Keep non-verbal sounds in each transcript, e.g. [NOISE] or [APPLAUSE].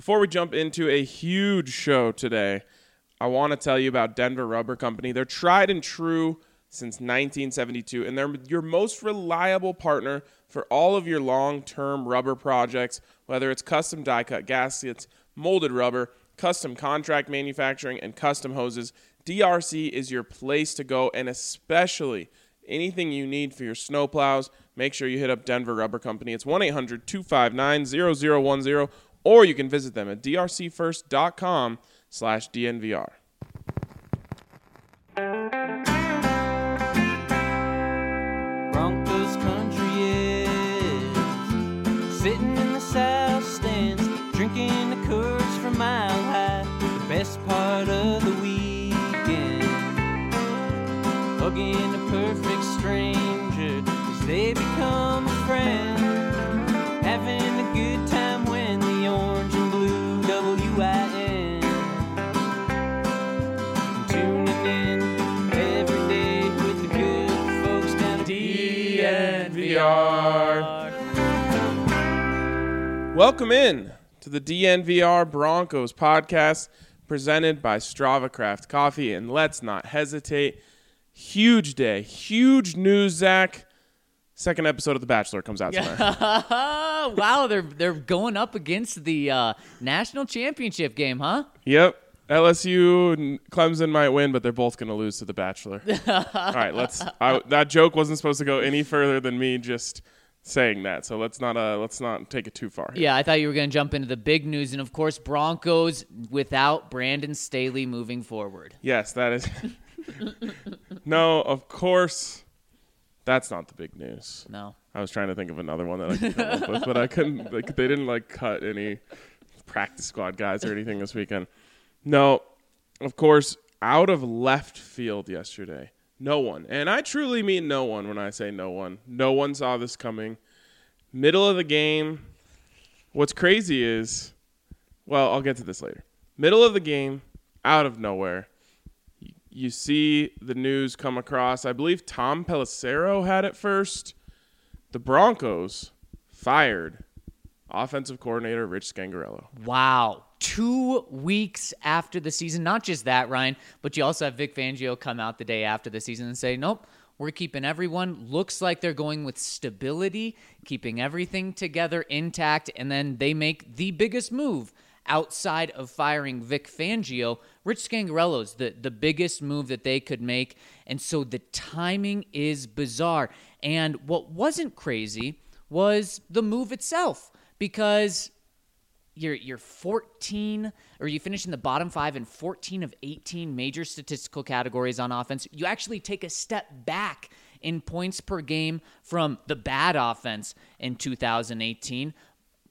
Before we jump into a huge show today, I want to tell you about Denver Rubber Company. They're tried and true since 1972, and they're your most reliable partner for all of your long term rubber projects, whether it's custom die cut gaskets, molded rubber, custom contract manufacturing, and custom hoses. DRC is your place to go, and especially anything you need for your snowplows, make sure you hit up Denver Rubber Company. It's 1 800 259 0010, or you can visit them at drcfirst.com slash DNVR. Broncos country is sitting in the south stands, drinking the Coors from Mile High. The best part of the weekend, hugging Welcome in to the DNVR Broncos podcast presented by StravaCraft Coffee. And let's not hesitate. Huge day, huge news, Zach. Second episode of The Bachelor comes out tonight. [LAUGHS] wow, they're they're going up against the uh, national championship game, huh? Yep. LSU and Clemson might win, but they're both going to lose to The Bachelor. [LAUGHS] All right, let's. I, that joke wasn't supposed to go any further than me just saying that. So let's not. Uh, let's not take it too far. here. Yeah, I thought you were going to jump into the big news, and of course, Broncos without Brandon Staley moving forward. Yes, that is. [LAUGHS] no, of course, that's not the big news. No, I was trying to think of another one that I could come up with, but I couldn't. Like, they didn't like cut any practice squad guys or anything this weekend. No, of course, out of left field yesterday, no one, and I truly mean no one when I say no one. No one saw this coming. Middle of the game. What's crazy is, well, I'll get to this later. Middle of the game, out of nowhere, you see the news come across. I believe Tom Pelissero had it first. The Broncos fired offensive coordinator Rich Scangarello. wow. Two weeks after the season, not just that, Ryan, but you also have Vic Fangio come out the day after the season and say, "Nope, we're keeping everyone. Looks like they're going with stability, keeping everything together intact, and then they make the biggest move." Outside of firing Vic Fangio, Rich Scangarello's the, the biggest move that they could make. And so the timing is bizarre. And what wasn't crazy was the move itself because you're you're 14 or you finish in the bottom 5 in 14 of 18 major statistical categories on offense. You actually take a step back in points per game from the bad offense in 2018.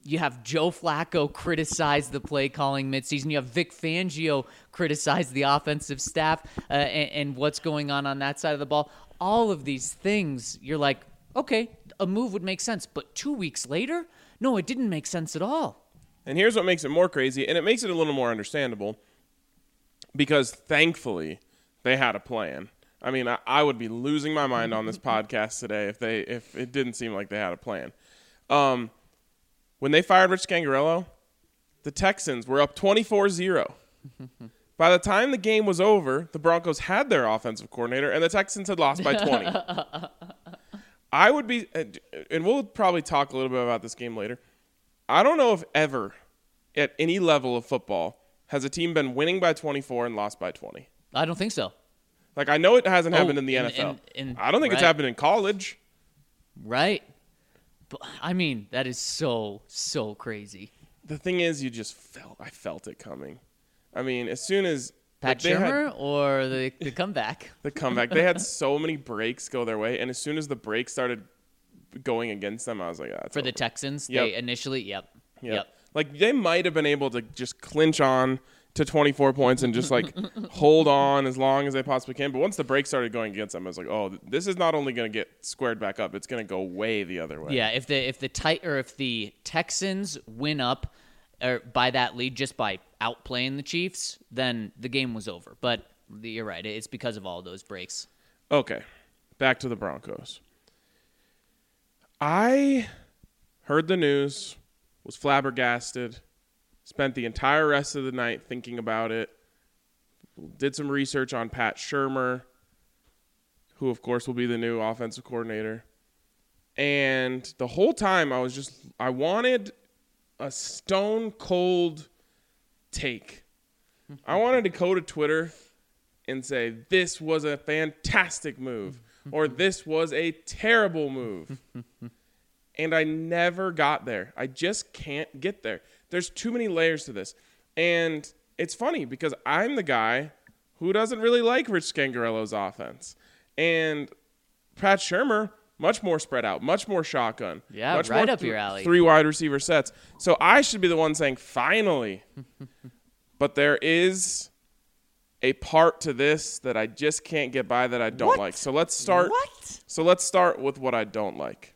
You have Joe Flacco criticize the play calling midseason. You have Vic Fangio criticize the offensive staff uh, and, and what's going on on that side of the ball. All of these things, you're like, okay, a move would make sense. But two weeks later, no, it didn't make sense at all. And here's what makes it more crazy, and it makes it a little more understandable because thankfully they had a plan. I mean, I, I would be losing my mind on this [LAUGHS] podcast today if they if it didn't seem like they had a plan. Um, when they fired Rich Scangarello, the Texans were up 24-0. [LAUGHS] By the time the game was over, the Broncos had their offensive coordinator, and the Texans had lost by 20. [LAUGHS] I would be, and we'll probably talk a little bit about this game later. I don't know if ever at any level of football has a team been winning by 24 and lost by 20. I don't think so. Like I know it hasn't Oh, happened in the in- NFL. in- in- I don't think it's happened in college. Right. But I mean, that is so so crazy. The thing is, you just felt I felt it coming. I mean, as soon as like, Pat had Shermer or the the comeback. [LAUGHS] the comeback, they had so many breaks go their way, and as soon as the break started going against them, I was like, ah, it's For the. Texans, Yep. they initially, yep. Yep. Yep. Like they might have been able to just clinch on to 24 points and just like [LAUGHS] hold on as long as they possibly can. But once the break started going against them, I was like, oh, this is not only going to get squared back up, it's going to go way the other way. Yeah, if the if the tight or if the Texans win up or by that lead just by outplaying the Chiefs, then the game was over. But you're right, it's because of all those breaks. Okay, back to the Broncos. I heard the news, was flabbergasted, Spent the entire rest of the night thinking about it. Did some research on Pat Shurmur, who of course will be the new offensive coordinator. And the whole time I was just I wanted a stone cold take. I wanted to go to Twitter and say this was a fantastic move or this was a terrible move. [LAUGHS] and I never got there. I just can't get there. There's too many layers to this. And it's funny because I'm the guy who doesn't really like Rich Scangarello's offense. And Pat Shurmur, much more spread out, much more shotgun. Yeah, much right more up your alley. Three wide receiver sets. So I should be the one saying, finally. [LAUGHS] but there is a part to this that I just can't get by that I don't What? like. So let's start. What? So let's start with what I don't like.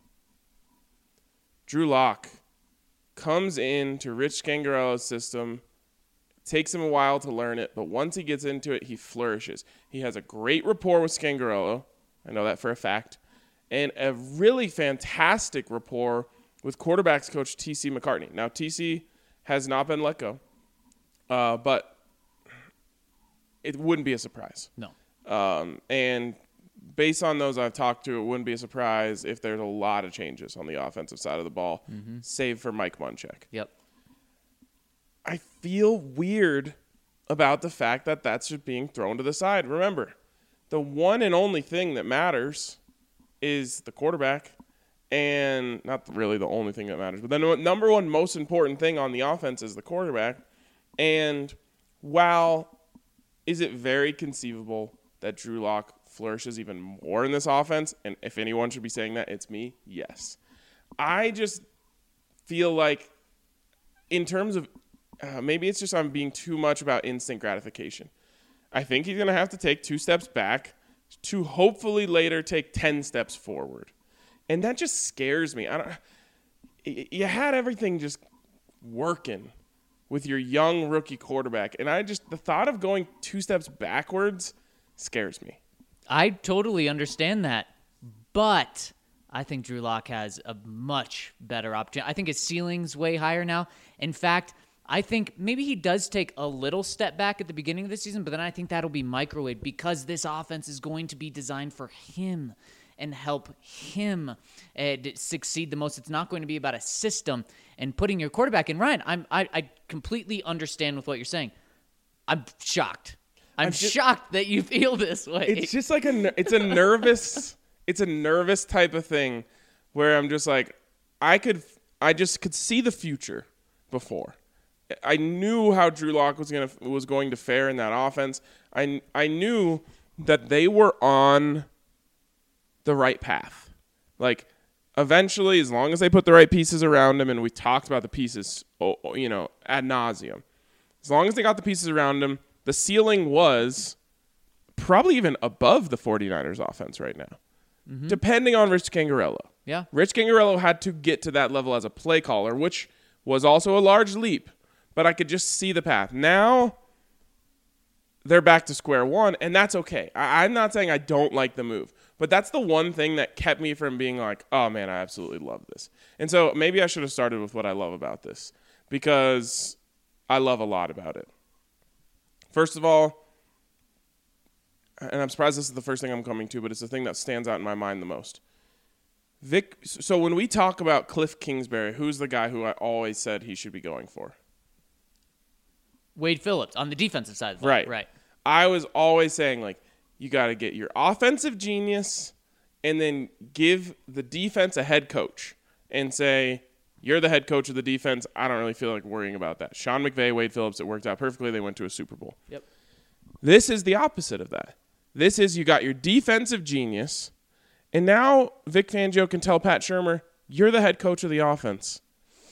Drew Lock comes into Rich Scangarello's system. Takes him a while to learn it, but once he gets into it, he flourishes. He has a great rapport with Scangarello. I know that for a fact. And a really fantastic rapport with quarterbacks coach TC McCartney. Now, TC has not been let go, uh, but it wouldn't be a surprise. No. Um, and based on those I've talked to, it wouldn't be a surprise if there's a lot of changes on the offensive side of the ball, mm-hmm. save for Mike Munchak. Yep. I feel weird about the fact that that's just being thrown to the side. Remember, the one and only thing that matters is the quarterback, and not really the only thing that matters, but the number one most important thing on the offense is the quarterback. And while is it very conceivable that Drew Lock flourishes even more in this offense? And if anyone should be saying that, it's me. Yes. I just feel like, in terms of uh, maybe it's just I'm being too much about instant gratification. I think he's going to have to take two steps back to hopefully later take 10 steps forward. And that just scares me. I don't you had everything just working with your young rookie quarterback and I just the thought of going two steps backwards scares me. I totally understand that, but I think Drew Lock has a much better opportunity. I think his ceiling's way higher now. In fact, I think maybe he does take a little step back at the beginning of the season, but then I think that'll be microwave because this offense is going to be designed for him and help him uh, succeed the most. It's not going to be about a system and putting your quarterback in. Ryan, I'm, I, I completely understand with what you're saying. I'm shocked. I'm, I'm ju- shocked that you feel this way. It's just like a it's a nervous [LAUGHS] it's a nervous type of thing where I'm just like I could I just could see the future before. I knew how Drew Lock was going to was going to fare in that offense. I I knew that they were on the right path. Like eventually as long as they put the right pieces around him and we talked about the pieces you know ad nauseum. As long as they got the pieces around him, the ceiling was probably even above the 49ers offense right now, mm-hmm. depending on Rich Scangarello. yeah. Rich Scangarello had to get to that level as a play caller, which was also a large leap, but I could just see the path. Now they're back to square one, and that's okay. I- I'm not saying I don't like the move, but that's the one thing that kept me from being like, oh man, I absolutely love this. And so maybe I should have started with what I love about this because I love a lot about it. First of all, and I'm surprised this is the first thing I'm coming to, but it's the thing that stands out in my mind the most. Vic, so when we talk about Cliff Kingsbury, who's the guy who I always said he should be going for? Wade Phillips on the defensive side. Of the. Right. Right. I was always saying like you got to get your offensive genius and then give the defense a head coach and say you're the head coach of the defense. I don't really feel like worrying about that. Sean McVay, Wade Phillips, it worked out perfectly. They went to a Super Bowl. Yep. This is the opposite of that. This is you got your defensive genius, and now Vic Fangio can tell Pat Shurmur, "You're the head coach of the offense.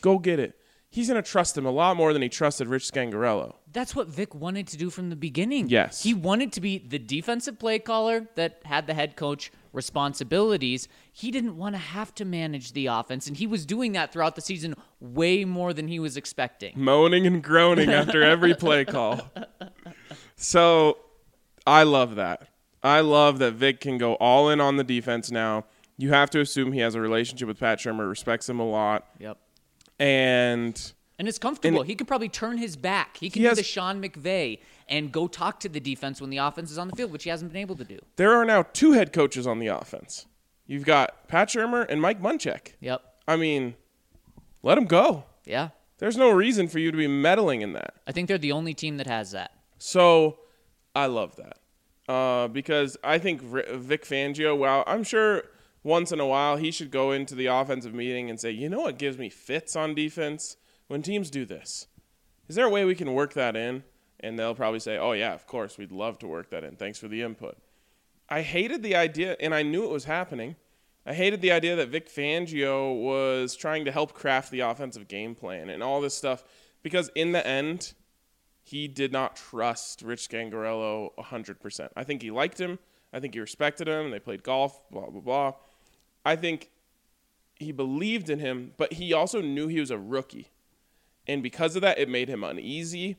Go get it." He's going to trust him a lot more than he trusted Rich Scangarello. That's what Vic wanted to do from the beginning. Yes. He wanted to be the defensive play caller that had the head coach responsibilities. He didn't want to have to manage the offense, and he was doing that throughout the season way more than he was expecting. moaning and groaning after every play [LAUGHS] call. So I love that. I love that Vic can go all in on the defense now. You have to assume he has a relationship with Pat Shurmur, respects him a lot, Yep. And And it's comfortable. And- he could probably turn his back. He can He do has- the Sean McVay and go talk to the defense when the offense is on the field, which he hasn't been able to do. There are now two head coaches on the offense. You've got Pat Shurmur and Mike Munchak. Yep. I mean, let them go. Yeah. There's no reason for you to be meddling in that. I think they're the only team that has that. So I love that uh, because I think Vic Fangio. Well, I'm sure once in a while he should go into the offensive meeting and say, you know what gives me fits on defense when teams do this. Is there a way we can work that in? And they'll probably say, oh yeah, of course, we'd love to work that in. Thanks for the input. I hated the idea, and I knew it was happening. I hated the idea that Vic Fangio was trying to help craft the offensive game plan and all this stuff because in the end, he did not trust Rich Scangarello 100%. I think he liked him. I think he respected him. They played golf, blah, blah, blah. I think he believed in him, but he also knew he was a rookie. And because of that, it made him uneasy.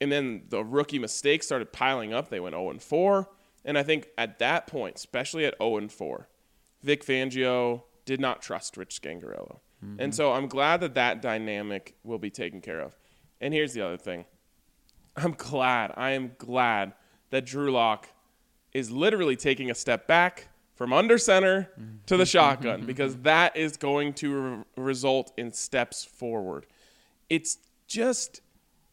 And then the rookie mistakes started piling up. They went 0 and 4. And I think at that point, especially at 0 and 4, Vic Fangio did not trust Rich Scangarello. Mm-hmm. And so I'm glad that that dynamic will be taken care of. And here's the other thing I'm glad, I am glad that Drew Lock is literally taking a step back from under center to the [LAUGHS] shotgun [LAUGHS] because that is going to re- result in steps forward. It's just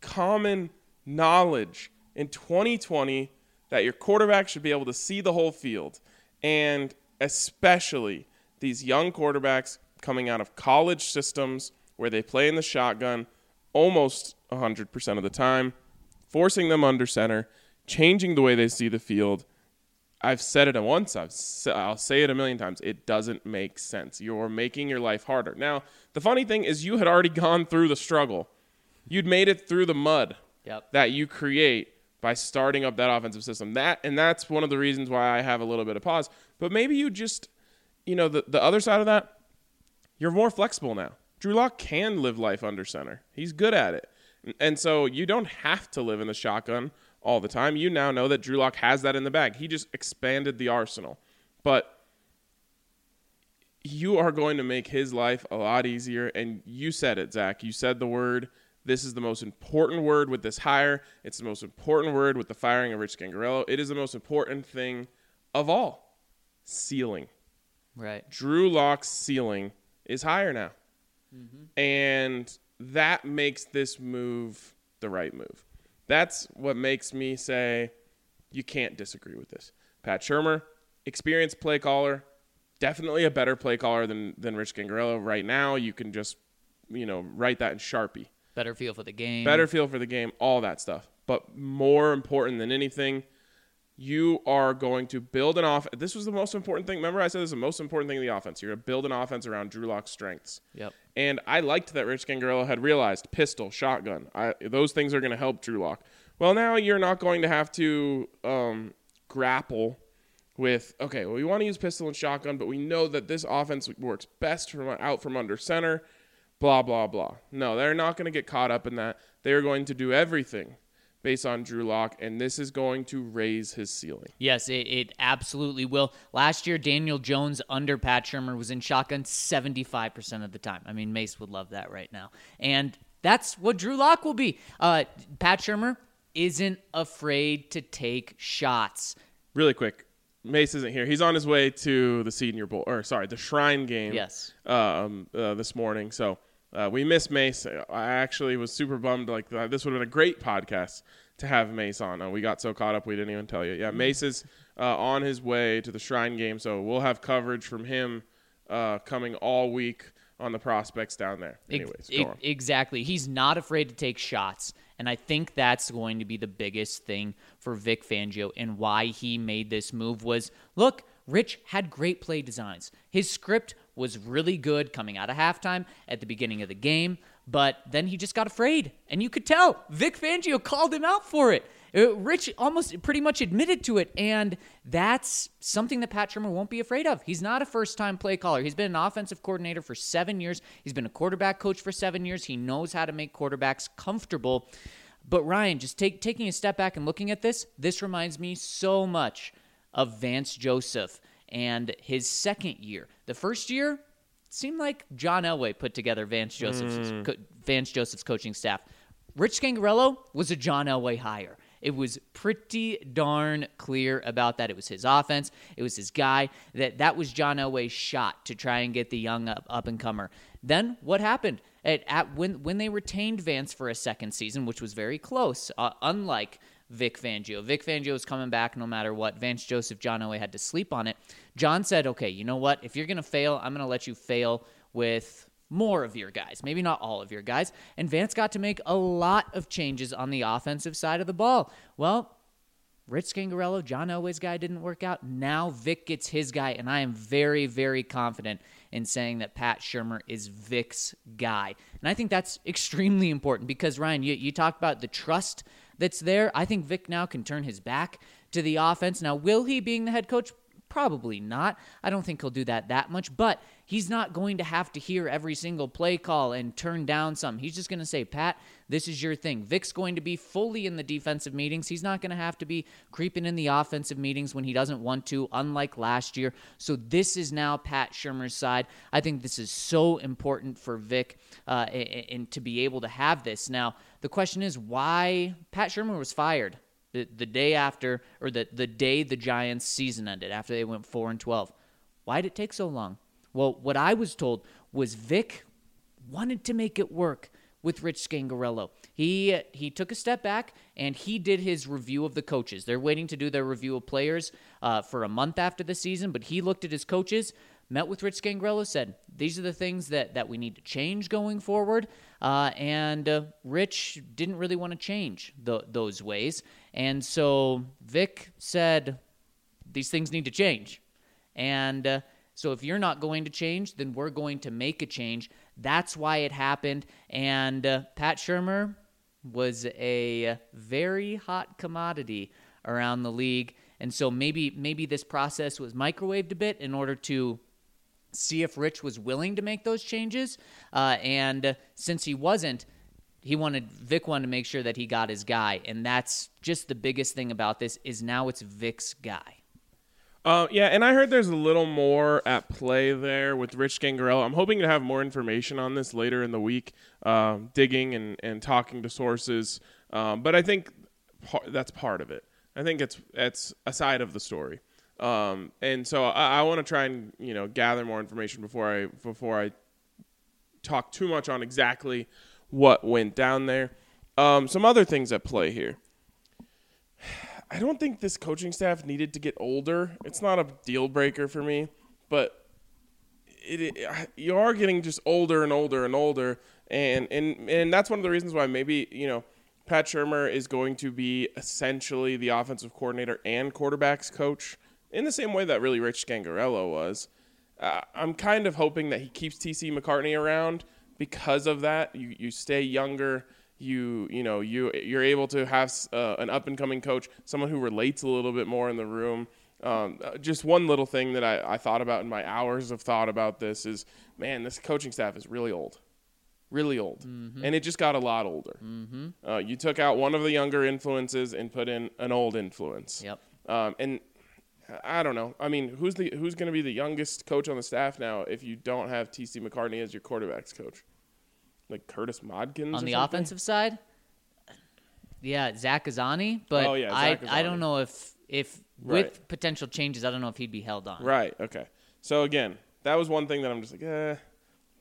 common knowledge in 2020 that your quarterback should be able to see the whole field. And especially these young quarterbacks coming out of college systems where they play in the shotgun almost 100% of the time, forcing them under center, changing the way they see the field. I've said it once, I've, I'll say it a million times. It doesn't make sense. You're making your life harder. Now, the funny thing is, you had already gone through the struggle. You'd made it through the mud Yep. that you create by starting up that offensive system. That and that's one of the reasons why I have a little bit of pause. But maybe you just, you know, the the other side of that, you're more flexible now. Drew Lock can live life under center. He's good at it. And so you don't have to live in the shotgun all the time. You now know that Drew Lock has that in the bag. He just expanded the arsenal. But you are going to make his life a lot easier. And you said it, Zach. You said the word. This is the most important word with this hire. It's the most important word with the firing of Rich Scangarello. It is the most important thing of all. Ceiling. Right. Drew Lock's ceiling is higher now. Mm-hmm. And that makes this move the right move. That's what makes me say you can't disagree with this. Pat Shurmur, experienced play caller, definitely a better play caller than, than Rich Scangarello. Right now, you can just, you know, write that in Sharpie. Better feel for the game. Better feel for the game, all that stuff. But more important than anything, you are going to build an off. This was the most important thing. Remember, I said this is the most important thing in the offense. You're going to build an offense around Drew Lock's strengths. Yep. And I liked that Rich Scangarello had realized pistol, shotgun. I, those things are going to help Drew Lock. Well, now you're not going to have to um, grapple with okay. Well, we want to use pistol and shotgun, but we know that this offense works best from out from under center. Blah blah blah. No, they're not going to get caught up in that. They are going to do everything based on Drew Lock, and this is going to raise his ceiling. Yes, it, it absolutely will. Last year, Daniel Jones under Pat Shurmur was in shotgun 75% of the time. I mean, Mace would love that right now. And that's what Drew Lock will be. Uh, Pat Shurmur isn't afraid to take shots. Really quick, Mace isn't here. He's on his way to the Senior Bowl, or sorry, the Shrine game. Yes. Um, uh, this morning, so uh, we miss Mace. I actually was super bummed. Like uh, this would have been a great podcast to have Mace on. Uh, we got so caught up we didn't even tell you. Yeah, Mace is uh, on his way to the Shrine game, so we'll have coverage from him uh, coming all week on the prospects down there. Anyways, on. exactly. He's not afraid to take shots. And I think that's going to be the biggest thing for Vic Fangio and why he made this move was look, Rich had great play designs. His script was really good coming out of halftime at the beginning of the game, but then he just got afraid. And you could tell Vic Fangio called him out for it. Uh, Rich almost pretty much admitted to it, and that's something that Pat Shurmur won't be afraid of. He's not a first time play caller. He's been an offensive coordinator for seven years, he's been a quarterback coach for seven years. He knows how to make quarterbacks comfortable. But Ryan, just take, taking a step back and looking at this, this reminds me so much of Vance Joseph and his second year. The first year, seemed like John Elway put together Vance Joseph's co- Vance Joseph's coaching staff. Rich Scangarello was a John Elway hire. It was pretty darn clear about that. It was his offense. It was his guy. That that was John Elway's shot to try and get the young up, up and comer. Then what happened? At, at when when they retained Vance for a second season, which was very close, uh, unlike Vic Fangio. Vic Fangio is coming back no matter what. Vance Joseph, John Elway had to sleep on it. John said, "Okay, you know what? If you're gonna fail, I'm gonna let you fail with." more of your guys, maybe not all of your guys. And Vance got to make a lot of changes on the offensive side of the ball. Well, Rich Scangarello, John Elway's guy didn't work out. Now Vic gets his guy, and I am very, very confident in saying that Pat Shurmur is Vic's guy. And I think that's [LAUGHS] extremely important because, Ryan, you, you talked about the trust that's there. I think Vic now can turn his back to the offense. Now, will he, being the head coach? Probably not. I don't think he'll do that that much, but he's not going to have to hear every single play call and turn down some. He's just going to say, Pat, this is your thing. Vic's going to be fully in the defensive meetings. He's not going to have to be creeping in the offensive meetings when he doesn't want to, unlike last year. So this is now Pat Shurmur's side. I think this is so important for Vic uh, and, to be able to have this. Now, the question is why Pat Shurmur was fired the, the day after or the, the day the Giants season ended after they went 4 and 12. Why did it take so long? Well, what I was told was Vic wanted to make it work with Rich Scangarello. He he took a step back and he did his review of the coaches. They're waiting to do their review of players uh, for a month after the season, but he looked at his coaches, met with Rich Scangarello, said these are the things that that we need to change going forward. Uh, and uh, Rich didn't really want to change the, those ways, and so Vic said these things need to change. And uh, so if you're not going to change, then we're going to make a change. That's why it happened. And uh, Pat Shurmur was a very hot commodity around the league. And so maybe maybe this process was microwaved a bit in order to see if Rich was willing to make those changes. Uh, and since he wasn't, he wanted Vic wanted to make sure that he got his guy, and that's just the biggest thing about this is now it's Vic's guy. Uh, yeah, and I heard there's a little more at play there with Rich Scangarello. I'm hoping to have more information on this later in the week, um, digging and, and talking to sources. Um, but I think par- that's part of it. I think it's it's a side of the story, um, and so I, I want to try and you know gather more information before I before I talk too much on exactly what went down there. Um, some other things at play here. I don't think this coaching staff needed to get older. It's not a deal breaker for me, but it, it, you are getting just older and older and older, and and and that's one of the reasons why maybe you know Pat Shurmur is going to be essentially the offensive coordinator and quarterbacks coach in the same way that really Rich Scangarello was. Uh, I'm kind of hoping that he keeps TC McCartney around because of that. You you stay younger you you know you you're able to have uh, an up and coming coach, someone who relates a little bit more in the room. Um, uh, just one little thing that I, I thought about in my hours of thought about this is, man, this coaching staff is really old, really old, Mm-hmm. and it just got a lot older. Mm-hmm. Uh, you took out one of the younger influences and put in an old influence. Yep. Um, and I don't know. I mean, who's the who's going to be the youngest coach on the staff now if you don't have TC McCartney as your quarterbacks coach? Like Curtis Modkins on the something? offensive side. Yeah, Zach Azzanni, but Oh, yeah, I Zach I Azzanni. don't know if if Right. with potential changes, I don't know if he'd be held on. Right. Okay. So again, that was one thing that I'm just like, eh,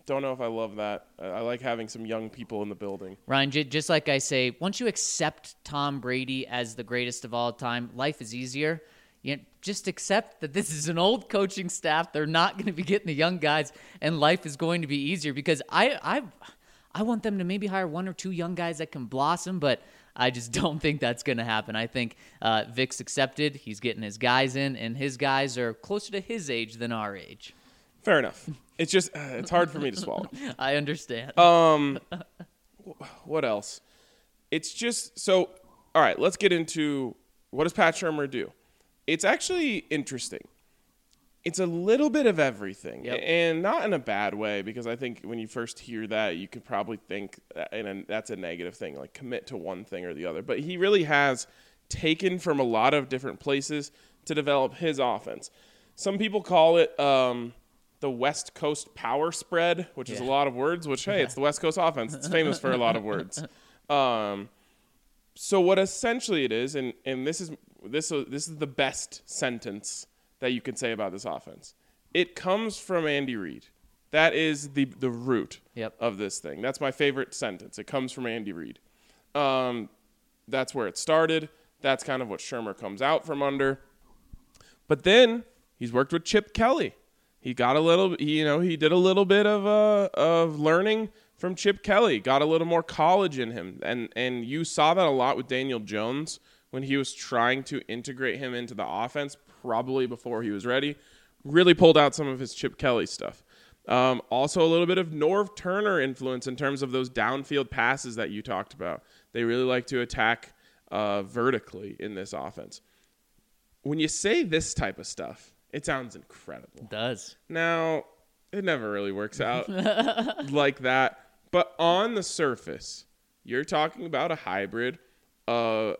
don't know if I love that. I like having some young people in the building. Ryan, j- just like I say, once you accept Tom Brady as the greatest of all time, life is easier. You know, just accept that this is an old coaching staff. They're not going to be getting the young guys, and life is going to be easier because I I I want them to maybe hire one or two young guys that can blossom, but I just [LAUGHS] don't think that's going to happen. I think uh, Vic's accepted. He's getting his guys in, and his guys are closer to his age than our age. Fair enough. It's just uh, it's hard for me to swallow. [LAUGHS] I understand. Um, what else? It's just so. All right, let's get into what does Pat Shurmur do? It's actually interesting. It's a little bit of everything, Yep. and not in a bad way because I think when you first hear that, you could probably think, and that's a negative thing, like commit to one thing or the other. But he really has taken from a lot of different places to develop his offense. Some people call it um, the West Coast power spread, which is a lot of words. Which hey, it's the West Coast offense. It's famous for a lot of words. [LAUGHS] Um, so what essentially it is, and and this is this this is the best sentence that you can say about this offense. It comes from Andy Reid. That is the the root Yep. of this thing. That's my favorite sentence. It comes from Andy Reid. Um, that's where it started. That's kind of what Shurmur comes out from under. But then he's worked with Chip Kelly. He got a little, he, you know, he did a little bit of uh, of learning from Chip Kelly. Got a little more college in him, and and you saw that a lot with Daniel Jones when he was trying to integrate him into the offense, probably before he was ready. Really pulled out some of his Chip Kelly stuff. Um, also, a little bit of Norv Turner influence in terms of those downfield passes that you talked about. They really like to attack uh, vertically in this offense. When you say this type of stuff, it sounds incredible. It Does. Now, it never really works [LAUGHS] out like that. But on the surface, you're talking about a hybrid. Uh,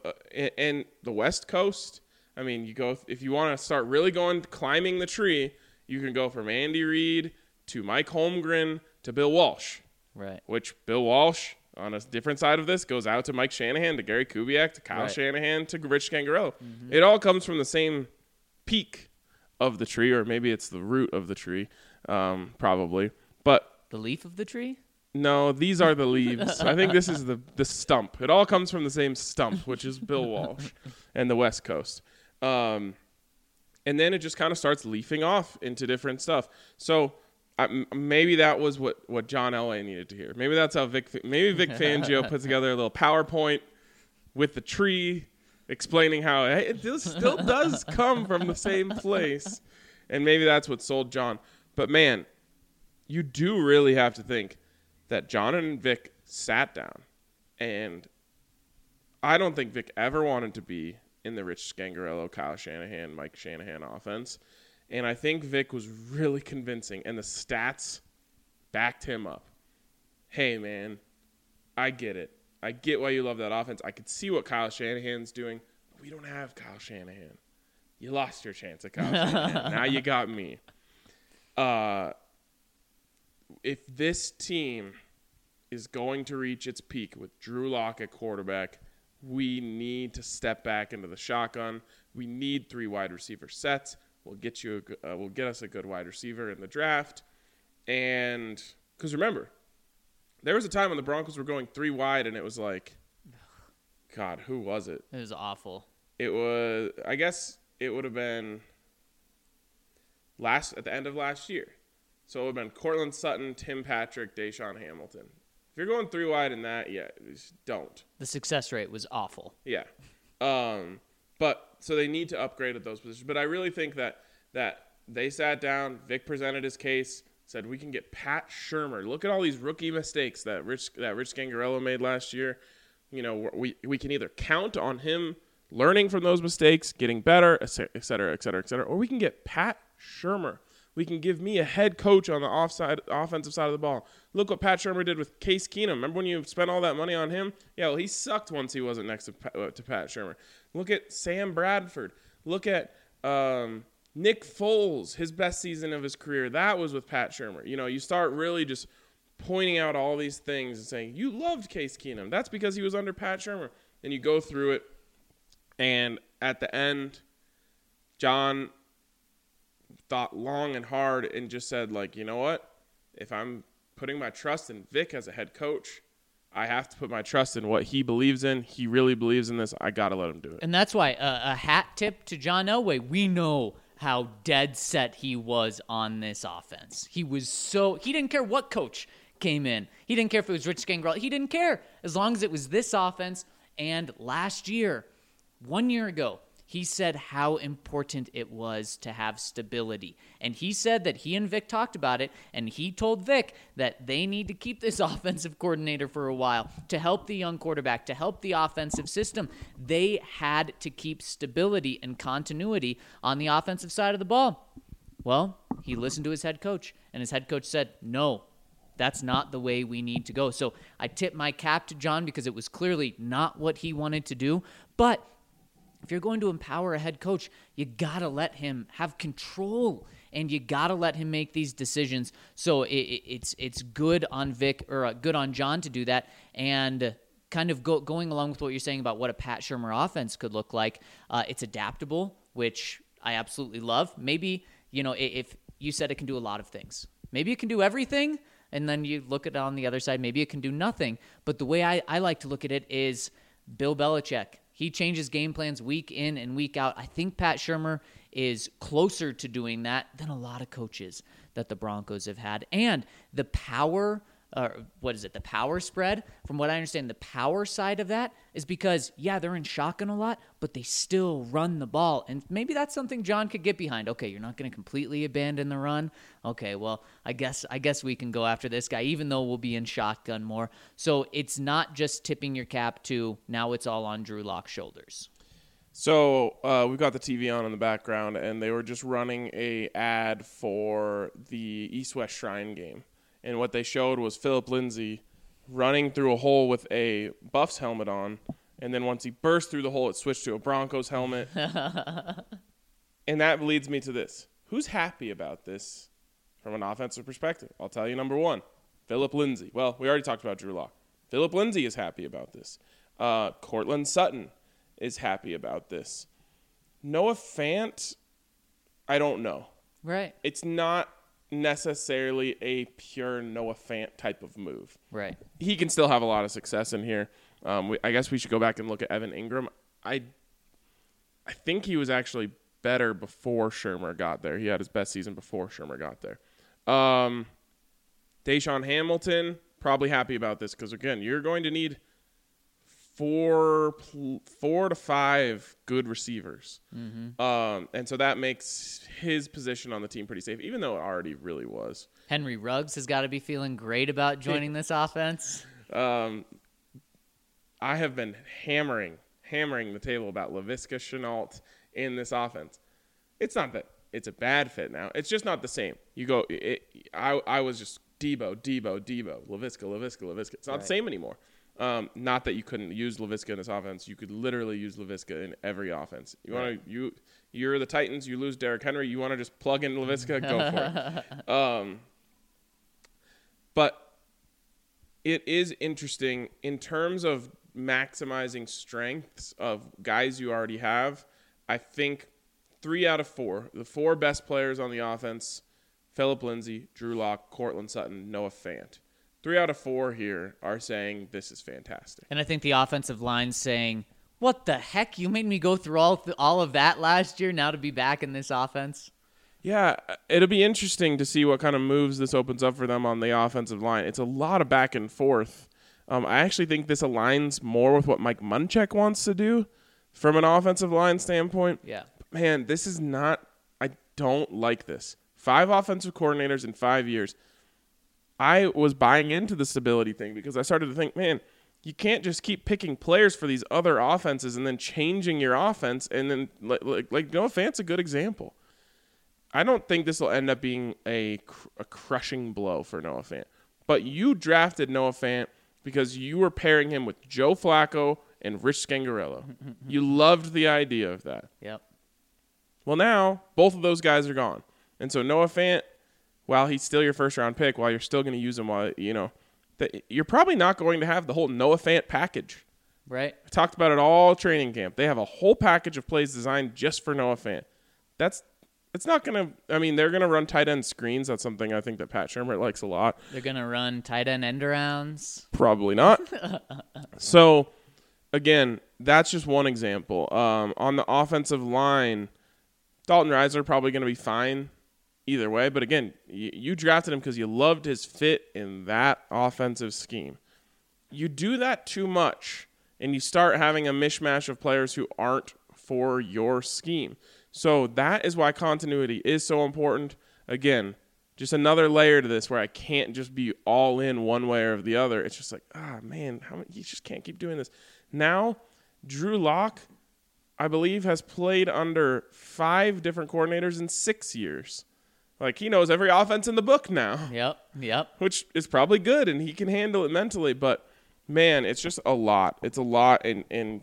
and, the West Coast. I mean, you go if you want to start really going climbing the tree, you can go from Andy Reid to Mike Holmgren to Bill Walsh. Right. Which Bill Walsh on a different side of this goes out to Mike Shanahan to Gary Kubiak to Kyle Right. Shanahan to Rich Scangarello. It all comes from the same peak of the tree, or maybe it's the root of the tree, um, probably. But The leaf of the tree? No, these are the leaves. I think this is the [LAUGHS] the stump. It all comes from the same stump, which is Bill Walsh and the West Coast. Um, and then it just kind of starts leafing off into different stuff. So I maybe that was what what John Elway needed to hear. Maybe that's how Vic maybe Vic [LAUGHS] Fangio put together a little PowerPoint with the tree explaining how hey, it still does come from the same place, and maybe that's what sold John. But man, you do really have to think that John and Vic sat down, and I don't think Vic ever wanted to be in the Rich Scangarello, Kyle Shanahan, Mike Shanahan offense, and I think Vic was really convincing, and the stats backed him up. Hey man, I get it. I get why you love that offense. I could see what Kyle Shanahan's doing. But we don't have Kyle Shanahan. You lost your chance at Kyle Shanahan. [LAUGHS] Now you got me. Uh, if this team is going to reach its peak with Drew Lock at quarterback, we need to step back into the shotgun. We need three wide receiver sets. We'll get you, a, uh, we'll get us a good wide receiver in the draft, and because remember, there was a time when the Broncos were going three wide, and it was like, God, who was it? It was awful. It was, I guess, it would have been last at the end of last year. So it would have been Courtland Sutton, Tim Patrick, DaeSean Hamilton. If you're going three wide in that, yeah, just don't. The success rate was awful. Yeah. Um, but so they need to upgrade at those positions. But I really think that that they sat down, Vic presented his case, said we can get Pat Shurmur. Look at all these rookie mistakes that Rich that Rich Scangarello made last year. You know, we we can either count on him learning from those mistakes, getting better, et cetera, et cetera, et cetera, et cetera, or we can get Pat Shurmur. We can give me a head coach on the offside offensive side of the ball. Look what Pat Shurmur did with Case Keenum. Remember when you spent all that money on him? Yeah, well, he sucked once he wasn't next to, Pa- uh, to Pat Shurmur. Look at Sam Bradford. Look at um, Nick Foles, his best season of his career. That was with Pat Shurmur. You know, you start really just pointing out all these things and saying, you loved Case Keenum. That's because he was under Pat Shurmur. And you go through it, and at the end, John thought long and hard and just said, like, you know what? If I'm putting my trust in Vic as a head coach, I have to put my trust in what he believes in. He really believes in this. I got to let him do it. And that's why uh, a hat tip to John Elway. We know how dead set he was on this offense. He was so he didn't care what coach came in. He didn't care if it was Rich Gangrel. He didn't care as long as it was this offense. And last year, one year ago, he said how important it was to have stability. And he said that he and Vic talked about it, and he told Vic that they need to keep this [LAUGHS] offensive coordinator for a while to help the young quarterback, to help the offensive system. They had to keep stability and continuity on the offensive side of the ball. Well, he listened to his head coach, and his head coach said, no, that's not the way we need to go. So I tip my cap to John because it was clearly not what he wanted to do. But if you're going to empower a head coach, you got to let him have control and you got to let him make these decisions. So it, it, it's it's good on Vic or uh, good on John to do that, and kind of go, going along with what you're saying about what a Pat Shurmur offense could look like. Uh, it's adaptable, which I absolutely love. Maybe you know if you said it can do a lot of things, maybe it can do everything. And then you look at it on the other side, maybe it can do nothing. But the way I, I like to look at it is Bill Belichick. He changes game plans week in and week out. I think Pat Shurmur is closer to doing that than a lot of coaches that the Broncos have had. And the power, uh, what is it, the power spread? From what I understand, the power side of that is because, yeah, they're in shotgun a lot, but they still run the ball. And maybe that's something John could get behind. Okay, you're not going to completely abandon the run. Okay, well, I guess I guess we can go after this guy, even though we'll be in shotgun more. So it's not just tipping your cap to now it's all on Drew Lock's shoulders. So uh, we've got the TV on in the background, and they were just running a ad for the East West Shrine game, and what they showed was Phillip Lindsay running through a hole with a Buffs helmet on, and then once he burst through the hole, it switched to a Broncos helmet, [LAUGHS] and that leads me to this: Who's happy about this from an offensive perspective? I'll tell you. Number one, Phillip Lindsay. Well, we already talked about Drew Lock. Philip Lindsay is happy about this. Uh, Courtland Sutton is happy about this. Noah Fant, I don't know. Right. It's not necessarily a pure Noah Fant type of move. Right. He can still have a lot of success in here. Um, we, I guess we should go back and look at Evan Engram. I, I think he was actually better before Shurmur got there. He had his best season before Shurmur got there. Um, DaeSean Hamilton probably happy about this because again, you're going to need four four to five good receivers, um, and so that makes his position on the team pretty safe, even though it already really was. Henry Ruggs has got to be feeling great about joining this offense. Um, I have been hammering hammering the table about Laviska Shenault in this offense. It's not that it's a bad fit now. It's just not the same. You go. It, I I was just Debo, Debo, Debo, Laviska, Laviska, Laviska. It's not the same anymore. Um, not that you couldn't use Laviska in this offense. You could literally use Laviska in every offense. You want to you you're the Titans. You lose Derrick Henry. You want to just plug in Laviska? Go for it. [LAUGHS] Um, but it is interesting in terms of maximizing strengths of guys you already have. I think three out of four, the four best players on the offense, Phillip Lindsay, Drew Lock, Courtland Sutton, Noah Fant. Three out of four here are saying this is fantastic. And I think the offensive line saying, "What the heck? You made me go through all th- all of that last year now to be back in this offense." Yeah, it'll be interesting to see what kind of moves this opens up for them on the offensive line. It's a lot of back and forth. Um, I actually think this aligns more with what Mike Munchak wants to do from an offensive line standpoint. Yeah. Man, this is not. I don't like this. Five offensive coordinators in five years. I was buying into the stability thing because I started to think, man, you can't just keep picking players for these other offenses and then changing your offense. And then, like, like, like Noah Fant's a good example. I don't think this will end up being a, cr- a crushing blow for Noah Fant. But you drafted Noah Fant because you were pairing him with Joe Flacco and Rich Scangarello. [LAUGHS] you loved the idea of that. Yep. Well, now both of those guys are gone, and so Noah Fant, while he's still your first round pick, while you're still going to use him, while you know, that you're probably not going to have the whole Noah Fant package. Right. I talked about it all training camp. They have a whole package of plays designed just for Noah Fant. That's it's not going to. I mean, they're going to run tight end screens. That's something I think that Pat Shurmur likes a lot. They're gonna run tight end end arounds. Probably not. [LAUGHS] so, again, that's just one example. Um, on the offensive line, Dalton Risner probably going to be fine either way. But again, you, you drafted him because you loved his fit in that offensive scheme. You do that too much, and you start having a mishmash of players who aren't for your scheme. So that is why continuity is so important. Again, just another layer to this where I can't just be all in one way or the other. It's just like, ah, man, how many, you just can't keep doing this. Now, Drew Lock, I believe, has played under five different coordinators in six years. Like he knows every offense in the book now, Yep. Yep. which is probably good, and he can handle it mentally. But man, it's just a lot. It's a lot, and and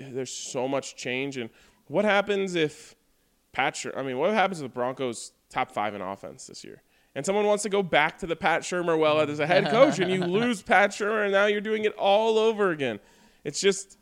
there's so much change. And what happens if Patrick? I mean, what happens if the Broncos top five in offense this year. And someone wants to go back to the Pat Shurmur well as a head coach, and you [LAUGHS] lose Pat Shurmur, and now you're doing it all over again. It's just,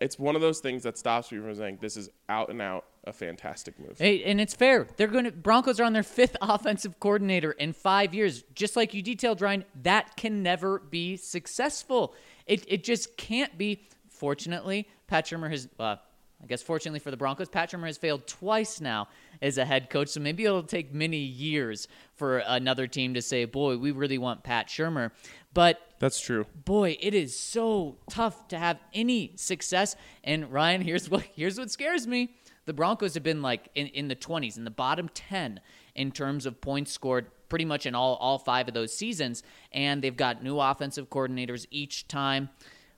it's one of those things that stops me from saying this is out and out a fantastic move. Hey, and it's fair. They're going to Broncos are on their fifth [LAUGHS] offensive coordinator in five years. Just like you detailed, Ryan, that can never be successful. It it just can't be. Fortunately, Pat Shurmur has. Uh, I guess fortunately for the Broncos, Pat Shurmur has failed twice now as a head coach. So maybe it'll take many years for another team to say, "Boy, we really want Pat Shurmur." But That's true. boy, it is so tough to have any success. And Ryan, here's what here's what scares me. The Broncos have been like in, in the 20s, in the bottom 10 in terms of points scored pretty much in all, all five of those seasons. And they've got new offensive coordinators each time.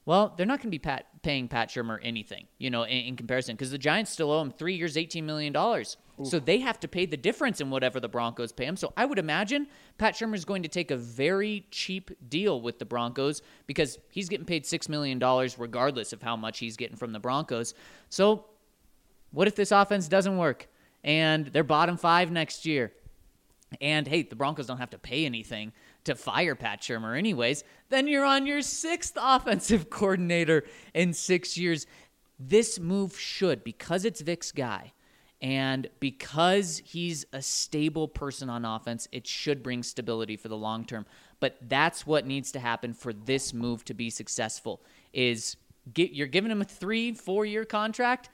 Well, they're not going to be pat, paying Pat Shurmur anything, you know, in, in comparison, because the Giants still owe him three years, $18 million. So they have to pay the difference in whatever the Broncos pay him. So I would imagine Pat Shurmur is going to take a very cheap deal with the Broncos because he's getting paid $6 million regardless of how much he's getting from the Broncos. So what if this offense doesn't work and they're bottom five next year? And hey, the Broncos don't have to pay anything to fire Pat Shurmur, anyways. Then you're on your sixth [LAUGHS] offensive coordinator in six years. This move should, because it's Vic's guy and because he's a stable person on offense, it should bring stability for the long term. But that's what needs to happen for this move to be successful is get, you're giving him a three, four year contract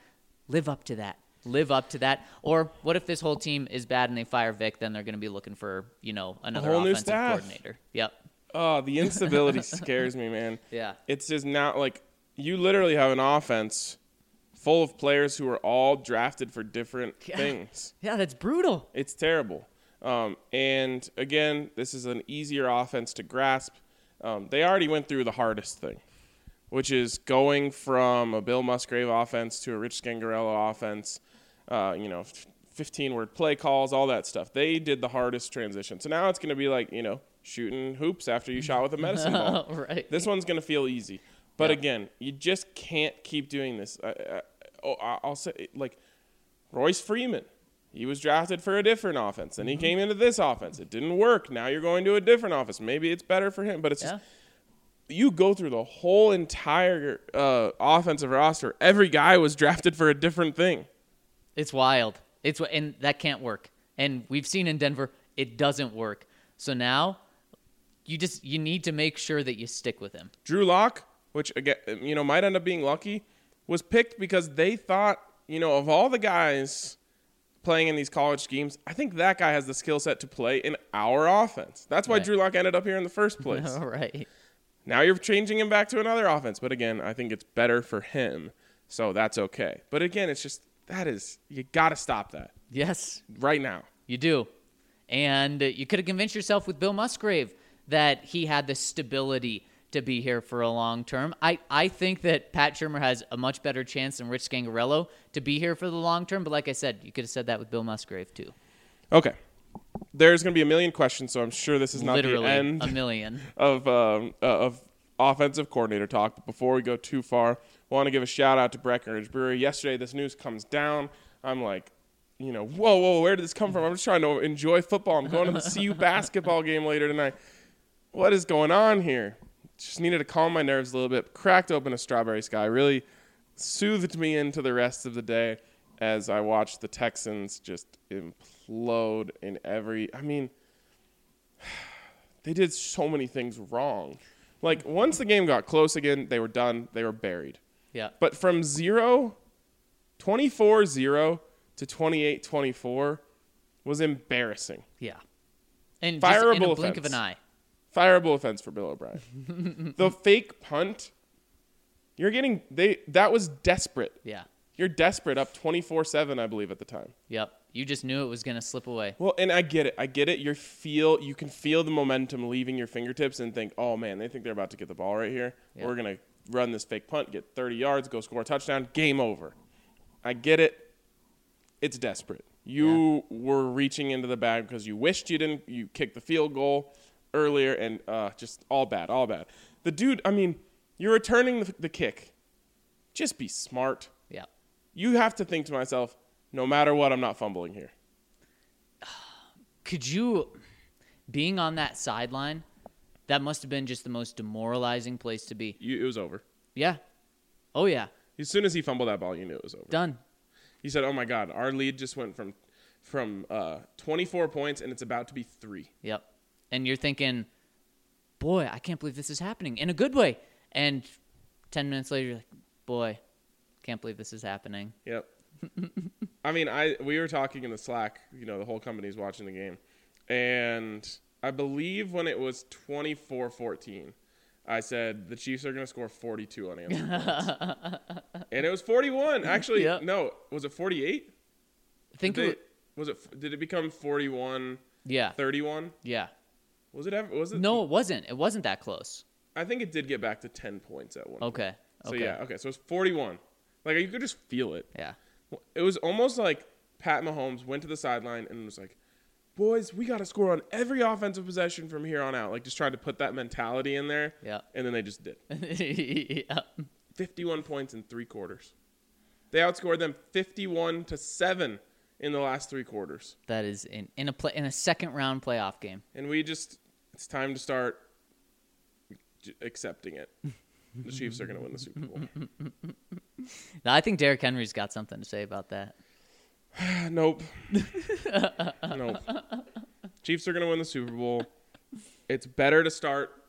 live up to that. Live up to that. Or what if this whole team is bad and they fire Vic? Then they're going to be looking for you know another whole new offensive staff. coordinator. Yep. Oh, the instability [LAUGHS] scares me, man. Yeah. It's just not like you literally have an offense full of players who are all drafted for different Yeah. things. [LAUGHS] Yeah, that's brutal. It's terrible. Um, and again, this is an easier offense to grasp. Um, they already went through the hardest thing, which is going from a Bill Musgrave offense to a Rich Scangarello offense. Uh, you know, 15 word play calls, all that stuff. They did the hardest transition. So now it's going to be like, you know, shooting hoops after you shot with a medicine ball. [LAUGHS] right. This one's going to feel easy. But Yeah. again, you just can't keep doing this. I, I, oh, say, like, Royce Freeman. He was drafted for a different offense, and he Mm-hmm. came into this offense. It didn't work. Now you're going to a different office. Maybe it's better for him, but it's Yeah. just you go through the whole entire uh, offensive roster. Every guy was drafted for a different thing. It's wild. It's and that can't work. And we've seen in Denver it doesn't work. So now you just you need to make sure that you stick with him. Drew Lock, which again, you know, might end up being lucky, was picked because they thought, you know, of all the guys playing in these college schemes, I think that guy has the skill set to play in our offense. That's why Right. Drew Lock ended up here in the first [LAUGHS] place. All right. Now you're changing him back to another offense, but again, I think it's better for him, so that's okay. But again, it's just that is you got to stop that Yes, right now. You do. And you could have convinced yourself with Bill Musgrave that he had the stability to be here for a long term. I, I think that Pat Shurmur has a much better chance than Rich Scangarello to be here for the long term. But like I said, you could have said that with Bill Musgrave too. Okay. There's going to be a million questions, so I'm sure this is not Literally the end a million. [LAUGHS] of um, uh, of offensive coordinator talk. But before we go too far, I want to give a shout out to Breckenridge Brewery. Yesterday, this news comes down. I'm like, you know, whoa, whoa, where did this come from? I'm just trying to enjoy football. I'm going to the CU [LAUGHS] basketball game later tonight. What is going on here? Just needed to calm my nerves a little bit. Cracked open a strawberry sky. Really soothed me into the rest of the day as I watched the Texans just implode in every. I mean, [SIGHS] they did so many things wrong. Like once the game got close again, they were done. They were buried. Yeah. But from 0 24-0 to 28-24 was embarrassing. Yeah. And just in a Fireable blink of an eye. Fireable offense for Bill O'Brien. [LAUGHS] the fake punt, you're getting they that was desperate. Yeah. You're desperate up 24-7 I believe at the time. Yep. You just knew it was going to slip away. Well, and I get it. I get it. You feel you can feel the momentum leaving your fingertips and think, "Oh man, they think they're about to get the ball right here. Yeah. We're going to run this fake punt, get 30 yards, go score a touchdown, game over." I get it. It's desperate. You were reaching into the bag because you wished you didn't you kicked the field goal earlier and uh, just all bad, all bad. The dude, I mean, you're returning the, the kick. Just be smart. Yeah. You have to think to myself, no matter what, I'm not fumbling here. [SIGHS] could you being on that sideline? That must have been just the most demoralizing place to be. You, it was over. Yeah. Oh yeah. As soon as he fumbled that ball, you knew it was over. Done. He said, "Oh my God, our lead just went from from uh, 24 points, and it's about to be three. Yep. And you're thinking, boy, I can't believe this is happening in a good way. And 10 minutes later, you're like, boy, can't believe this is happening. Yep. I mean, I we were talking in the Slack. You know, the whole company's watching the game, and I believe when it was 24-14, I said the Chiefs are going to score 42 unanswered points, [LAUGHS] and it was 41. Actually, Yep. no, was it 48? I think, Did it, it, was it? Did it become 41? yeah, 31? yeah. Was it ever? Was it? No, it wasn't. It wasn't that close. I think it did get back to 10 points at one. point. Okay. So Okay. yeah, okay. So it's 41. Like you could just feel it. Yeah. It was almost like Pat Mahomes went to the sideline and was like, "Boys, we got to score on every offensive possession from here on out." Like just tried to put that mentality in there. Yeah. And then they just did. [LAUGHS] yeah. 51 points in 3 quarters. They outscored them 51 to 7 in the last 3 quarters. That is in, in a play, in a second round playoff game. And we just it's time to start accepting it. [LAUGHS] The Chiefs are going to win the Super Bowl. [LAUGHS] Now, I think Derrick Henry's got something to say about that. [SIGHS] nope. [LAUGHS] nope. Chiefs are going to win the Super Bowl. It's better to start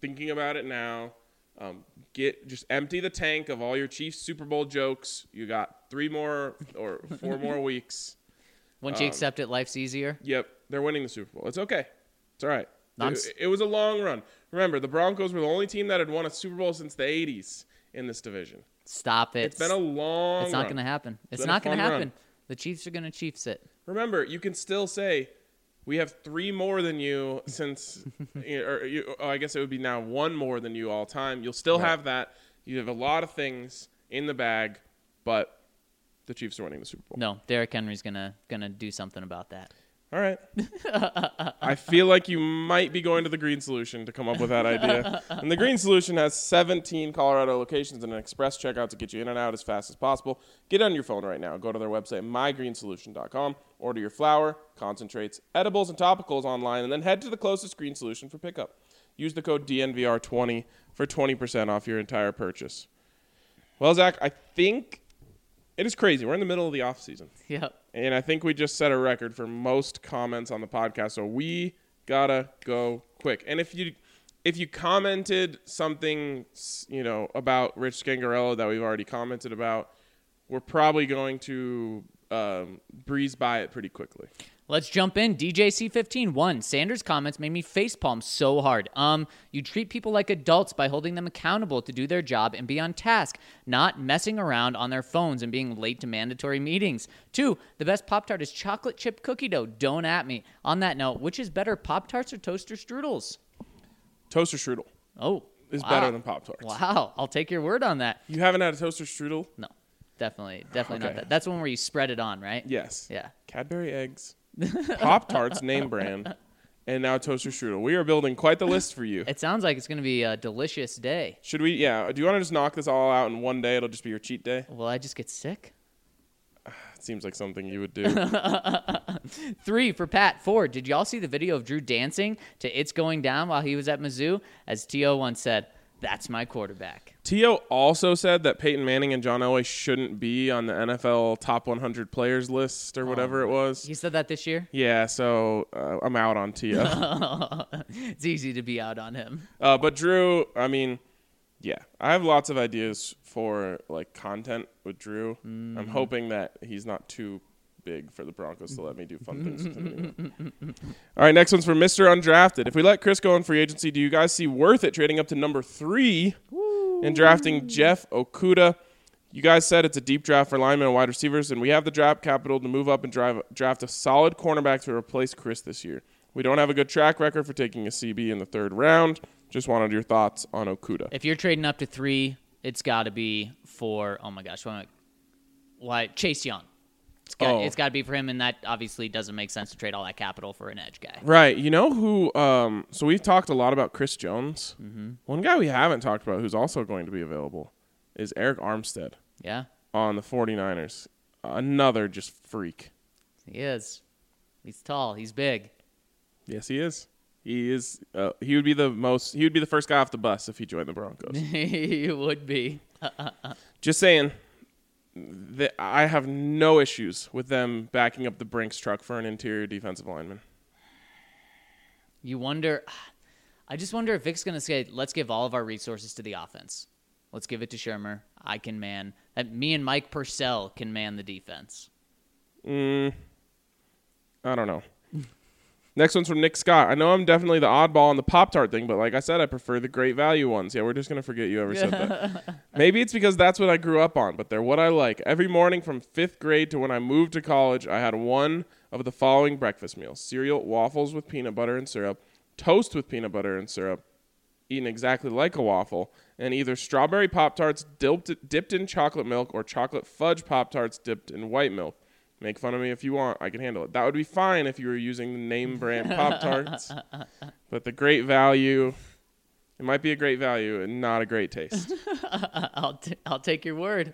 thinking about it now. Um, get just empty the tank of all your Chiefs Super Bowl jokes. You got three more or four more [LAUGHS] weeks. Once Um, you accept it, life's easier. Yep, they're winning the Super Bowl. It's okay. It's all right. It, it was a long run. Remember, the Broncos were the only team that had won a Super Bowl since the '80s in this division. Stop it. It's been a long. It's not going to happen. It's a not going to happen. run. The Chiefs are going to Chiefs it. Remember, you can still say we have three more than you since, [LAUGHS] or you, oh, I guess it would be now one more than you all time. You'll still Right. have that. You have a lot of things in the bag, but the Chiefs are winning the Super Bowl. No, Derrick Henry's gonna gonna do something about that. All right. [LAUGHS] I feel like you might be going to the Green Solution to come up with that idea. And the Green Solution has 17 Colorado locations and an express checkout to get you in and out as fast as possible. Get on your phone right now. Go to their website, mygreensolution.com. Order your flour, concentrates, edibles, and topicals online, and then head to the closest Green Solution for pickup. Use the code DNVR20 for 20% off your entire purchase. Well, Zach, I think it is crazy. We're in the middle of the off season. Yep. And I think we just set a record for most comments on the podcast. So we gotta go quick. And if you if you commented something you know about Rich Scangarello that we've already commented about, we're probably going to um, breeze by it pretty quickly. Let's jump in. DJC15 one. Sanders' comments made me facepalm so hard. Um, you treat people like adults by holding them accountable to do their job and be on task, not messing around on their phones and being late to mandatory meetings. Two, the best Pop Tart is chocolate chip cookie dough. Don't at me. On that note, which is better, Pop Tarts or toaster strudels? Toaster strudel Oh, is wow. better than Pop Tarts. Wow, I'll take your word on that. You haven't had a toaster strudel? No, definitely, definitely Okay. not that. That's one where you spread it on, right? Yes. Yeah. Cadbury eggs, Pop Tarts name brand, and now toaster strudel. We are building quite the list for you. It sounds like it's going to be a delicious day. Should we? Yeah. Do you want to just knock this all out in one day? It'll just be your cheat day. Will I just get sick? [SIGHS] It seems like something you would do. [LAUGHS] Three for Pat. Four. Did y'all see the video of Drew dancing to "It's Going Down" while he was at Mizzou? As To once said, "That's my quarterback." Tio also said that Peyton Manning and John Elway shouldn't be on the NFL top 100 players list or whatever it was. He said that this year. Yeah, so uh, I'm out on Tio. [LAUGHS] it's easy to be out on him. uh, but Drew, I mean, yeah, I have lots of ideas for like content with Drew. I'm hoping that he's not too big for the Broncos to let me do fun things with him. anymore. [LAUGHS] All right, next one's for Mr. Undrafted. If we let Chris go in free agency, do you guys see worth it trading up to number three and drafting Jeff Okudah? You guys said it's a deep draft for linemen and wide receivers, and we have the draft capital to move up and drive, draft a solid cornerback to replace Chris this year. We don't have a good track record for taking a CB in the third round. Just wanted your thoughts on Okudah. If you're trading up to three, it's got to be for oh my gosh, why, why Chase Young? It's got, Oh. it's got to be for him, and that obviously doesn't make sense to trade all that capital for an edge guy. Right. You know who? Um, so we've talked a lot about Chris Jones. Mm-hmm. One guy we haven't talked about who's also going to be available is Arik Armstead Yeah, on the 49ers. Another just freak. he is. He's tall. He's big. Yes, he is. He is. Uh, he would be the most. He would be the first guy off the bus if he joined the Broncos. [LAUGHS] he would be. [LAUGHS] Just saying. That I have no issues with them backing up the Brinks truck for an interior defensive lineman. You wonder. [SIGHS] I just wonder if Vic's going to say, let's give all of our resources to the offense. Let's give it to Shurmur. I can man. That me and Mike Purcell can man the defense. Mm, I don't know. Next one's from Nick Scott. I know I'm definitely the oddball on the Pop Tart thing, but like I said, I prefer the great value ones. Yeah, we're just gonna forget you ever said that. [LAUGHS] Maybe it's because that's what I grew up on, but they're what I like. Every morning from fifth grade to when I moved to college, I had one of the following breakfast meals: cereal, waffles with peanut butter and syrup, toast with peanut butter and syrup, eaten exactly like a waffle, and either strawberry Pop Tarts dipped, dipped in chocolate milk or chocolate fudge Pop Tarts dipped in white milk. Make fun of me if you want. I can handle it. That would be fine if you were using the name brand [LAUGHS] Pop Tarts. but the great value, it might be a great value and not a great taste. [LAUGHS] I'll, t- I'll take your word.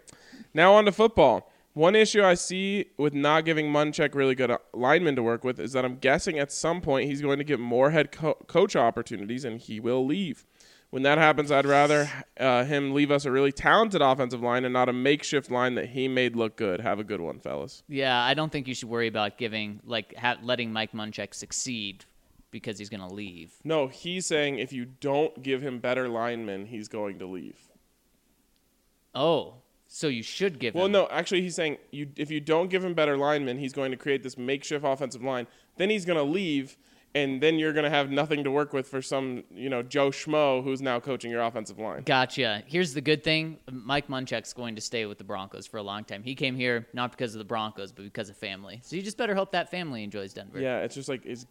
now on to football. One issue I see with not giving Munchak really good uh, linemen to work with is that I'm guessing at some point he's going to get more head co- coach opportunities and he will leave. When that happens, I'd rather uh, him leave us a really talented offensive line and not a makeshift line that he made look good. Have a good one, fellas. Yeah, I don't think you should worry about giving, like, ha- letting Mike Munchak succeed because he's going to leave. No, he's saying if you don't give him better linemen, he's going to leave. Oh, so you should give Well, him. Well, no, actually, he's saying you if you don't give him better linemen, he's going to create this makeshift offensive line. Then he's going to leave, and then you're going to have nothing to work with for some, you know, Joe Schmo who's now coaching your offensive line. Gotcha. Here's the good thing Mike Munchak's going to stay with the Broncos for a long time. He came here not because of the Broncos, but because of family. So you just better hope that family enjoys Denver. Yeah, it's just like is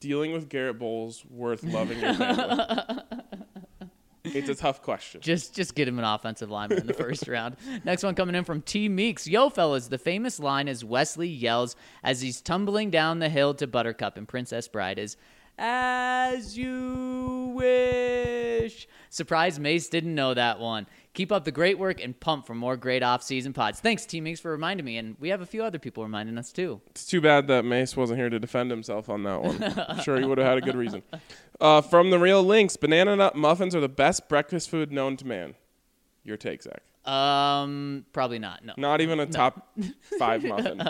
dealing with Garett Bolles worth loving your family? [LAUGHS] it's a tough question. Just just get him an offensive lineman in the first round. Next one coming in from T Meeks. Yo, fellas, the famous line as Wesley yells as he's tumbling down the hill to Buttercup and Princess Bride is, As you wish. Surprised Mace didn't know that one. Keep up the great work and pump for more great off-season pods. Thanks, T Meeks, for reminding me, and we have a few other people reminding us too. It's too bad that Mace wasn't here to defend himself on that one. I'm sure he would have had a good reason. Uh, from the real links, banana nut muffins are the best breakfast food known to man. Your take, Zach. Um, probably not. No, Not even a top [LAUGHS] five muffin.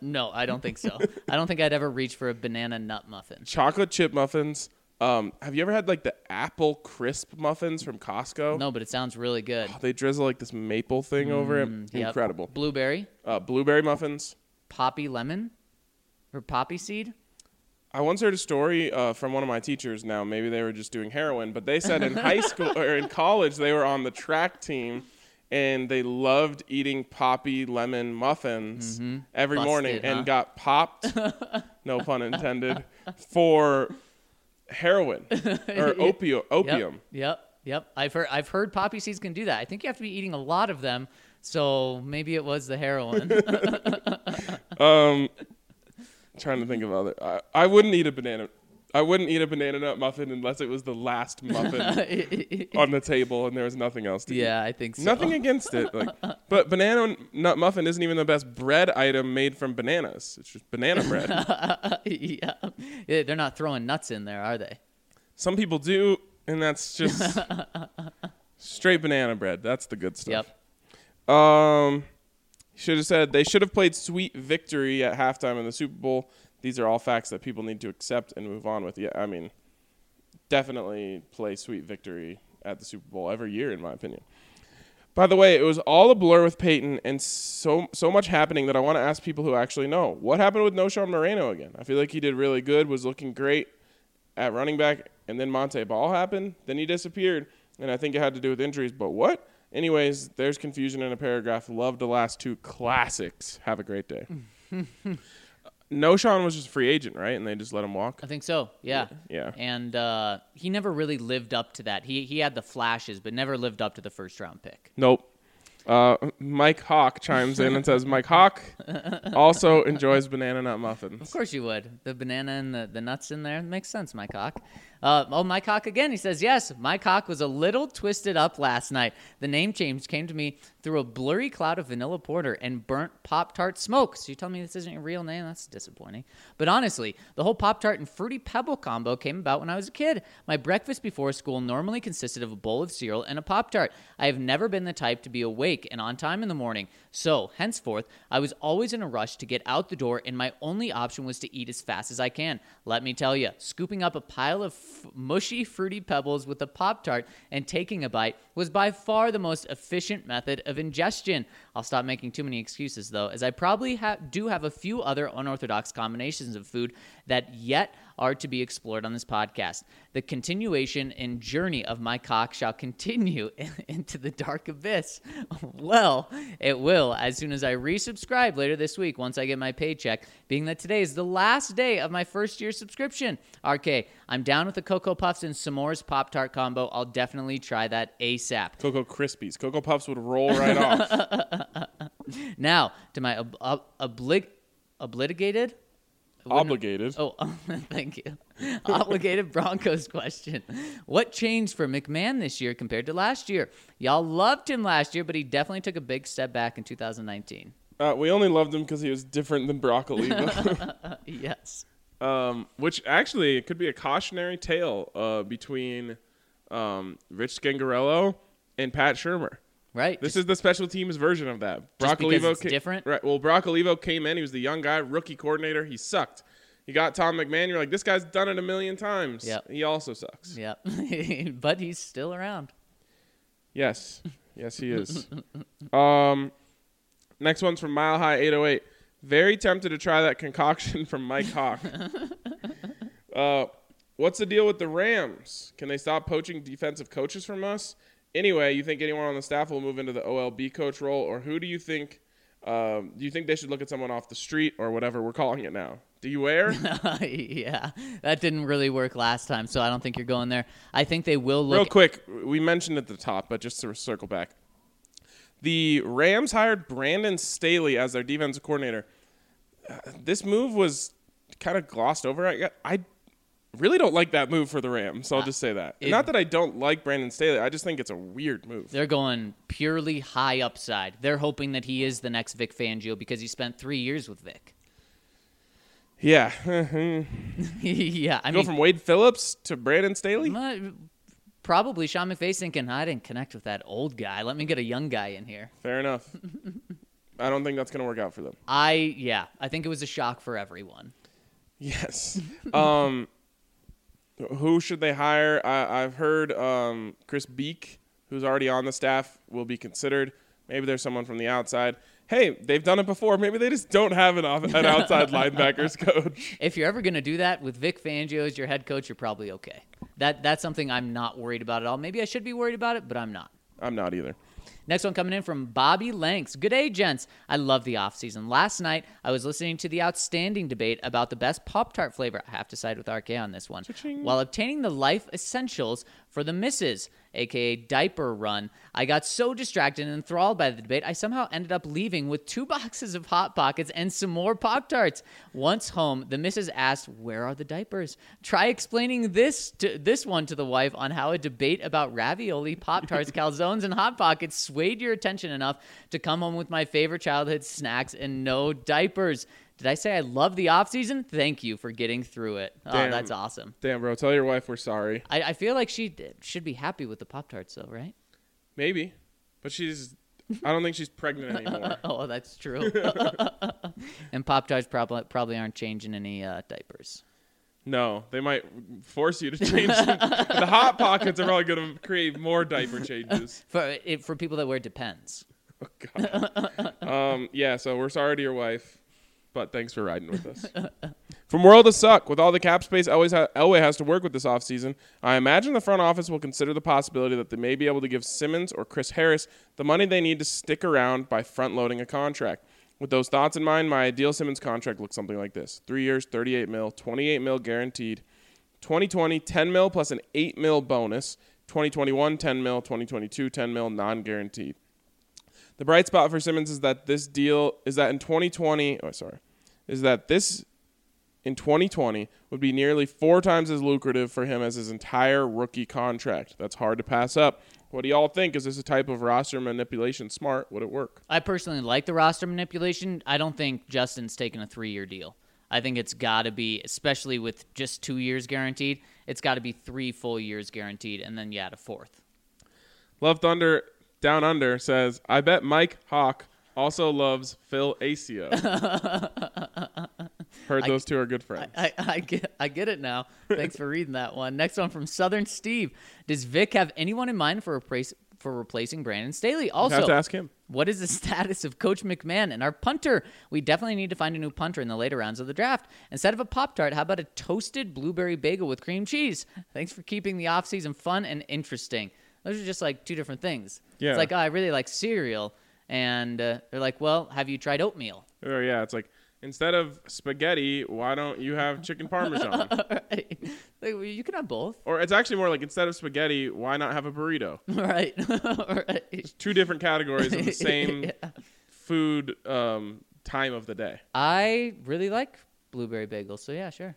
no, I don't think so. I don't think I'd ever reach for a banana nut muffin. Chocolate chip muffins. Um, have you ever had like the apple crisp muffins from Costco? No, but it sounds really good. They drizzle like this maple thing over it. Mm, Yep. Incredible. Blueberry, Uh, blueberry muffins. poppy lemon, or poppy seed. I once heard a story uh, from one of my teachers. Now maybe they were just doing heroin, but they said in [LAUGHS] high school or in college they were on the track team, and they loved eating poppy lemon muffins every morning, Mm-hmm. Busted, and huh? got popped. [LAUGHS] no pun intended. For heroin [LAUGHS] or opio- opium. Yep, yep, yep. I've heard I've heard poppy seeds can do that. I think you have to be eating a lot of them. So maybe it was the heroin. [LAUGHS] [LAUGHS] Um, trying to think of other. I, I wouldn't eat a banana. I wouldn't eat a banana nut muffin unless it was the last muffin [LAUGHS] on the table and there was nothing else to eat. yeah, I think so. Nothing against it, like, [LAUGHS] but banana nut muffin isn't even the best bread item made from bananas. It's just banana bread. [LAUGHS] yeah. yeah, they're not throwing nuts in there, are they? Some people do, and that's just straight banana bread. That's the good stuff. Yep. Um, should have said they should have played Sweet Victory at halftime in the Super Bowl. These are all facts that people need to accept and move on with. Yeah, I mean, definitely play Sweet Victory at the Super Bowl every year, in my opinion. By the way, it was all a blur with Peyton, and so so much happening that I want to ask people who actually know what happened with Knowshon Moreno again. I feel like he did really good, was looking great at running back, and then Monte Ball happened. Then he disappeared, and I think it had to do with injuries. But what? Anyways, there's confusion in a paragraph. Love the last two classics. Have a great day. [LAUGHS] Knowshon was just a free agent, right? And they just let him walk. I think so. Yeah. Yeah. And uh, he never really lived up to that. He he had the flashes, but never lived up to the first round pick. Nope. Uh, Mike Hawk chimes in and says Mike Hawk also enjoys banana nut muffins." Of course you would. The banana and the, the nuts in there makes sense, Mike cock. Uh, oh, my cock again. He says, Yes, my cock was a little twisted up last night. The name change came to me through a blurry cloud of vanilla porter and burnt Pop Tart smoke. So you tell me this isn't your real name? That's disappointing. But honestly, the whole Pop Tart and Fruity Pebble combo came about when I was a kid. My breakfast before school normally consisted of a bowl of cereal and a Pop Tart. I have never been the type to be awake and on time in the morning. So, henceforth, I was always in a rush to get out the door, and my only option was to eat as fast as I can. Let me tell you, scooping up a pile of f- mushy, fruity pebbles with a Pop Tart and taking a bite was by far the most efficient method of ingestion. I'll stop making too many excuses, though, as I probably ha- do have a few other unorthodox combinations of food that yet are to be explored on this podcast. The continuation and journey of my cock shall continue [LAUGHS] into the dark abyss. Well, it will as soon as I resubscribe later this week once I get my paycheck, being that today is the last day of my first year subscription. RK, I'm down with the Cocoa Puffs and S'mores Pop Tart combo. I'll definitely try that ASAP. Cocoa Krispies. Cocoa Puffs would roll right off. [LAUGHS] Now, to my ob- ob- oblig- obligated? Obligated. Oh, [LAUGHS] thank you. Obligated Broncos question. What changed for McMahon this year compared to last year? Y'all loved him last year, but he definitely took a big step back in 2019. Uh, we only loved him because he was different than Brock Olivo. [LAUGHS] yes. Um, which actually could be a cautionary tale uh, between um, Rich Scangarello and Pat Shurmur. Right. This is the special teams version of that. Brock because Olivo it's ca- different? Right. Well, Brock Olivo came in. He was the young guy, rookie coordinator. He sucked. You got Tom McMahon. You're like, this guy's done it a million times. Yep. He also sucks. Yeah. [LAUGHS] but he's still around. Yes. [LAUGHS] Yes, he is. um, next one's from Mile High 808. Very tempted to try that concoction from Mike Hawk. [LAUGHS] uh, what's the deal with the Rams? Can they stop poaching defensive coaches from us? Anyway, you think anyone on the staff will move into the OLB coach role, or who do you think? Um, do you think they should look at someone off the street or whatever we're calling it now? Do you wear? [LAUGHS] yeah. That didn't really work last time, so I don't think you're going there. I think they will look Real quick, we mentioned at the top, but just to circle back. The Rams hired Brandon Staley as their defensive coordinator. Uh, this move was kind of glossed over. I, I really don't like that move for the Rams. So I'll just say that. it- Not that I don't like Brandon Staley. I just think it's a weird move. They're going purely high upside. They're hoping that he is the next Vic Fangio because he spent three years with Vic. Yeah. [LAUGHS] [LAUGHS] yeah, I Go mean, from Wade Phillips to Brandon Staley? Probably Sean McVay's thinking, I didn't connect with that old guy. Let me get a young guy in here. Fair enough. [LAUGHS] I don't think that's going to work out for them. I, yeah, I think it was a shock for everyone. Yes. um, who should they hire? I, I've heard um, Chris Beake, who's already on the staff, will be considered. Maybe there's someone from the outside. Hey, they've done it before. Maybe they just don't have an, off- an outside [LAUGHS] linebackers coach. If you're ever going to do that with Vic Fangio as your head coach, you're probably okay. That That's something I'm not worried about at all. Maybe I should be worried about it, but I'm not. I'm not either. Next one coming in from Bobby Lanks. Good day, gents. I love the offseason. Last night, I was listening to the outstanding debate about the best Pop Tart flavor. I have to side with RK on this one. While obtaining the life essentials for the misses, aka diaper run, I got so distracted and enthralled by the debate, I somehow ended up leaving with two [LAUGHS] boxes of Hot Pockets and some more Pop Tarts. Once home, the missus asked, Where are the diapers? Try explaining this to this one to the wife on how a debate about ravioli, Pop Tarts, [LAUGHS] calzones, and Hot Pockets swayed your attention enough to come home with my favorite childhood snacks and no diapers. Did I say I love the off season? Thank you for getting through it. Oh, that's awesome. Damn, bro. Tell your wife we're sorry. I, I feel like she d- should be happy with the Pop Tarts, though, right? Maybe. But she's. I don't think she's pregnant anymore. [LAUGHS] Oh, that's true. [LAUGHS] and Pop Tarts probably probably aren't changing any uh, diapers. No, they might force you to change the Hot Pockets are probably going to create more diaper changes. [LAUGHS] For it, for people that wear Depends. Oh, God. um, yeah, so we're sorry to your wife, but thanks for riding with us. [LAUGHS] From World to Suck, with all the cap space always ha- Elway has to work with this offseason, I imagine the front office will consider the possibility that they may be able to give Simmons or Chris Harris the money they need to stick around by front loading a contract. With those thoughts in mind, my ideal Simmons contract looks something like this: three years, 38 mil, 28 mil guaranteed. 2020, 10 mil plus an 8 mil bonus. 2021, 10 mil. 2022, 10 mil, non-guaranteed. The bright spot for Simmons is that this deal is that in 2020, oh sorry, is that this in 2020 would be nearly four times as lucrative for him as his entire rookie contract. That's hard to pass up. What do y'all think? Is this a type of roster manipulation smart? Would it work? I personally like the roster manipulation. I don't think Justin's taking a three year deal. I think it's got to be, especially with just two years guaranteed, it's got to be three full years guaranteed, and then add a fourth. Love Thunder Down Under says, I bet Mike Hawk also loves Phil Asio. [LAUGHS] Heard those two are good friends. I, I get I get it now. Thanks for reading that one. Next one from Southern Steve. Does Vic have anyone in mind for replace for replacing Brandon Staley? Also, have to ask him. What is the [LAUGHS] status of Coach McMahon and our punter? We definitely need to find a new punter in the later rounds of the draft. Instead of a Pop Tart, how about a toasted blueberry bagel with cream cheese? Thanks for keeping the offseason fun and interesting. Those are just like two different things. Yeah. It's like, oh, I really like cereal. And uh, they're like, well, have you tried oatmeal? Oh, yeah, it's like instead of spaghetti, why don't you have chicken parmesan? [LAUGHS] right. Like, well, you can have both. or it's actually more like instead of spaghetti, why not have a burrito? [LAUGHS] Right. [LAUGHS] right. Two different categories of the same Yeah. food um, time of the day. I really like blueberry bagels, so yeah, sure.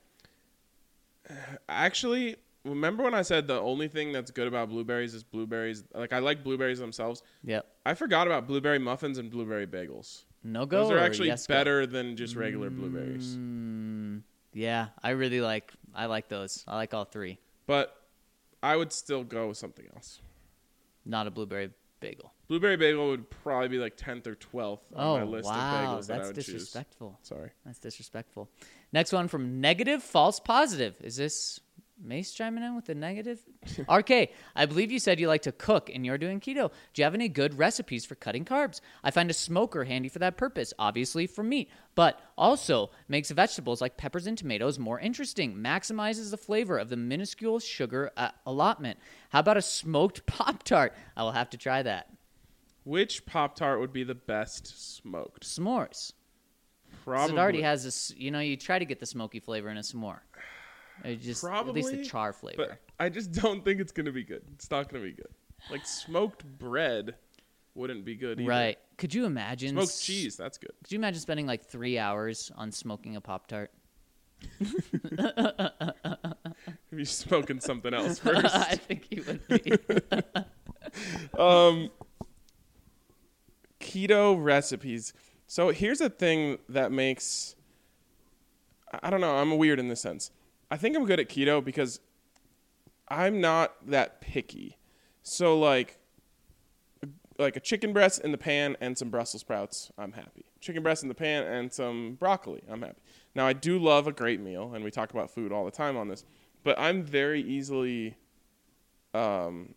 Actually, remember when I said the only thing that's good about blueberries is blueberries? Like I like blueberries themselves. Yep. I forgot about blueberry muffins and blueberry bagels. No go. Those are actually yes go? better than just regular blueberries. Mm, yeah, I really like. I like those. I like all three. But I would still go with something else. Not a blueberry bagel. Blueberry bagel would probably be like 10th or 12th on Oh my list wow, of bagels that I that's would choose. disrespectful. Sorry. That's disrespectful. Next one from negative, false, positive. Is this Mace chiming in with the negative? [LAUGHS] RK, I believe you said you like to cook and you're doing keto. Do you have any good recipes for cutting carbs? I find a smoker handy for that purpose, obviously for meat, but also makes vegetables like peppers and tomatoes more interesting, maximizes the flavor of the minuscule sugar uh, allotment. How about a smoked [LAUGHS] Pop Tart? I will have to try that. Which Pop Tart would be the best smoked? S'mores. 'Cause Probably. It already has this, you know, you try to get the smoky flavor in a s'more. It just Probably, at least the char flavor. But I just don't think it's going to be good. It's not going to be good. Like smoked bread wouldn't be good either. Right. Could you imagine Smoked s- cheese, that's good. Could you imagine spending like three hours on smoking a Pop Tart? [LAUGHS] You're smoking something else [LAUGHS] first. I think you would be. [LAUGHS] um, keto recipes. So here's a thing that makes I- I don't know, I'm weird in this sense. I think I'm good at keto because I'm not that picky. So like like a chicken breast in the pan and some Brussels sprouts, I'm happy. Chicken breast in the pan and some broccoli, I'm happy. Now I do love a great meal and we talk about food all the time on this, but I'm very easily um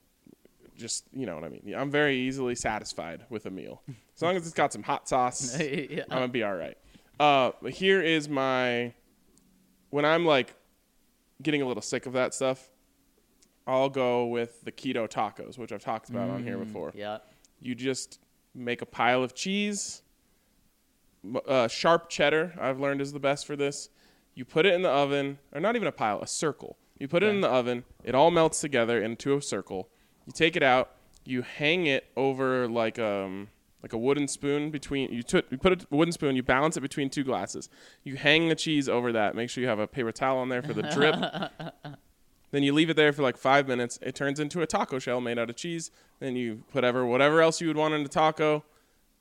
just you know what I mean. I'm very easily satisfied with a meal, as long as it's got some hot sauce. [LAUGHS] Yeah. I'm gonna be all right. Uh, but here is my when I'm like getting a little sick of that stuff. I'll go with the keto tacos, which I've talked about on here before. yeah. You just make a pile of cheese. Uh, sharp cheddar, I've learned, is the best for this. You put it in the oven, or not even a pile, a circle. You put it in the oven, it all melts together into a circle. You take it out, you hang it over like um like a wooden spoon between you, took you put a wooden spoon, you balance it between two glasses. You hang the cheese over that. Make sure you have a paper towel on there for the drip. [LAUGHS] Then you leave it there for like five minutes. It turns into a taco shell made out of cheese. Then you put whatever whatever else you would want in a taco.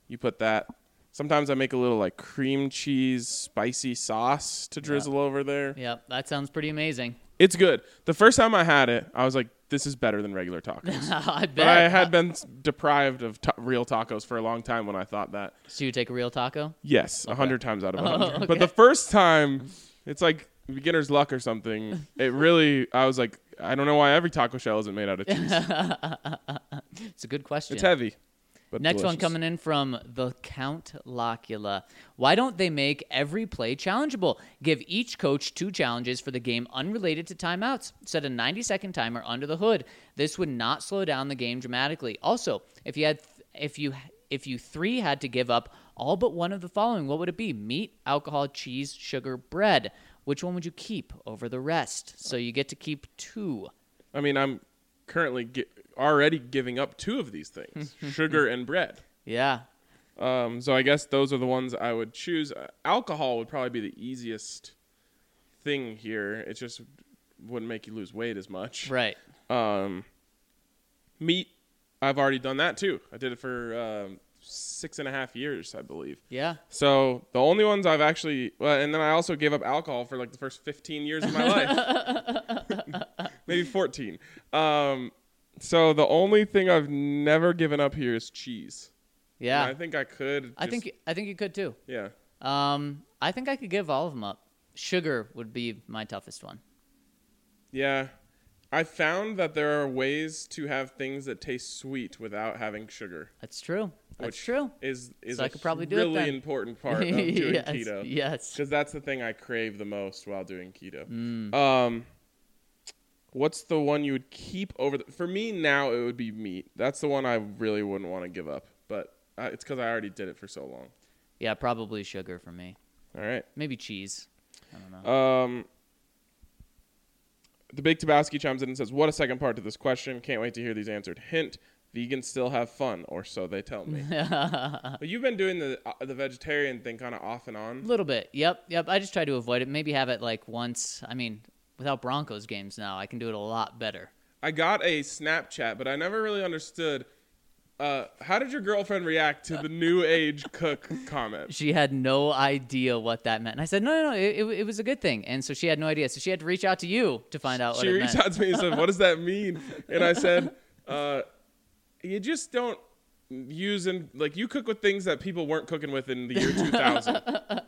You put that. Sometimes I make a little like cream cheese spicy sauce to drizzle over there. Yep. That sounds pretty amazing. It's good. The first time I had it, I was like, "This is better than regular tacos." [LAUGHS] I bet. but I had been deprived of ta- real tacos for a long time when I thought that. So you take a real taco? Yes, a hundred times out of a Oh, hundred. okay. But the first time, it's like beginner's luck or something. It really, I was like, I don't know why every taco shell isn't made out of cheese. [LAUGHS] It's a good question. It's heavy. But Next one coming in from the Count Locula. Why don't they make every play challengeable? Give each coach two challenges for the game unrelated to timeouts. Set a 90 second timer under the hood. This would not slow down the game dramatically. Also, if you had if you if you three had to give up all but one of the following, what would it be? Meat, alcohol, cheese, sugar, bread. Which one would you keep over the rest? So you get to keep two. I mean, I'm currently gi- already giving up two of these things: [LAUGHS] sugar and bread. Yeah. Um, so I guess those are the ones I would choose. Uh, alcohol would probably be the easiest thing here. It just wouldn't make you lose weight as much. Right. Um, meat, I've already done that too. I did it for um, six and a half years, I believe. Yeah. So the only ones I've actually, well, and then I also gave up alcohol for like the first 15 years of my life, [LAUGHS] [LAUGHS] maybe 14. Um, so the only thing I've never given up here is cheese. And Yeah. I think I could. I just- think I think you could too. Yeah. Um, I think I could give all of them up. Sugar would be my toughest one. Yeah. I found that there are ways to have things that taste sweet without having sugar. That's true. That's which true. Is is So I a could probably do it really then. important part [LAUGHS] of doing yes, keto. Yes. Because that's the thing I crave the most while doing keto. Mm. Um, what's the one you would keep over? The, for me now, it would be meat. That's the one I really wouldn't want to give up. But uh, it's because I already did it for so long. Yeah, probably sugar for me. All right. Maybe cheese. I don't know. Um, the Big Tabasky chimes in and says, "What a second part to this question! Can't wait to hear these answered." Hint: Vegans still have fun, or so they tell me. [LAUGHS] but you've been doing the uh, the vegetarian thing kind of off and on. A little bit. Yep. Yep. I just try to avoid it. Maybe have it like once. I mean, without Broncos games now, I can do it a lot better. I got a Snapchat, but I never really understood. Uh, how did your girlfriend react to the new age [LAUGHS] cook comment? She had no idea what that meant. And I said, no, no, no, it, it, it was a good thing. And so she had no idea. So she had to reach out to you to find out what She reached meant. out to me and said, "What does that mean?" And I said, [LAUGHS] uh, "You just don't use and like you cook with things that people weren't cooking with in the year 2000." [LAUGHS]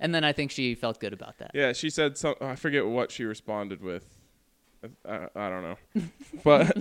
And then I think she felt good about that. yeah, she said some. I forget what she responded with. I, I don't know, [LAUGHS] but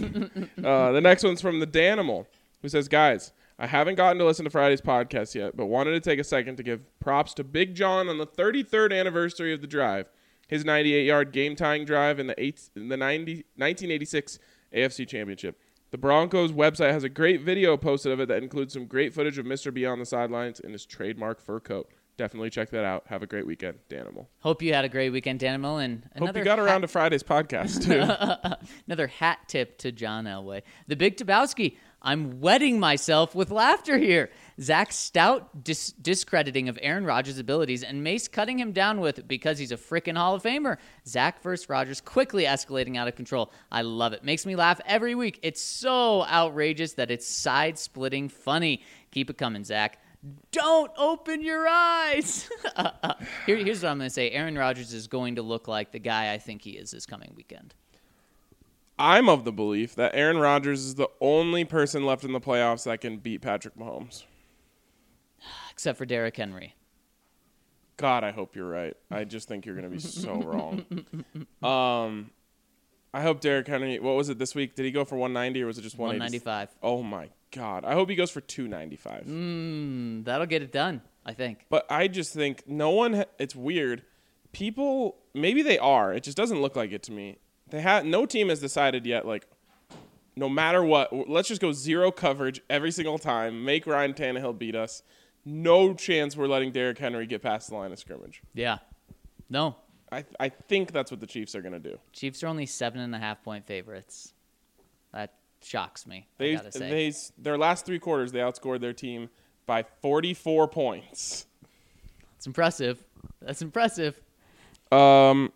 uh, the next one's from the Danimal, who says, "Guys." I haven't gotten to listen to Friday's podcast yet, but wanted to take a second to give props to Big John on the 33rd anniversary of the drive. His 98 yard game tying drive in the, eight, in the 90, 1986 AFC Championship. The Broncos website has a great video posted of it that includes some great footage of Mr. B on the sidelines in his trademark fur coat. Definitely check that out. Have a great weekend, Danimal. Hope you had a great weekend, Danimal. And Hope you got hat- around to Friday's podcast, [LAUGHS] too. [LAUGHS] Another hat tip to John Elway. The Big Tabowski. I'm wetting myself with laughter here. Zach Stout dis- discrediting of Aaron Rodgers' abilities and Mace cutting him down with because he's a freaking Hall of Famer. Zach versus Rodgers quickly escalating out of control. I love it. Makes me laugh every week. It's so outrageous that it's side splitting funny. Keep it coming, Zach. Don't open your eyes. [LAUGHS] Here, here's what I'm going to say Aaron Rodgers is going to look like the guy I think he is this coming weekend. I'm of the belief that Aaron Rodgers is the only person left in the playoffs that can beat Patrick Mahomes. [SIGHS] except for Derrick Henry. God, I hope you're right. I just think you're going to be so [LAUGHS] wrong. [LAUGHS] Um, I hope Derrick Henry. What was it this week? Did he go for 190 or was it just 180? 195. Oh my God! I hope he goes for 295. Mm, that'll get it done, I think. But I just think no one. It's weird. People, maybe they are. It just doesn't look like it to me. They have no team has decided yet. Like, no matter what, let's just go zero coverage every single time. Make Ryan Tannehill beat us. No chance we're letting Derrick Henry get past the line of scrimmage. Yeah. No. I I think that's what the Chiefs are gonna do. Chiefs are only seven and a half point favorites. That shocks me. They I gotta say. they their last three quarters they outscored their team by 44 points. That's impressive. That's impressive. Um,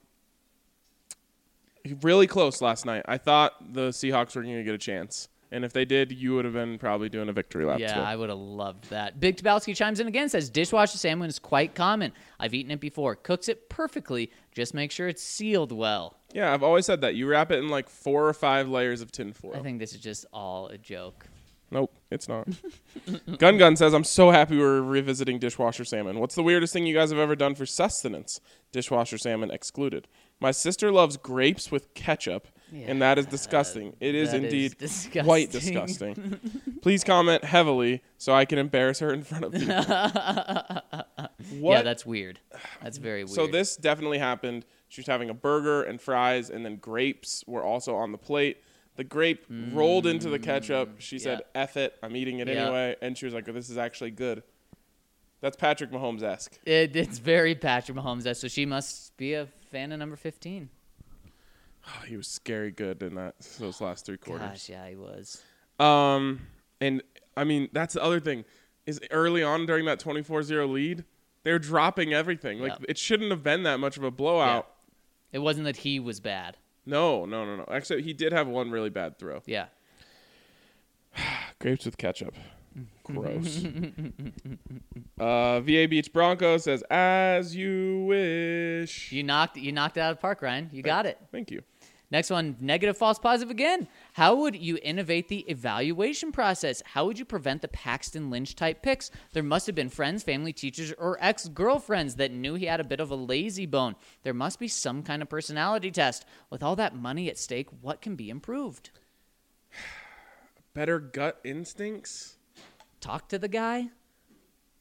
really close last night. I thought the Seahawks were going to get a chance, and if they did, you would have been probably doing a victory lap. Yeah, too. I would have loved that. Big Tabowski chimes in again, says dishwasher salmon is quite common. I've eaten it before. Cooks it perfectly. Just make sure it's sealed well. yeah. I've always said that you wrap it in like four or five layers of tinfoil. I think this is just all a joke. Nope, it's not. [LAUGHS] Gun Gun says, I'm so happy we're revisiting dishwasher salmon. What's the weirdest thing you guys have ever done for sustenance? Dishwasher salmon excluded. My sister loves grapes with ketchup, and that is disgusting. It is that is indeed disgusting. quite disgusting. [LAUGHS] Please comment heavily so I can embarrass her in front of people. [LAUGHS] what? Yeah, that's weird. That's very weird. So this definitely happened. She was having a burger and fries, and then grapes were also on the plate. The grape rolled into the ketchup. Mm, she said, yeah. "F it, I'm eating it Yeah. anyway." And she was like, "This is actually good." That's Patrick Mahomes esque. It, it's very Patrick Mahomes. Esque. So she must be a fan of number 15. Oh, [SIGHS] he was scary good in that those last three quarters. Gosh, yeah, he was. Um, and I mean that's the other thing is early on during that 24-0 lead, They're dropping everything. Like Yeah. it shouldn't have been that much of a blowout. It wasn't that he was bad. No, no, no, no. Actually, he did have one really bad throw. Yeah. [SIGHS] Grapes with ketchup. [LAUGHS] Gross. uh, VA Beach Bronco says, "As you wish." You knocked you knocked it out of the park, Ryan. You got it. Thank you. Next one, negative, false, positive again. How would you innovate the evaluation process? How would you prevent the Paxton Lynch type picks? There must have been friends, family, teachers, or ex girlfriends that knew he had a bit of a lazy bone. There must be some kind of personality test. With all that money at stake, what can be improved? [SIGHS] Better gut instincts. Talk to the guy?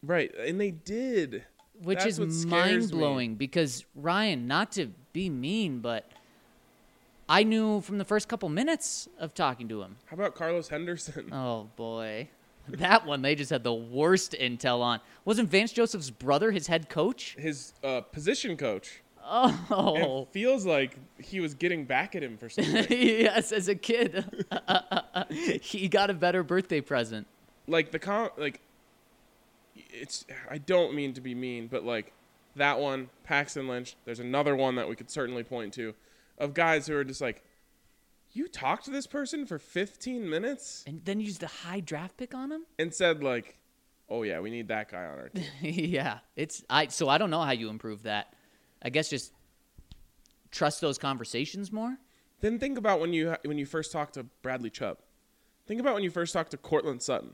Right, and they did. Which That's is mind blowing because, Ryan, not to be mean, but I knew from the first couple minutes of talking to him. How about Carlos Henderson? [LAUGHS] Oh boy. That one they just had the worst intel on. Wasn't Vance Joseph's brother his head coach? His uh, position coach. Oh. It feels like he was getting back at him for [LAUGHS] something. yes, as a kid. [LAUGHS] he got a better birthday present. like the com like it's I don't mean to be mean, but like that one, Paxton Lynch, there's another one that we could certainly point to of guys who are just like you talked to this person for 15 minutes And then used a high draft pick on him? and said like, "Oh yeah, we need that guy on our team." [LAUGHS] yeah. It's I so I don't know how you improve that. I guess just trust those conversations more. then think about when you when you first talked to Bradley Chubb. Think about when you first talked to Courtland Sutton.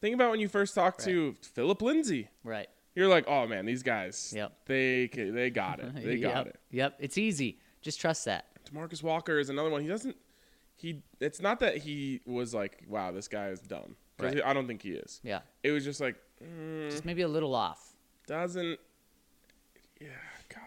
Think about when you first talked to Phillip Lindsay. Right. You're like, "Oh man, these guys, Yep. they they got it. [LAUGHS] They got yep. it." Yep. It's easy. Just trust that. Demarcus Walker is another one. He doesn't. He. It's not that he was like, "Wow, this guy is dumb." Right. I don't think he is. Yeah. It was just like, mm, Just maybe a little off. doesn't. Yeah, God.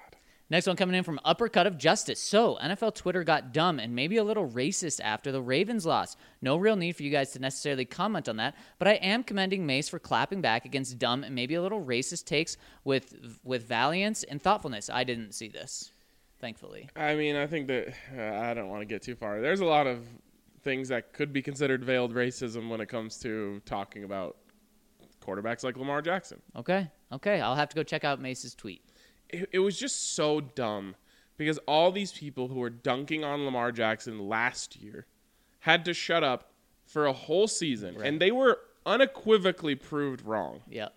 Next one coming in from Uppercut of Justice. So, NFL Twitter got dumb and maybe a little racist after the Ravens loss. No real need for you guys to necessarily comment on that, but I am commending Mace for clapping back against dumb and maybe a little racist takes with with valiance and thoughtfulness. I didn't see this, thankfully. I mean, I think that uh, I don't want to get too far. There's a lot of things that could be considered veiled racism when it comes to talking about quarterbacks like Lamar Jackson. Okay, okay, I'll have to go check out Mace's tweet. it, it was just so dumb because all these people who were dunking on Lamar Jackson last year had to shut up for a whole season, and they were unequivocally proved wrong. Yep.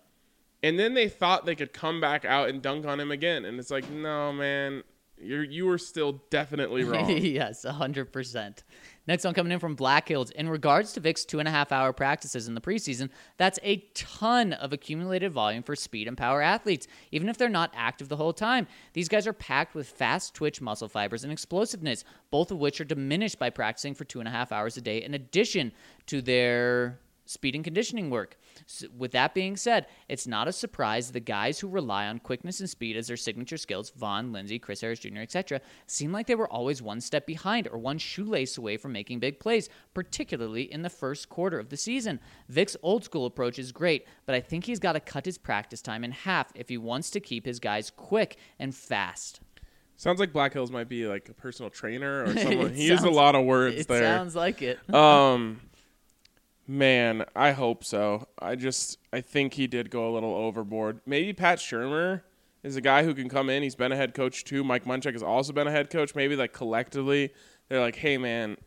And then they thought they could come back out and dunk on him again, and it's like, no, man, you you were still definitely [LAUGHS] wrong. yes, 100%. Next one coming in from Black Hills. In regards to Vic's two and a half hour practices in the preseason, that's a ton of accumulated volume for speed and power athletes, even if they're not active the whole time. These guys are packed with fast twitch muscle fibers and explosiveness, both of which are diminished by practicing for two and a half hours a day in addition to their speed and conditioning work. S with that being said, it's not a surprise the guys who rely on quickness and speed as their signature skills, Vaughn, Lindsay, Chris Harris Jr., etc., seem like they were always one step behind or one shoelace away from making big plays, particularly in the first quarter of the season. Vic's old school approach is great, but I think he's got to cut his practice time in half if he wants to keep his guys quick and fast. Sounds like Black Hills might be like a personal trainer or [LAUGHS] someone. He used a lot of words It there. sounds like it. Um, man, I hope so. I just I think he did go a little overboard. Maybe Pat Shurmur is a guy who can come in. He's been a head coach too. Mike Munchak has also been a head coach. Maybe like collectively, they're like, hey man,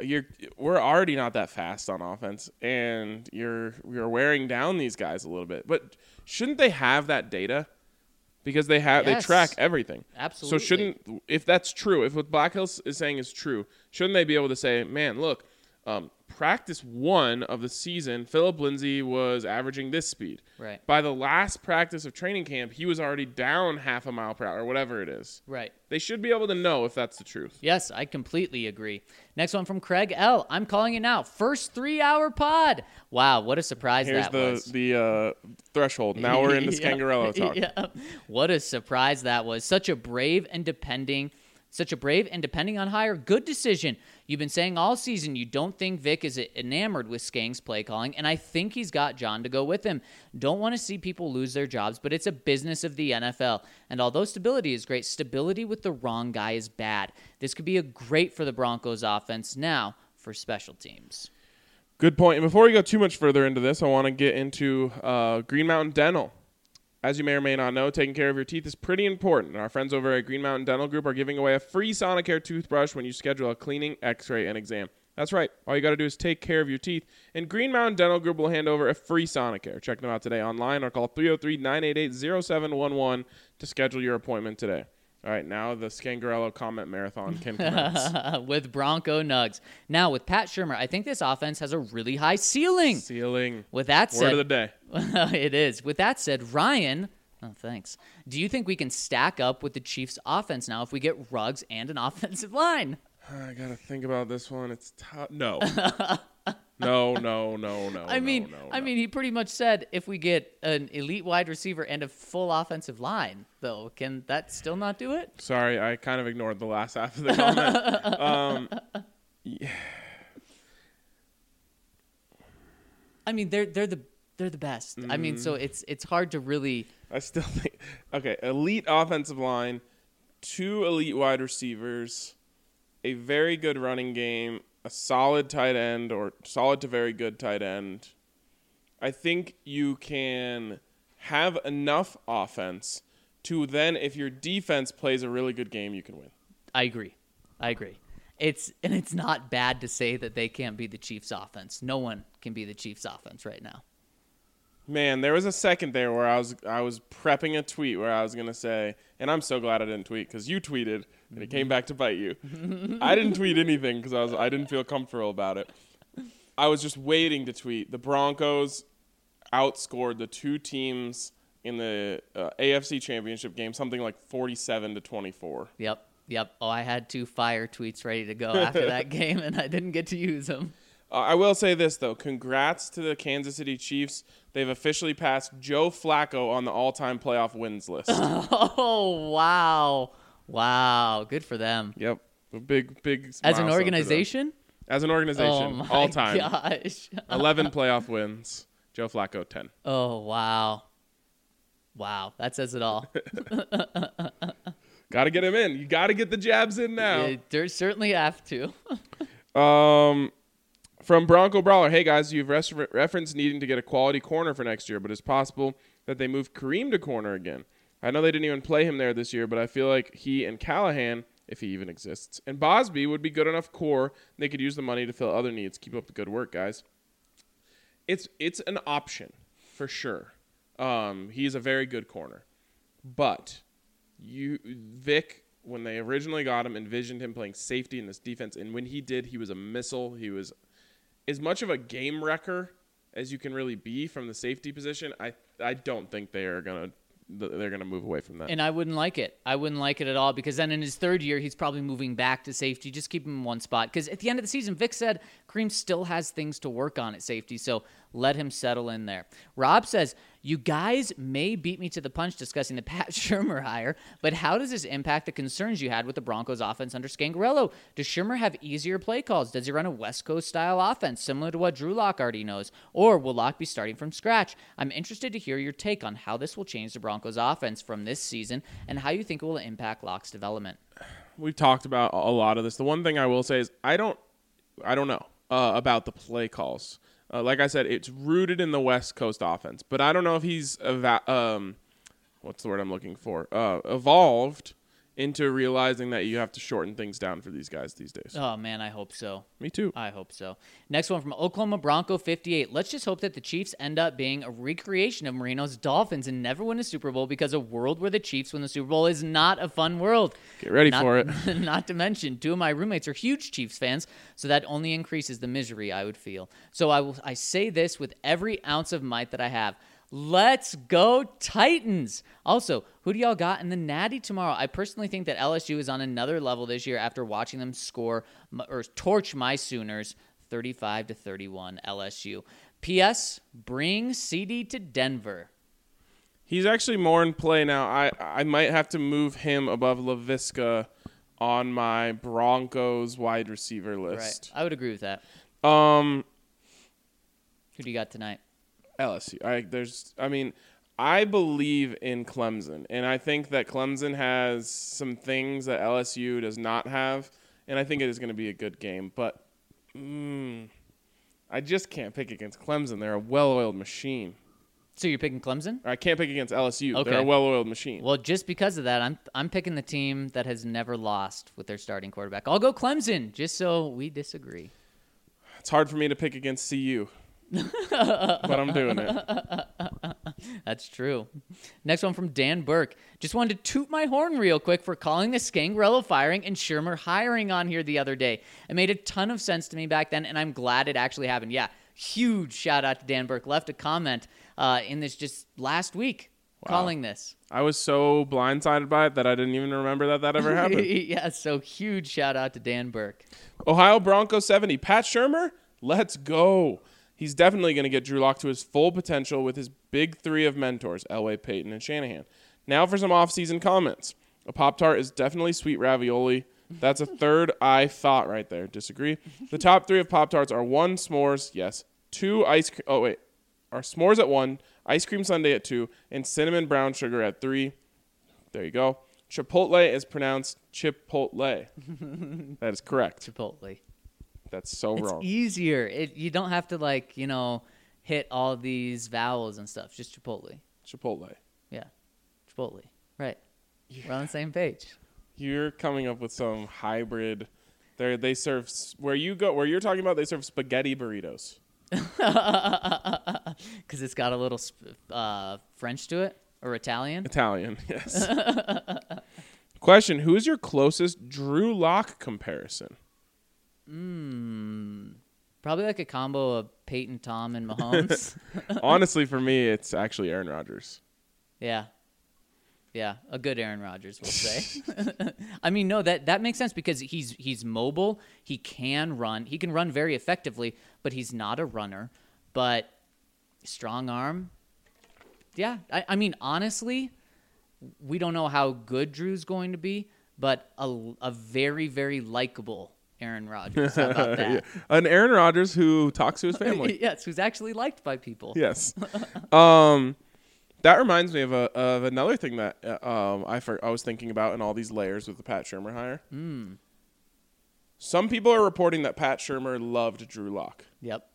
you're we're already not that fast on offense, and you're you're wearing down these guys a little bit. But shouldn't they have that data? Because they have Yes. they track everything. Absolutely. So shouldn't if that's true, if what Black Hills is saying is true, shouldn't they be able to say, man, look, um, practice one of the season, Phillip Lindsay was averaging this speed. Right. By the last practice of training camp, he was already down half a mile per hour, or whatever it is. Right. They should be able to know if that's the truth. Yes, I completely agree. Next one from Craig L. I'm calling it now. First three hour pod. Wow, what a surprise Here's that the was. the uh, threshold. Now we're into [LAUGHS] Yeah. Scangarello talk. [LAUGHS] Yeah. What a surprise that was. Such a brave and depending, such a brave and depending on hire, good decision. You've been saying all season you don't think Vic is enamored with Skang's play calling, and I think he's got John to go with him. Don't want to see people lose their jobs, but it's a business of the NFL. And although stability is great, stability with the wrong guy is bad. This could be a great for the Broncos offense now for special teams. Good point. And before we go too much further into this, I want to get into uh, Green Mountain Dental. As you may or may not know, taking care of your teeth is pretty important. Our friends over at Green Mountain Dental Group are giving away a free Sonicare toothbrush when you schedule a cleaning, x ray, and exam. That's right. All you got to do is take care of your teeth, and Green Mountain Dental Group will hand over a free Sonicare. Check them out today online or call 303 988 0711 to schedule your appointment today. All right, now the Scangarello comment marathon can commence. [LAUGHS] with Bronco Nugs. Now, with Pat Shurmur, I think this offense has a really high ceiling. Ceiling. With that Word of the said, day. [LAUGHS] it is. With that said, Ryan, oh, thanks. Do you think we can stack up with the Chiefs' offense now if we get Ruggs and an [LAUGHS] offensive line? [SIGHS] I gotta think about this one. It's tough. No. No, no, no, no. I mean, no, no, I no. mean, he pretty much said if we get an elite wide receiver and a full offensive line, though, can that still not do it? Sorry, I kind of ignored the last [LAUGHS] half of the comment. um, I mean, they're they're the they're the best. I mean, Mm. so it's it's hard to really. I still think okay, elite offensive line, two elite wide receivers, a very good running game, a solid tight end or solid to very good tight end. I think you can have enough offense to then if your defense plays a really good game, you can win. I agree. I agree. It's and it's not bad to say that they can't be the Chiefs' offense. No one can be the Chiefs' offense right now. Man, there was a second there where I was I was prepping a tweet where I was gonna say, and I'm so glad I didn't tweet because you tweeted and it came back to bite you. I didn't tweet anything because I was I didn't feel comfortable about it. I was just waiting to tweet. The Broncos outscored the two teams in the uh, AFC Championship game something like 47 to 24. Yep. Yep. Oh, I had two fire tweets ready to go after that [LAUGHS] game, and I didn't get to use them. Uh, I will say this though, congrats to the Kansas City Chiefs. They've officially passed Joe Flacco on the all-time playoff wins list. [LAUGHS] Oh wow, wow, good for them. Yep. A big, big. As an organization, As an oh organization, my all time. gosh. [LAUGHS] 11 playoff wins. Joe Flacco, 10. Oh wow, wow, that says it all. [LAUGHS] Got to get him in. You got to get the jabs in now. You certainly have to. [LAUGHS] Um, from Bronco Brawler, hey guys, you've res- referenced needing to get a quality corner for next year, but it's possible that they move Kareem to corner again. I know they didn't even play him there this year, but I feel like he and Callahan, if he even exists, and Bosby would be good enough core. They could use the money to fill other needs. Keep up the good work, guys. It's it's an option for sure. Um, he's a very good corner, but you Vic when they originally got him envisioned him playing safety in this defense and when he did he was a missile he was as much of a game wrecker as you can really be from the safety position i i don't think they are to they're going to move away from that And I wouldn't like it. I wouldn't like it at all because then in his third year, he's probably moving back to safety. Just keep him in one spot. Because at the end of the season, Vic said Kareem still has things to work on at safety. So let him settle in there. Rob says, You guys may beat me to the punch discussing the [LAUGHS] Pat Shurmur hire, but how does this impact the concerns you had with the Broncos offense under Scangarello? Does Shurmur have easier play calls? Does he run a West Coast style offense similar to what Drew Lock already knows? Or will Lock be starting from scratch? I'm interested to hear your take on how this will change the Broncos offense from this season and how you think it will impact Lock's development. we've talked about a lot of this the one thing i will say is i don't i don't know uh, about the play calls uh, like i said it's rooted in the west coast offense but i don't know if he's eva- um what's the word i'm looking for? Uh evolved into realizing that you have to shorten things down for these guys these days Oh, man, I hope so. me too I hope so. Next one from Oklahoma Bronco 58. Let's just hope that the Chiefs end up being a recreation of Marino's Dolphins and never win a Super Bowl because a world where the Chiefs win the Super Bowl is not a fun world. Get ready Not- for it. [LAUGHS] not to mention, two of my roommates are huge Chiefs fans, so that only increases the misery I would feel. So I will I say this with every ounce of might that I have. Let's go Titans. Also, who do y'all got in the Natty tomorrow? I personally think that LSU is on another level this year after watching them score or torch my Sooners 35 to 31 LSU. PS, bring CD to Denver. He's actually more in play now. I I might have to move him above Laviska on my Broncos wide receiver list. Right. I would agree with that. Um, Who do you got tonight? LSU. I there's I mean, I believe in Clemson, and I think that Clemson has some things that LSU does not have, and I think it is going to be a good game. But mm, I just can't pick against Clemson. They're a well-oiled machine. So you're picking Clemson? I can't pick against LSU. Okay. They're a well-oiled machine. Well, just because of that, I'm I'm picking the team that has never lost with their starting quarterback. I'll go Clemson, just so we disagree. It's hard for me to pick against CU, but I'm doing it. [LAUGHS] That's true. Next one from Dan Burke. Just wanted to toot my horn real quick for calling the Scangarello firing and Shurmur hiring on here the other day. It made a ton of sense to me back then, and I'm glad it actually happened. Yeah, huge shout out to Dan Burke. Left a comment uh, in this just last week calling this. I was so blindsided by it that I didn't even remember that that ever [LAUGHS] happened. yeah, so huge shout out to Dan Burke. Ohio Bronco 70. Pat Shurmur, let's go. He's definitely going to get Drew Lock to his full potential with his big three of mentors, Elway, Peyton, and Shanahan. Now for some off-season comments. A Pop Tart is definitely sweet ravioli. That's a third I thought right there. Disagree. The top three of Pop Tarts are one s'mores, yes. Two ice cream. Oh wait, are s'mores at one, ice cream sundae at two, and cinnamon brown sugar at three. There you go. Chipotle is pronounced Chipotle. [LAUGHS] that is correct. Chipotle. That's so wrong. It's wrong. easier. It, you don't have to like you know hit all these vowels and stuff. Just Chipotle. Chipotle. Yeah, Chipotle. Right. We're on the same page. You're coming up with some hybrid. They they serve where you go where you're talking about. They serve spaghetti burritos. [LAUGHS] Because it's got a little sp- uh, French to it or Italian. Italian, [LAUGHS] yes. Question: Who is your closest Drew Lock comparison? Hmm. Probably like a combo of Peyton, Tom, and Mahomes. [LAUGHS] Honestly, for me, it's actually Aaron Rodgers. yeah. Yeah, a good Aaron Rodgers, we'll say. [LAUGHS] [LAUGHS] I mean, no, that that makes sense because he's he's mobile. He can run. He can run very effectively, but he's not a runner. But strong arm. Yeah, I, I mean, honestly, we don't know how good Drew's going to be, but a, a very very likable Aaron Rodgers. How about [LAUGHS] that? Yeah. An Aaron Rodgers who talks to his family. [LAUGHS] yes, who's actually liked by people. yes. [LAUGHS] Um, that reminds me of a of another thing that uh, um I for, I was thinking about in all these layers with the Pat Shurmur hire. Some people are reporting that Pat Shurmur loved Drew Lock. Yep.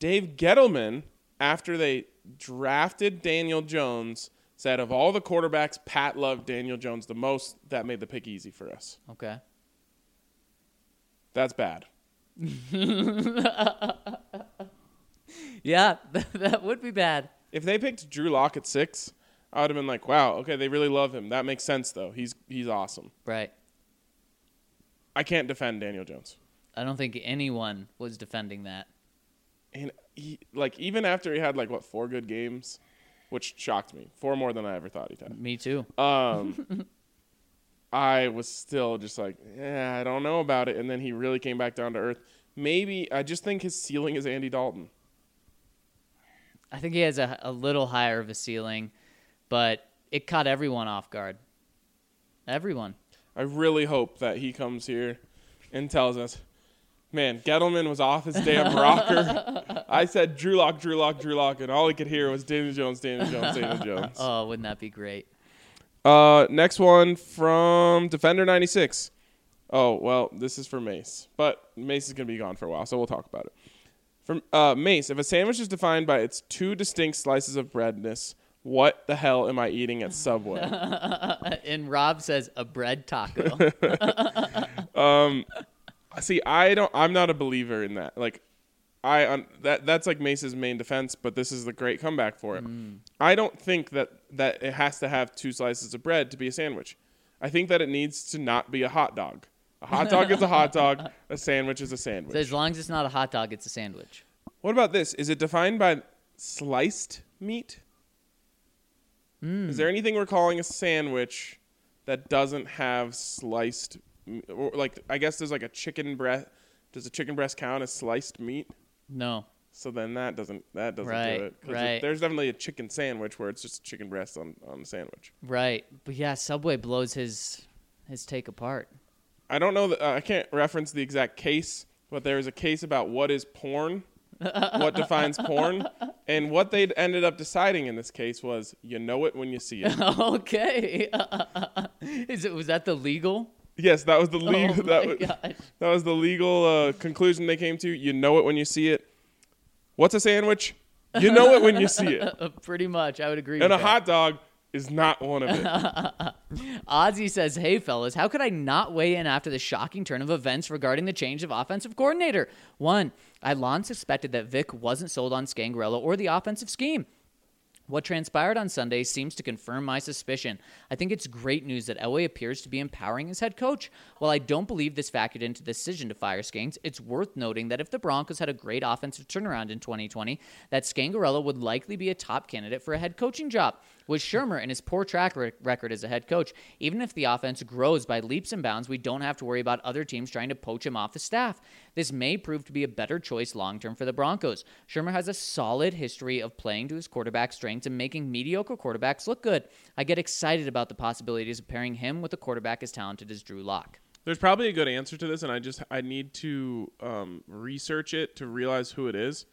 Dave Gettleman, after they drafted Daniel Jones, said of all the quarterbacks, Pat loved Daniel Jones the most. That made the pick easy for us. Okay. That's bad. [LAUGHS] Yeah, [LAUGHS] that would be bad. If they picked Drew Lock at six, I would have been like, wow, okay, they really love him. That makes sense though. He's he's awesome. Right. I can't defend Daniel Jones. I don't think anyone was defending that. And he, like even after he had like what four good games, which shocked me, four more than I ever thought he'd had. Me too. Um, [LAUGHS] I was still just like, yeah, I don't know about it. And then he really came back down to earth. Maybe I just think his ceiling is Andy Dalton. I think he has a, a little higher of a ceiling, but it caught everyone off guard. Everyone. I really hope that he comes here and tells us, man, Gettleman was off his damn [LAUGHS] rocker. I said Drew Lock, Drew Lock, Drew Lock, and all he could hear was Daniel Jones, Daniel Jones, Daniel [LAUGHS] Jones. Oh, wouldn't that be great? Uh, next one from Defender 96. Oh, well, this is for Mace, but Mace is going to be gone for a while, so we'll talk about it. From uh, Mace, if a sandwich is defined by its two distinct slices of breadness, what the hell am I eating at Subway? [LAUGHS] And Rob says a bread taco. [LAUGHS] See, I don't. I'm not a believer in that. Like, I um, that that's like Mace's main defense, but this is the great comeback for it. I don't think that that it has to have two slices of bread to be a sandwich. I think that it needs to not be a hot dog. A hot dog is a hot dog. [LAUGHS] A sandwich is a sandwich. so as long as it's not a hot dog, it's a sandwich. What about this? Is it defined by sliced meat? Is there anything we're calling a sandwich that doesn't have sliced? Or like, I guess there's like a chicken breast. Does a chicken breast count as sliced meat? No. So then that doesn't that doesn't Right, do it. right. There's definitely a chicken sandwich where it's just chicken breast on on a sandwich. Right. But yeah, Subway blows his his take apart. I don't know that uh, I can't reference the exact case, but there is a case about what is porn, what [LAUGHS] defines porn, and what they ended up deciding in this case was you know it when you see it. [LAUGHS] okay. [LAUGHS] Is it was that the legal? Yes, that was the legal Oh that was, that was the legal uh, conclusion they came to. You know it when you see it. What's a sandwich? You know it when you see it. [LAUGHS] Pretty much, I would agree. And a that. hot dog is not one of it. [LAUGHS] Ozzy says, Hey, fellas, how could I not weigh in after the shocking turn of events regarding the change of offensive coordinator? One, I long suspected that Vic wasn't sold on Scangarello or the offensive scheme. What transpired on Sunday seems to confirm my suspicion. I think it's great news that Elway appears to be empowering his head coach. While I don't believe this factored into the decision to fire Skangs, it's worth noting that if the Broncos had a great offensive turnaround in 2020, that Scangarello would likely be a top candidate for a head coaching job. With Shurmur and his poor track record as a head coach, even if the offense grows by leaps and bounds, we don't have to worry about other teams trying to poach him off the staff. This may prove to be a better choice long term for the Broncos. Shurmur has a solid history of playing to his quarterback strengths and making mediocre quarterbacks look good. I get excited about the possibilities of pairing him with a quarterback as talented as Drew Lock. There's probably a good answer to this, and I just I need to um, research it to realize who it is.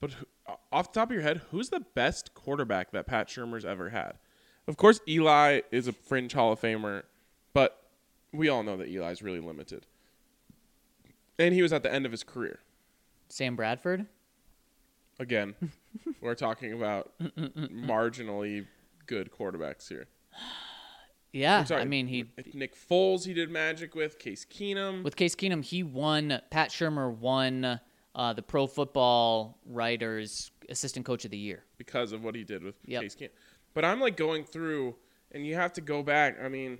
But Uh, off the top of your head, who's the best quarterback that Pat Shurmur's ever had? Of course, Eli is a fringe Hall of Famer, but we all know that Eli's really limited, and he was at the end of his career. Sam Bradford? Again, [LAUGHS] we're talking about marginally good quarterbacks here. Yeah, sorry, I mean, he Nick Foles he did magic with Case Keenum. with Case Keenum, he won. Pat Shurmur won uh, the Pro Football Writers Assistant Coach of the Year. because of what he did with Yep. Case Keenum. But I'm like going through, and you have to go back. I mean,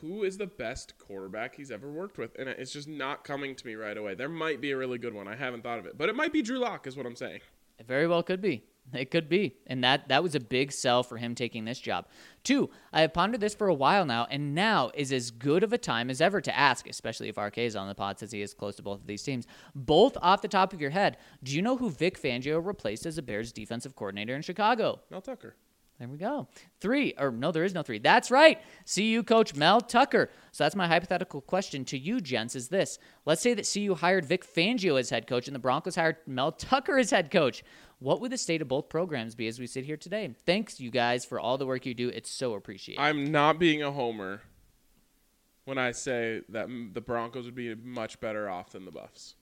who is the best quarterback he's ever worked with? And it's just not coming to me right away. There might be a really good one. I haven't thought of it, but it might be Drew Lock, is what I'm saying. It very well could be. It could be. And that that was a big sell for him taking this job. Two, I have pondered this for a while now, and now is as good of a time as ever to ask, especially if RK is on the pod since he is close to both of these teams. Both off the top of your head, do you know who Vic Fangio replaced as the Bears defensive coordinator in Chicago? Mel Tucker. There we go. Three, or no, there is no three. That's right. CU coach Mel Tucker. So that's my hypothetical question to you, gents, is this. Let's say that CU hired Vic Fangio as head coach and the Broncos hired Mel Tucker as head coach. What would the state of both programs be as we sit here today? Thanks, you guys, for all the work you do. It's so appreciated. I'm not being a homer when I say that the Broncos would be much better off than the Buffs.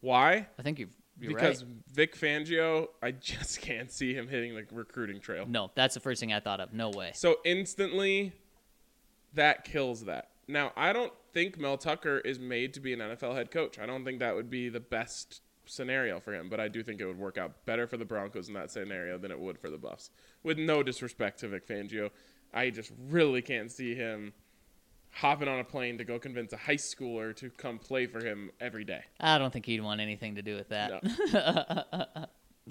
Why? I think you're, you're because right. Vic Fangio, I just [LAUGHS] can't see him hitting the recruiting trail. No, that's the first thing I thought of. No way. So instantly, that kills that. Now, I don't think Mel Tucker is made to be an NFL head coach. I don't think that would be the best scenario for him, but I do think it would work out better for the Broncos in that scenario than it would for the Buffs. With no disrespect to Vic Fangio, I just really can't see him hopping on a plane to go convince a high schooler to come play for him every day. I don't think he'd want anything to do with that. No.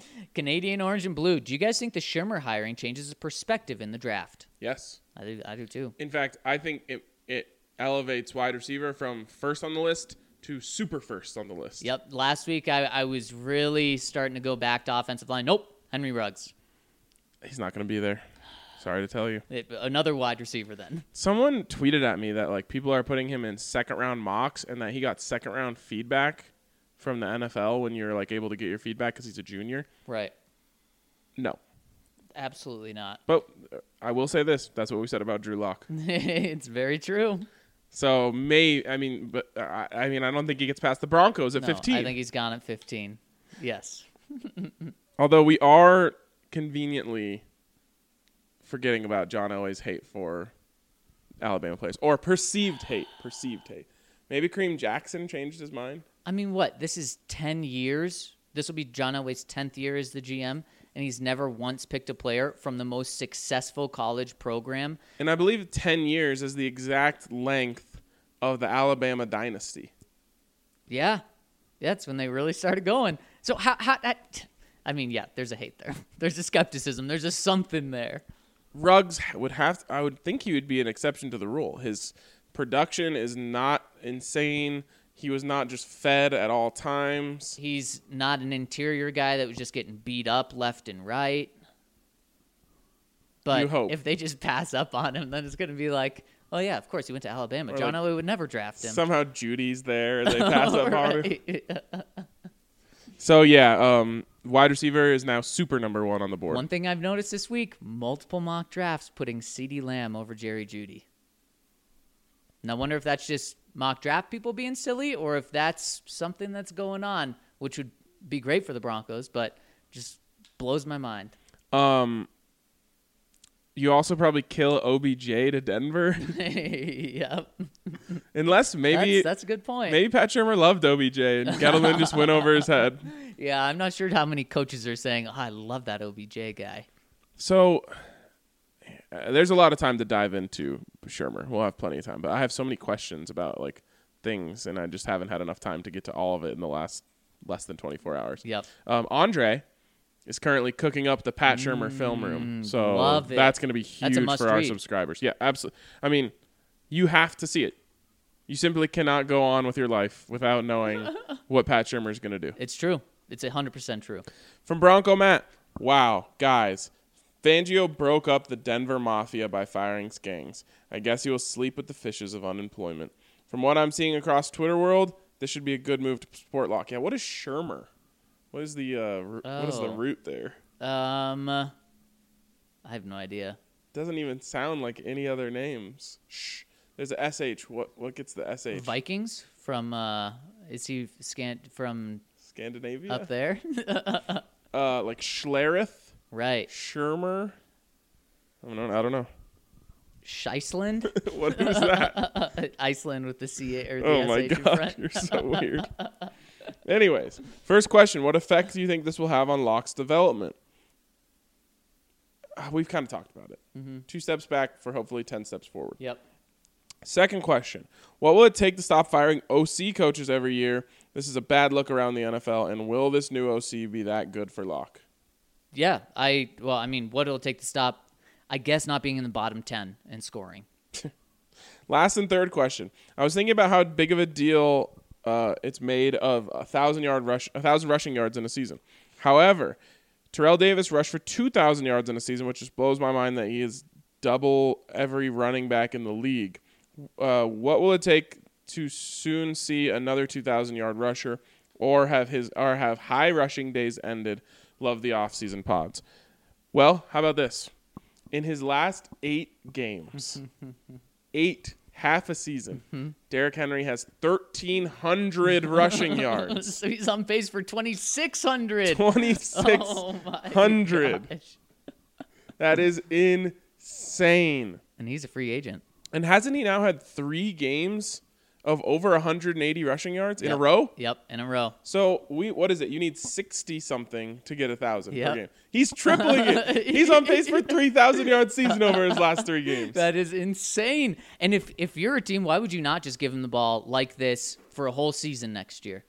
[LAUGHS] Canadian orange and blue. Do you guys think the Shurmur hiring changes his perspective in the draft? yes. I do, I do too. In fact, I think it, it elevates wide receiver from first on the list to super first on the list. Yep. Last week I, I was really starting to go back to offensive line. Nope. Henry Ruggs. He's not going to be there. Sorry to tell you. It- another wide receiver then. Someone tweeted at me that like people are putting him in second round mocks and that he got second round feedback from the NFL when you're like able to get your feedback because he's a junior. Right. No, Absolutely not. but uh, I will say this: that's what we said about Drew Lock. [LAUGHS] it's very true. So may I mean, but uh, I, I mean, I don't think he gets past the Broncos at No, 15. I think he's gone at 15. Yes. [LAUGHS] Although we are conveniently forgetting about John Elway's hate for Alabama players or perceived hate, perceived hate. Maybe Kareem Jackson changed his mind. I mean, what? This is 10 years. This will be John Elway's 10th year as the GM, and he's never once picked a player from the most successful college program. And I believe 10 years is the exact length of the Alabama dynasty. Yeah. That's when they really started going. So, how, how, that, I mean, yeah, there's a hate there. [LAUGHS] There's a skepticism. There's a something there. Ruggs would have I would think he would be an exception to the rule. His production is not insane. He was not just fed at all times. He's not an interior guy that was just getting beat up left and right. But if they just pass up on him, then it's going to be like, oh, yeah, of course, he went to Alabama. Or John like Elway would never draft him. Somehow Jeudy's there and they [LAUGHS] pass up on him. So yeah, um, wide receiver is now super number one on the board. One thing I've noticed this week multiple mock drafts putting CeeDee Lamb over Jerry Jeudy. And I wonder if that's just mock draft people being silly or if that's something that's going on, which would be great for the Broncos, but just blows my mind. Um, you also probably kill OBJ to Denver, [LAUGHS] [LAUGHS] yep. unless maybe that's, that's a good point. maybe Pat Shurmur loved OBJ and Gettleman just went over his head. [LAUGHS] Yeah, I'm not sure how many coaches are saying, oh, I love that OBJ guy. So uh, there's a lot of time to dive into Shurmur. We'll have plenty of time, but I have so many questions about like things, and I just haven't had enough time to get to all of it in the last less than 24 hours. Yep. Um, Andre is currently cooking up the Pat Shurmur film room, so Mm, love it. that's going to be huge for our read. subscribers. Yeah, absolutely. I mean, you have to see it. You simply cannot go on with your life without knowing [LAUGHS] what Pat Shurmur is going to do. It's true. It's 100% true. From Bronco Matt, wow, guys. Fangio broke up the Denver Mafia by firing Skangs. I guess he will sleep with the fishes of unemployment. From what I'm seeing across Twitter world, this should be a good move to support Lock. Yeah, what is Shurmur? What is the uh, ro- what is the Oh. root there? Um, uh, I have no idea. Doesn't even sound like any other names. Shh. There's a sh. What what gets the sh? Vikings from, uh, is he scant from Scandinavia. up there? [LAUGHS] Uh, like Schlereth, right. Shurmur. I don't know. I don't know. Scheisland? [LAUGHS] what is that? [LAUGHS] Iceland with the C or the Oh my SH god, front. you're so [LAUGHS] weird. Anyways, first question: What effect do you think this will have on Lock's development? Uh, We've kind of talked about it. Two steps back for hopefully ten steps forward. Yep. Second question: What will it take to stop firing OC coaches every year? This is a bad look around the NFL, and will this new OC be that good for Lock? Yeah. I, well, I mean, what it'll take to stop, I guess, not being in the bottom 10 and scoring. [LAUGHS] Last and third question. I was thinking about how big of a deal uh, it's made of a thousand yard rush, a thousand rushing yards in a season. However, Terrell Davis rushed for two thousand yards in a season, which just blows my mind that he is double every running back in the league. Uh, what will it take to soon see another two thousand yard rusher, or have his or have high rushing days ended? Love the offseason pods. Well, how about this? In his last eight games, [LAUGHS] eight half a season, mm-hmm. Derrick Henry has thirteen hundred [LAUGHS] rushing yards. so he's on pace for 2,600. [LAUGHS] Twenty six Oh my hundred. gosh. That is insane. And he's a free agent. And hasn't he now had three games of over 180 rushing yards in a row? Yep, in a row. So we what is it? You need 60 something to get a thousand Yep. per game. He's tripling it. [LAUGHS] He's on pace for 3,000 yard season over his last three games. That is insane. And if if you're a team, why would you not just give him the ball like this for a whole season next year?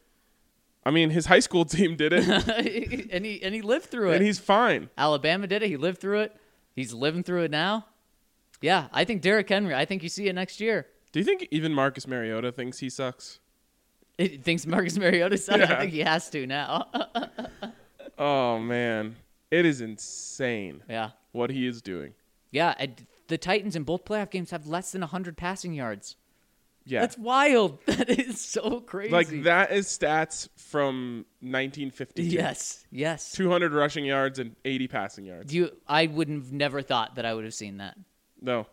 I mean, his high school team did it, [LAUGHS] and he and he lived through it. and he's fine. Alabama did it. He lived through it. He's living through it now. Yeah, I think Derrick Henry. I think you see it next year. Do you think even Marcus Mariota thinks he sucks? It thinks Marcus Mariota sucks. Yeah. I think he has to now. [LAUGHS] Oh man, it is insane yeah, what he is doing. yeah. The Titans in both playoff games have less than hundred passing yards. Yeah, That's wild. [LAUGHS] That is so crazy. like that is stats from 1950. Yes, yes. 200 rushing yards and 80 passing yards. You, I would have never thought that I would have seen that. No,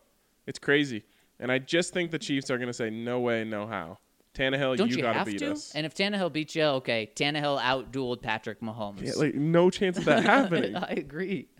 it's crazy. And I just think the Chiefs are going to say, no way, no how. Tannehill, Don't you, you, got to beat us. And if Tannehill beats you, okay. Tannehill outdueled Patrick Mahomes. Yeah, like, no chance of that [LAUGHS] happening. I agree. [LAUGHS]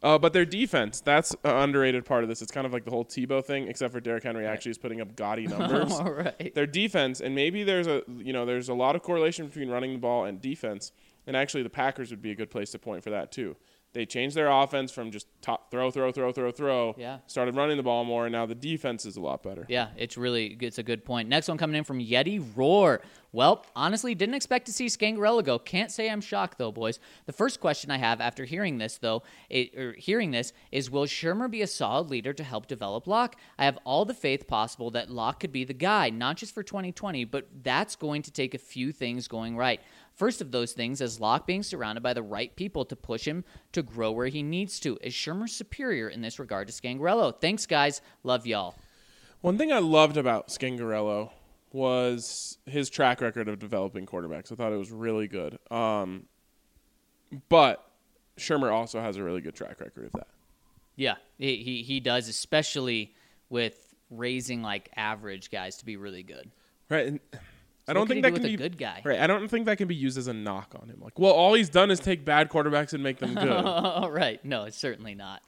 Uh, but their defense, that's an underrated part of this. It's kind of like the whole Tebow thing, except for Derrick Henry actually is putting up gaudy [LAUGHS] numbers. All right. their defense, and maybe there's a you know there's a lot of correlation between running the ball and defense, and actually the Packers would be a good place to point for that too. They changed their offense from just top throw, throw, throw, throw, throw. Yeah. Started running the ball more, and now the defense is a lot better. Yeah, it's really it's a good point. Next one coming in from Yeti Roar. Well, honestly, didn't expect to see Scangarello go. Can't say I'm shocked though, boys. The first question I have after hearing this though, it, or hearing this is, will Shurmur be a solid leader to help develop Lock? I have all the faith possible that Lock could be the guy, not just for 2020, but that's going to take a few things going right. First of those things is Lock being surrounded by the right people to push him to grow where he needs to. Is Shurmur superior in this regard to Scangarello? Thanks, guys. Love y'all. One thing I loved about Scangarello was his track record of developing quarterbacks. I thought it was really good. Um, but Shurmur also has a really good track record of that. Yeah, he, he he does, especially with raising like average guys to be really good. Right. And I don't think that can be a good guy. Right. I don't think that can be used as a knock on him. Like, well, all he's done is take bad quarterbacks and make them [LAUGHS] good. Right. No, it's certainly not.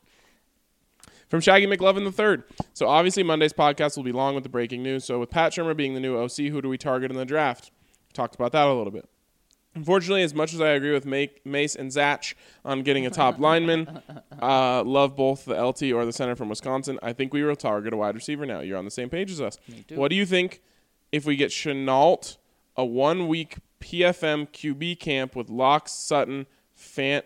From Shaggy McLovin the third. So obviously Monday's podcast will be long with the breaking news. So with Pat Shurmur being the new OC, who do we target in the draft? Talked about that a little bit. Unfortunately, as much as I agree with Mace and Zach on getting a top [LAUGHS] lineman, uh, love both the LT or the center from Wisconsin. I think we will target a wide receiver now. You're on the same page as us. What do you think if we get Shenault, a one week PFM QB camp with Lock, Sutton, Fant,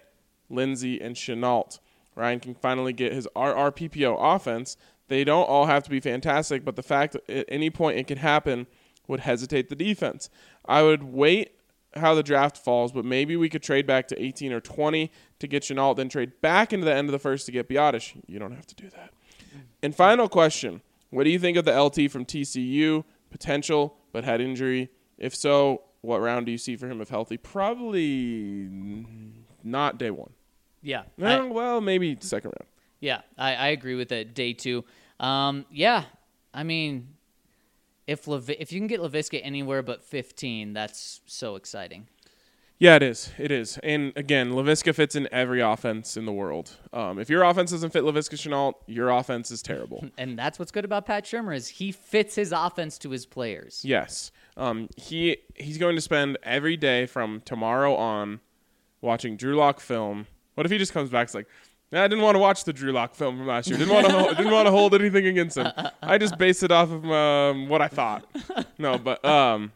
Lindsay, and Shenault? Ryan can finally get his RRPPO offense. They don't all have to be fantastic, but the fact that at any point it could happen would hesitate the defense. I would wait how the draft falls, but maybe we could trade back to 18 or 20 to get Shenault, then trade back into the end of the first to get Biadasz. You don't have to do that. And final question What do you think of the LT from TCU? Potential, but had injury. If so, what round do you see for him if healthy? Probably not day one. Yeah. Eh, I- well, maybe second round. Yeah, I, I agree with that. Day two. Um, yeah, I mean, if Levi- if you can get Laviska anywhere but 15, that's so exciting. Yeah, it is. It is. And again, Laviska fits in every offense in the world. Um, if your offense doesn't fit Laviska Shenault, your offense is terrible. [LAUGHS] And that's what's good about Pat Shurmur is he fits his offense to his players. yes. Um, he he's going to spend every day from tomorrow on watching Drew Lock film. What if he just comes back and like, "Nah, I didn't want to watch the Drew Lock film from last year. Didn't want to didn't want to hold anything against him. [LAUGHS] I just based it off of um, what I thought. [LAUGHS] No, but um,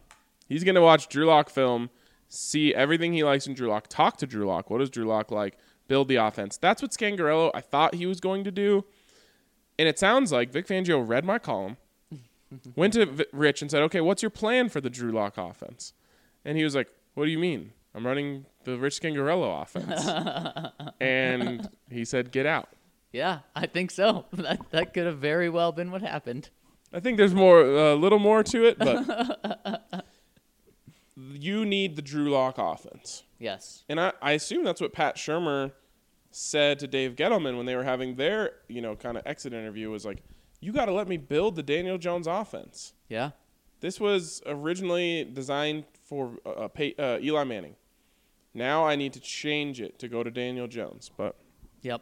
he's gonna watch Drew Lock film, see everything he likes in Drew Lock, talk to Drew Lock. What does Drew Lock like? Build the offense. That's what Scangarello I thought he was going to do, and it sounds like Vic Fangio read my column, [LAUGHS] went to Rich and said, "Okay, what's your plan for the Drew Lock offense?" And he was like, "What do you mean? I'm running the Rich Scangarello offense." [LAUGHS] and he said, "Get out." Yeah, I think so. [LAUGHS] That that could have very well been what happened. I think there's more, a little more to it, but you need the Drew Lock offense. Yes. And I, I assume that's what Pat Shurmur said to Dave Gettleman when they were having their, you know, kind of exit interview was like, you got to let me build the Daniel Jones offense. Yeah. This was originally designed for uh, pay, uh, Eli Manning. Now I need to change it to go to Daniel Jones. But Yep.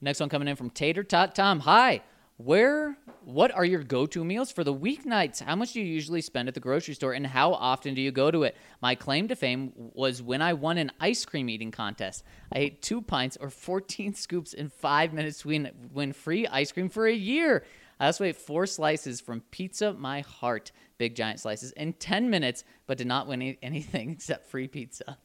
Next one coming in from Tater Tot Tom. Hi. Where what are your go-to meals for the weeknights? How much do you usually spend at the grocery store and how often do you go to it? My claim to fame was when I won an ice cream eating contest. I ate 2 pints or 14 [LAUGHS] scoops in 5 minutes to win, win free ice cream for a year. I also ate 4 slices from Pizza My Heart, big giant slices in 10 minutes but did not win any, anything [LAUGHS] except free pizza.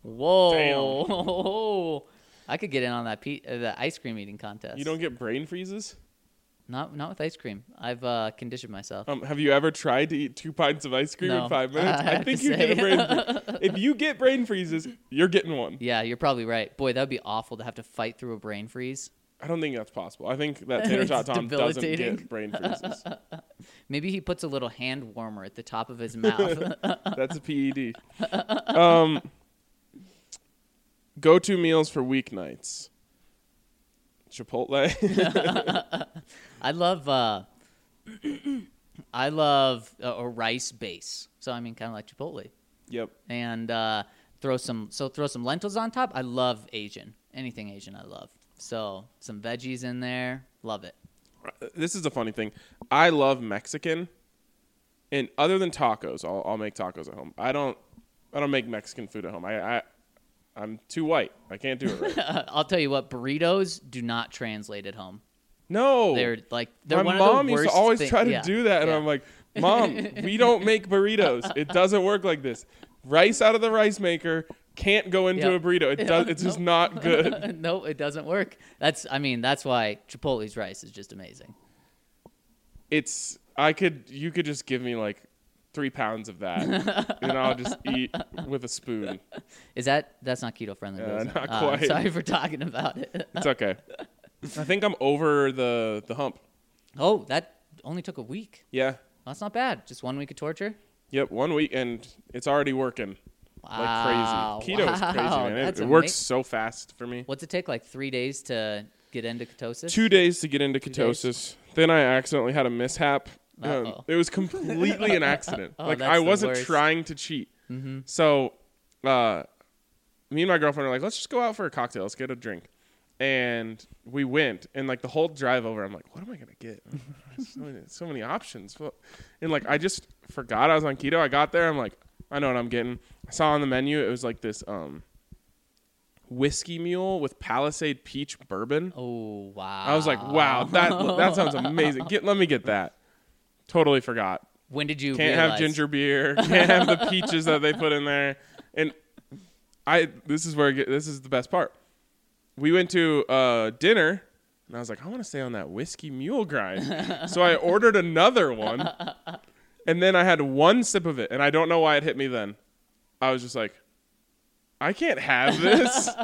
Whoa. [LAUGHS] I could get in on that pe- uh, the ice cream eating contest. you don't get brain freezes? Not not with ice cream. I've uh, conditioned myself. Um, have you ever tried to eat two pints of ice cream No. in five [LAUGHS] minutes? I I, think you get a brain. Freeze. [LAUGHS] if you get brain freezes, you're getting one. yeah, you're probably right. Boy, that would be awful to have to fight through a brain freeze. I don't think that's possible. I think [LAUGHS] that Tater Tot Tom doesn't get brain freezes. Maybe he puts a little hand warmer at the top of his mouth. That's a PED. Um, go to meals for weeknights. Chipotle. I love uh, [CLEARS THROAT] I love uh, a rice base. So I mean, kind of like Chipotle, yep. and uh, throw some so throw some lentils on top. I love Asian. Anything Asian, I love. So some veggies in there, love it. This is a funny thing. I love Mexican, and other than tacos, I'll, I'll make tacos at home. I don't. I don't make Mexican food at home. I, I I'm too white. I can't do it right. [LAUGHS] I'll tell you what, burritos do not translate at home. No. They're like they're My one mom of the used to always thing- try to yeah, do that, and yeah. I'm like, Mom, we don't [LAUGHS] make burritos. It doesn't work like this. Rice out of the rice maker can't go into a burrito. It [LAUGHS] does. It's just not [LAUGHS] good. no, it doesn't work. That's I mean that's why Chipotle's rice is just amazing. It's. I could. You could just give me like three pounds of that, and I'll just eat with a spoon. Is that that's not keto friendly? Uh, not Uh, quite. sorry for talking about it. It's okay. I think I'm over the the hump. oh, that only took a week. Yeah. That's not bad. Just one week of torture. Yep. One week, and it's already working Wow. like crazy. Keto is crazy, [LAUGHS] Wow, man. It, it works so fast for me. What's it take? Like three days to get into ketosis? two days to get into days. ketosis. Then I accidentally had a mishap Um, [LAUGHS] it was completely an accident. [LAUGHS] Oh, like I wasn't. Mm-hmm. trying to cheat. So, uh, me and my girlfriend are like, let's just go out for a cocktail. Let's get a drink. And we went, and like the whole drive over, I'm like, what am I gonna get? [LAUGHS] so, many, so many options. And like I just forgot I was on keto. I got there, I'm like, I know what I'm getting. I saw on the menu it was like this um whiskey mule with Palisade peach bourbon. Oh wow! I was like, wow, that [LAUGHS] that sounds amazing. Get let me get that. Totally forgot. When did you Can't realize? have ginger beer. Can't have the peaches that they put in there. And I this is where get, this is the best part. We went to uh, dinner and I was like, I want to stay on that whiskey mule grind. [LAUGHS] so I ordered another one. And then I had one sip of it and I don't know why it hit me then. I was just like I can't have this. [LAUGHS]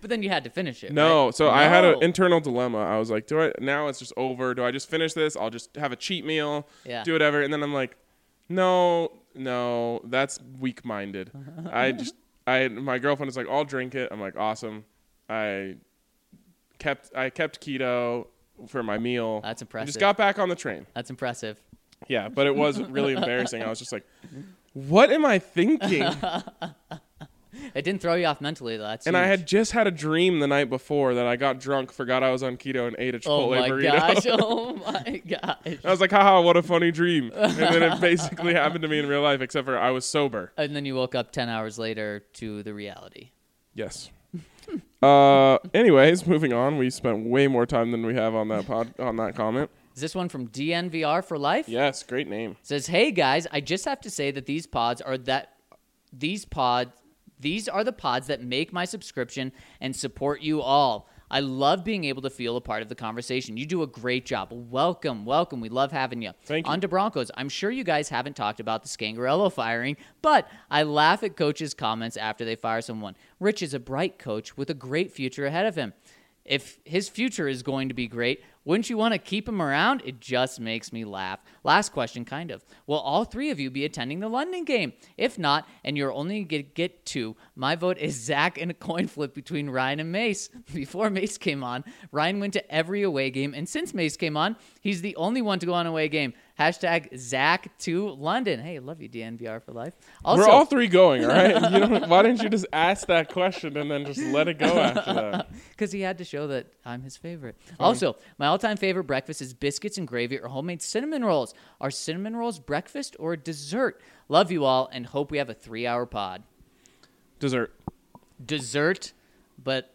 But then you had to finish it. No, right? so I had an internal dilemma. I was like, do I now it's just over. Do I just finish this? I'll just have a cheat meal, Yeah. do whatever. And then I'm like, no, no, that's weak minded. [LAUGHS] I just I my girlfriend is like, I'll drink it. I'm like, awesome. I kept I kept keto for my meal. That's I impressive. just got back on the train. That's impressive. Yeah, but it was really [LAUGHS] embarrassing. I was just like, what am I thinking? [LAUGHS] It didn't throw you off mentally though. That's And I had just had a dream the night before that I got drunk, forgot I was on keto, and ate a Chipotle Oh Chipotle my burrito. gosh! [LAUGHS] Oh my gosh! I was like, haha, what a funny dream. And then it basically happened to me in real life, except for I was sober. And then you woke up ten hours later to the reality. Yes. Uh, anyways, [LAUGHS] moving on. We spent way more time than we have on that pod on that comment. Is this one from DNVR for life? Yes, great name. says, "Hey guys, I just have to say that these pods are that these pods these are the pods that make my subscription and support you all. I love being able to feel a part of the conversation. You do a great job. Welcome, welcome. We love having you. Thank you. On to Broncos. I'm sure you guys haven't talked about the Scangarello firing, but I laugh at coaches' comments after they fire someone. Rich is a bright coach with a great future ahead of him. If his future is going to be great, wouldn't you want to keep him around? It just makes me laugh. Last question, kind of. Will all three of you be attending the London game? If not, and you're only going to get two, my vote is Zach in a coin flip between Ryan and Mace. [LAUGHS] Before Mace came on, Ryan went to every away game, and since Mace came on, he's the only one to go on away game. Hashtag Zach to London. Hey, love you, DNVR for life. Also, We're all three going, all right? Why didn't you just ask that question and then just let it go after that? [LAUGHS] because he had to show that I'm his favorite. Also, my all-time favorite breakfast is biscuits and gravy or homemade cinnamon rolls. Are cinnamon rolls breakfast or dessert? Love you all and hope we have a three-hour pod. Dessert. Dessert, but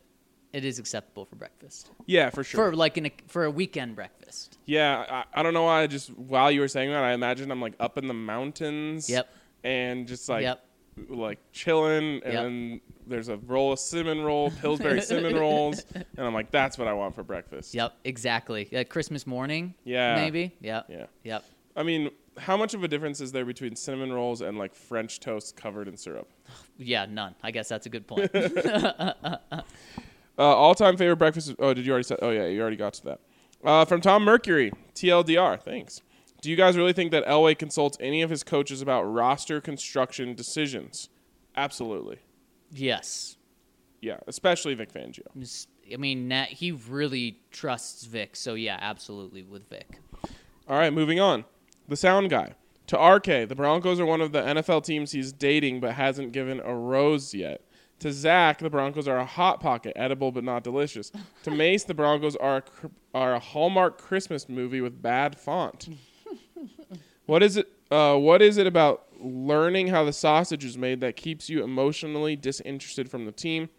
it is acceptable for breakfast. Yeah, for sure. For like in a, for a weekend breakfast. Yeah, I, I don't know why. I just while you were saying that, I imagine I'm like up in the mountains. Yep. And just like Yep. Like chilling, and Yep. then there's a roll of cinnamon roll, Pillsbury cinnamon [LAUGHS] rolls, and I'm like, that's what I want for breakfast. Yep, exactly. Like Christmas morning. Yeah. Maybe. Yep. Yeah. Yep. I mean, how much of a difference is there between cinnamon rolls and like French toast covered in syrup? [SIGHS] Yeah, none. I guess that's a good point. [LAUGHS] Uh, all-time favorite breakfast. Oh, did you already say? Oh yeah, you already got to that. Uh, from Tom Mercury, TLDR. Thanks. Do you guys really think that Elway consults any of his coaches about roster construction decisions? Absolutely. yes. Yeah, especially Vic Fangio. I mean, Nat, he really trusts Vic, so yeah, absolutely with Vic. All right, moving on. The sound guy. To RK, the Broncos are one of the NFL teams he's dating but hasn't given a rose yet. To Zach, the Broncos are a hot pocket, edible but not delicious. To Mace, the Broncos are a, cr- are a Hallmark Christmas movie with bad font. What is it? Uh, what is it about learning how the sausage is made that keeps you emotionally disinterested from the team?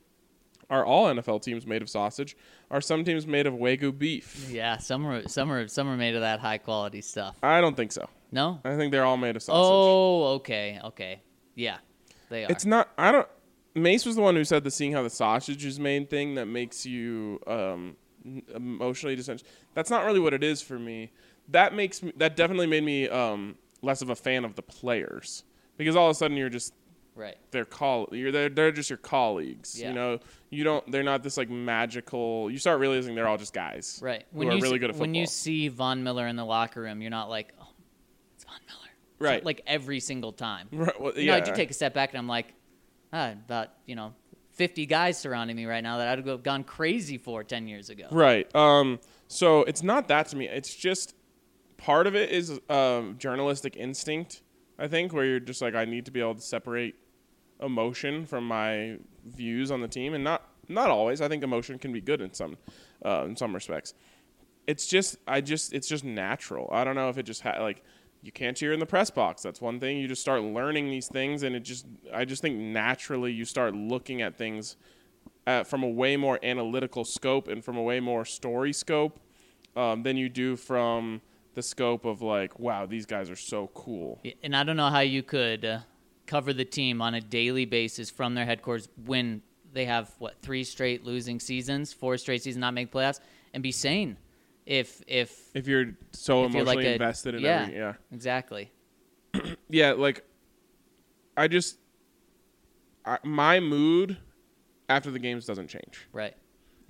Are all NFL teams made of sausage? Are some teams made of wagyu beef? Yeah, some are some are some are made of that high quality stuff. I don't think so. No. I think they're all made of sausage. Oh, okay, okay, yeah, they are. It's not. I don't. Mace was the one who said the seeing how the sausage is made thing that makes you um, emotionally disinterested. That's not really what it is for me. That makes me. That definitely made me um, less of a fan of the players because all of a sudden you're just right. their call. You're they're, they're just your colleagues. Yeah. You know. You don't. They're not this like magical. You start realizing they're all just guys. Right. Who When are you really s- good at football. when you see Von Miller in the locker room, you're not like, oh, it's Von Miller. Right. Like every single time. Right, well, You know, I do take a step back and I'm like, ah, about you know, 50 guys surrounding me right now that I'd have gone crazy for 10 years ago. Right. Um. So it's not that to me. It's just part of it is um, journalistic instinct. I think where you're just like, I need to be able to separate emotion from my views on the team, and not not always. I think emotion can be good in some uh, in some respects. It's just I just it's just natural. I don't know if it just ha- like you can't cheer in the press box. That's one thing. You just start learning these things, and it just I just think naturally you start looking at things uh, from a way more analytical scope and from a way more story scope um, than you do from the scope of like, wow, these guys are so cool. And I don't know how you could uh, cover the team on a daily basis from their headquarters when they have what three straight losing seasons, four straight seasons not make playoffs, and be sane. If if If you're so if you're emotionally like a, invested in yeah, every, yeah, exactly. [CLEARS THROAT] yeah, like I just I, my mood after the games doesn't change, Right.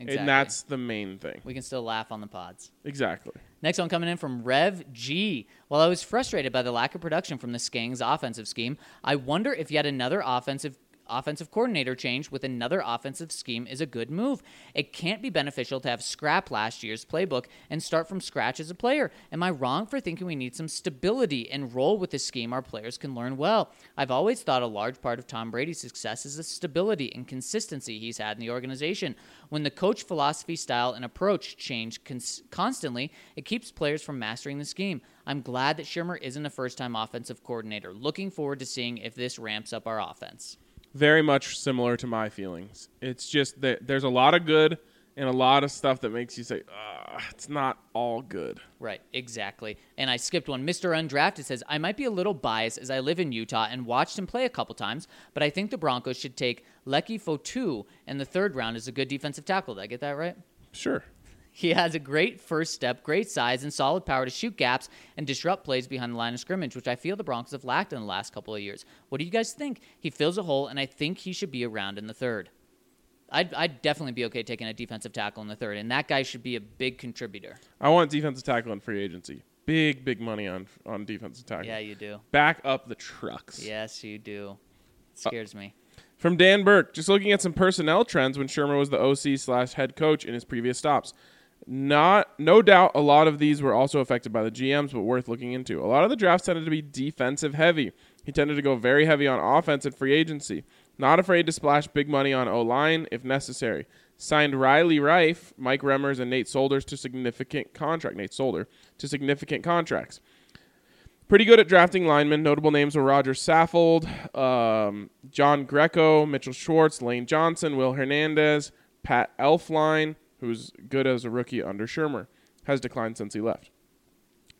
Exactly. and that's the main thing. we can still laugh on the pods. Exactly. Next one coming in from Rev G. While I was frustrated by the lack of production from the Skangs offensive scheme, I wonder if yet another offensive offensive coordinator change with another offensive scheme is a good move. It can't be beneficial to have scrap last year's playbook and start from scratch as a player. Am I wrong for thinking we need some stability and roll with a scheme our players can learn well? I've always thought a large part of Tom Brady's success is the stability and consistency he's had in the organization. When the coach philosophy, style, and approach change cons- constantly, it keeps players from mastering the scheme. I'm glad that Shurmur isn't a first time offensive coordinator. Looking forward to seeing if this ramps up our offense. Very much similar to my feelings. It's just that there's a lot of good and a lot of stuff that makes you say, ah, it's not all good. Right, exactly. And I skipped one. Mr. Undrafted says, I might be a little biased as I live in Utah and watched him play a couple times, but I think the Broncos should take Leki Fotu in the third round as a good defensive tackle. Did I get that right? Sure. He has a great first step, great size, and solid power to shoot gaps and disrupt plays behind the line of scrimmage, which I feel the Broncos have lacked in the last couple of years. What do you guys think? He fills a hole, and I think he should be around in the third. I'd, I'd definitely be okay taking a defensive tackle in the third, and that guy should be a big contributor. I want defensive tackle in free agency. Big, big money on on defensive tackle. Yeah, you do. Back up the trucks. Yes, you do. It uh, scares me. From Dan Burke, just looking at some personnel trends when Shurmur was the OC slash head coach in his previous stops. Not, no doubt, a lot of these were also affected by the GMs, but worth looking into. A lot of the drafts tended to be defensive heavy. He tended to go very heavy on offense and free agency. Not afraid to splash big money on O line if necessary. Signed Riley Reiff, Mike Remmers, and Nate Solders to significant contract. Nate Solder to significant contracts. Pretty good at drafting linemen. Notable names were Roger Saffold, um, John Greco, Mitchell Schwartz, Lane Johnson, Will Hernandez, Pat Elflein, who's good as a rookie under Shurmur, has declined since he left.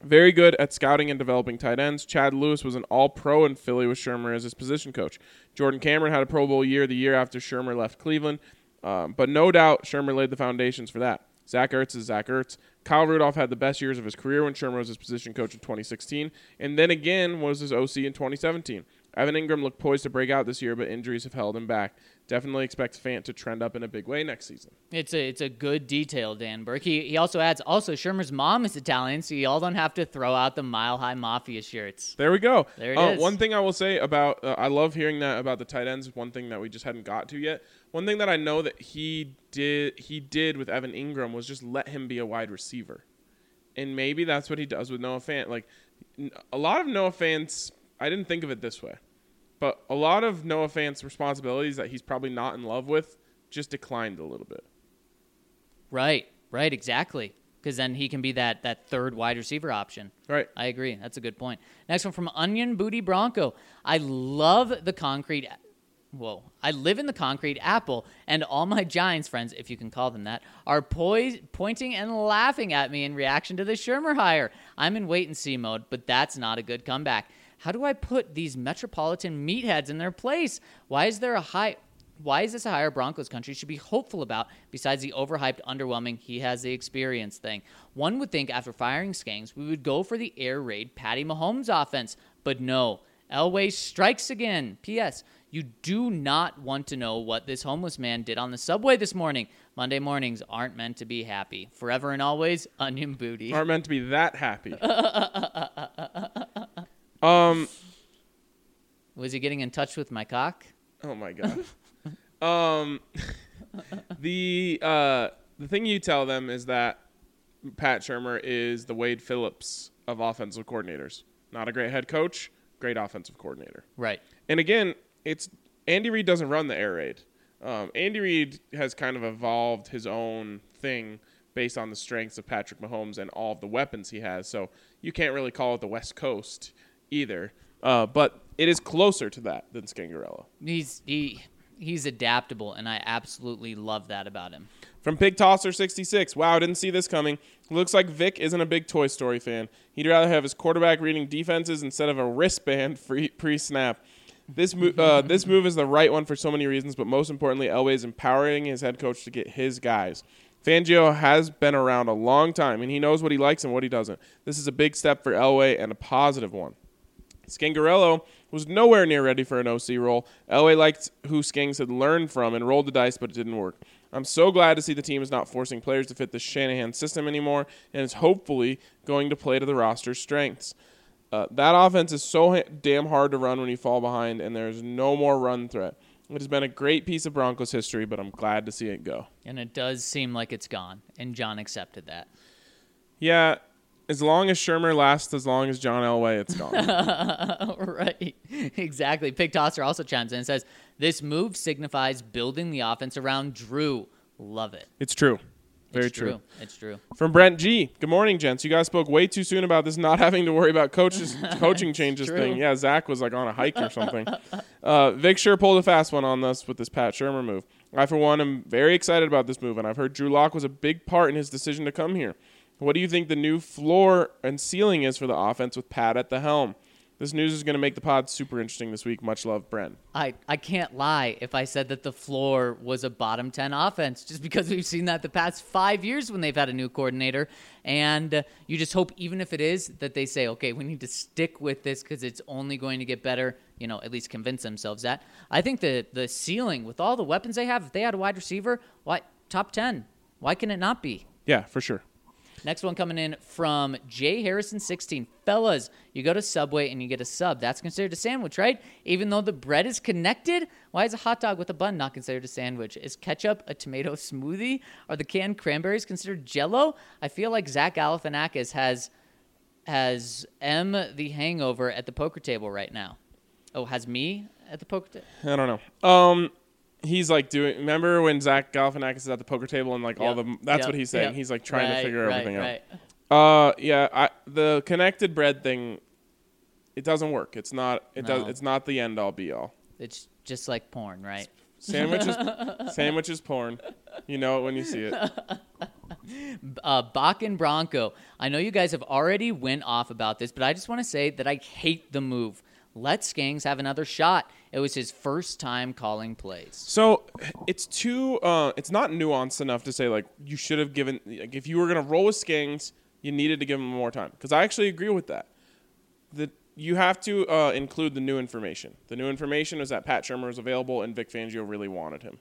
Very good at scouting and developing tight ends. Chad Lewis was an all pro in Philly with Shurmur as his position coach. Jordan Cameron had a Pro Bowl year the year after Shurmur left Cleveland, um, but no doubt Shurmur laid the foundations for that. Zach Ertz is Zach Ertz. Kyle Rudolph had the best years of his career when Shurmur was his position coach in 2016, and then again was his OC in 2017. Evan Engram looked poised to break out this year, but injuries have held him back. Definitely expect Fant to trend up in a big way next season. It's a it's a good detail, Dan Burke. He, he also adds also Shurmur's mom is Italian, so y'all don't have to throw out the Mile High Mafia shirts. There we go. There it uh, is. One thing I will say about uh, I love hearing that about the tight ends. One thing that we just hadn't got to yet. One thing that I know that he did he did with Evan Engram was just let him be a wide receiver, and maybe that's what he does with Noah Fant. Like a lot of Noah Fant's, I didn't think of it this way, but a lot of Noah Fant's responsibilities that he's probably not in love with just declined a little bit. Right, right, exactly. Because then he can be that that third wide receiver option. Right. I agree. That's a good point. Next one from Onion Booty Bronco. I love the concrete. Whoa. I live in the concrete apple, and all my Giants friends, if you can call them that, are pointing and laughing at me in reaction to the Shurmur hire. I'm in wait and see mode, but that's not a good comeback. How do I put these metropolitan meatheads in their place? Why is there a high. Why is this a higher Broncos country should be hopeful about besides the overhyped, underwhelming, he has the experience thing? One would think after firing Skangs, we would go for the air raid Patty Mahomes offense, but no. Elway strikes again. P.S. You do not want to know what this homeless man did on the subway this morning. Monday mornings aren't meant to be happy. Forever and always, onion booty. Aren't meant to be that happy. [LAUGHS] um. Was he getting in touch with my cock? Oh my [LAUGHS] god. um, the uh, the thing you tell them is that Pat Shurmur is the Wade Phillips of offensive coordinators. Not a great head coach, great offensive coordinator. Right. And again, it's Andy Reid doesn't run the air raid. Um, Andy Reid has kind of evolved his own thing based on the strengths of Patrick Mahomes and all of the weapons he has. So you can't really call it the West Coast either. Uh, but it is closer to that than Scangarello. He's he he's adaptable, and I absolutely love that about him. From Pig Tosser 66. Wow, didn't see this coming. Looks like Vic isn't a big Toy Story fan. He'd rather have his quarterback reading defenses instead of a wristband [LAUGHS] pre snap. This move, uh, [LAUGHS] this move is the right one for so many reasons, but most importantly, Elway is empowering his head coach to get his guys. Fangio has been around a long time, and he knows what he likes and what he doesn't. This is a big step for Elway and a positive one. Scangarello was nowhere near ready for an OC role. Elway liked who Skangs had learned from and rolled the dice, but it didn't work. I'm so glad to see the team is not forcing players to fit the Shanahan system anymore and is hopefully going to play to the roster's strengths. Uh, that offense is so ha- damn hard to run when you fall behind, and there's no more run threat. It has been a great piece of Broncos history, but I'm glad to see it go. And it does seem like it's gone, and John accepted that. Yeah, as long as Shurmur lasts, as long as John Elway, it's gone. [LAUGHS] right. Exactly. Pig Tosser also chimes in and says, This move signifies building the offense around Drew. Love it. it's true. Very it's true. It's true. From Brent G. Good morning, gents. You guys spoke way too soon about this not [LAUGHS] having to worry about coaches [LAUGHS] coaching changes true. thing. Yeah, Zach was like on a hike or something. uh, Vic sure pulled a fast one on us with this Pat Shurmur move. I, for one, am very excited about this move, and I've heard Drew Lock was a big part in his decision to come here. What do you think the new floor and ceiling is for the offense with Pat at the helm? This news is going to make the pod super interesting this week. Much love, Brent. I, I can't lie if I said that the floor was a bottom 10 offense, just because we've seen that the past five years when they've had a new coordinator. And uh, you just hope, even if it is, that they say, okay, we need to stick with this because it's only going to get better, you know, at least convince themselves that. I think the, the ceiling, with all the weapons they have, if they had a wide receiver, why, top 10. Why can it not be? Yeah, for sure. Next one coming in from Jay Harrison 16. Fellas, you go to Subway and you get a sub. That's considered a sandwich, right? Even though the bread is connected? Why is a hot dog with a bun not considered a sandwich? Is ketchup a tomato smoothie? Are the canned cranberries considered jello? I feel like Zach Galifianakis has has M the hangover at the poker table right now. Oh, has me at the poker table? I don't know. Um, he's like doing. Remember when Zach Galifianakis is at the poker table and like all the. That's what he's saying. He's like trying to figure everything out. Uh, yeah. I, the connected bread thing, it doesn't work. It's not. It does. No. It's not the end all be all. It's just like porn, right? Sandwiches. [LAUGHS] sandwiches porn. You know it when you see it. [LAUGHS] uh, Bach and Bronco. I know you guys have already went off about this, but I just want to say that I hate the move. Let Skangs have another shot. It was his first time calling plays. So it's too. Uh, it's not nuanced enough to say like you should have given. Like if you were gonna roll with Skangs, you needed to give him more time. Because I actually agree with that. That you have to uh, include the new information. The new information is that Pat Shurmur was available and Vic Fangio really wanted him.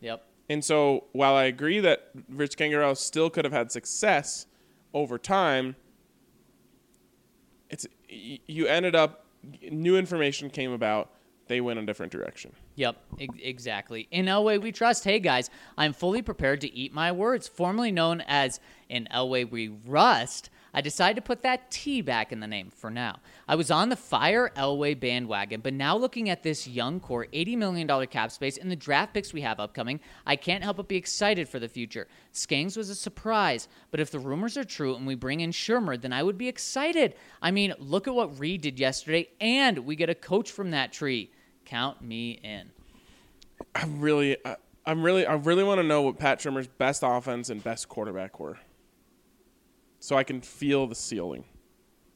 Yep. And so while I agree that Rich Kangaroo still could have had success over time, it's you ended up new information came about. They went a different direction. Yep, ex- exactly. In Elway we trust. Hey guys, I'm fully prepared to eat my words. Formerly known as in Elway we rust, I decided to put that T back in the name for now. I was on the fire Elway bandwagon, but now looking at this young core, $80 million cap space, and the draft picks we have upcoming, I can't help but be excited for the future. Skangs was a surprise, but if the rumors are true and we bring in Shurmur, then I would be excited. I mean, look at what Reid did yesterday, and we get a coach from that tree. Count me in. I'm really, I, I'm really, I really want to know what Pat Shurmur's best offense and best quarterback were, so I can feel the ceiling.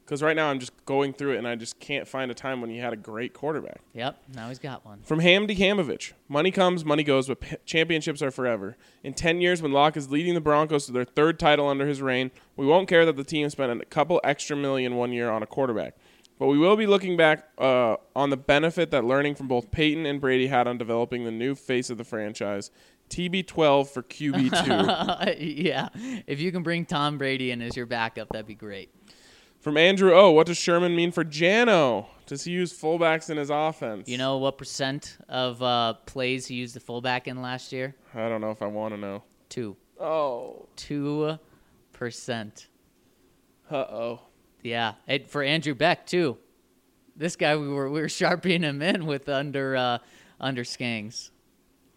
Because right now I'm just going through it and I just can't find a time when he had a great quarterback. Yep, now he's got one. From Hamdi Hamovich, money comes, money goes, but p- championships are forever. In 10 years, when Lock is leading the Broncos to their third title under his reign, we won't care that the team spent a couple extra million one year on a quarterback. But we will be looking back uh, on the benefit that learning from both Peyton and Brady had on developing the new face of the franchise. TB12 for QB2. [LAUGHS] yeah, if you can bring Tom Brady in as your backup, that'd be great. From Andrew O, what does Shurmur mean for Jano? Does he use fullbacks in his offense? You know what percent of uh, plays he used the fullback in last year? I don't know if I want to know. Two. Oh. Two percent. Uh oh. Yeah, and for Andrew Beck too. This guy we were we were [LAUGHS] sharpening him in with under uh, under Skangs.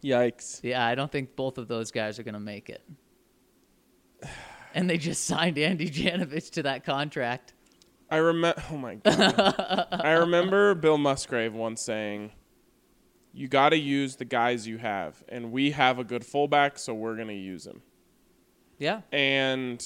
Yikes. Yeah, I don't think both of those guys are gonna make it. [SIGHS] And they just signed Andy Janovich to that contract. I remember. Oh my god. I remember Bill Musgrave once saying, "You got to use the guys you have, and we have a good fullback, so we're gonna use him." Yeah, And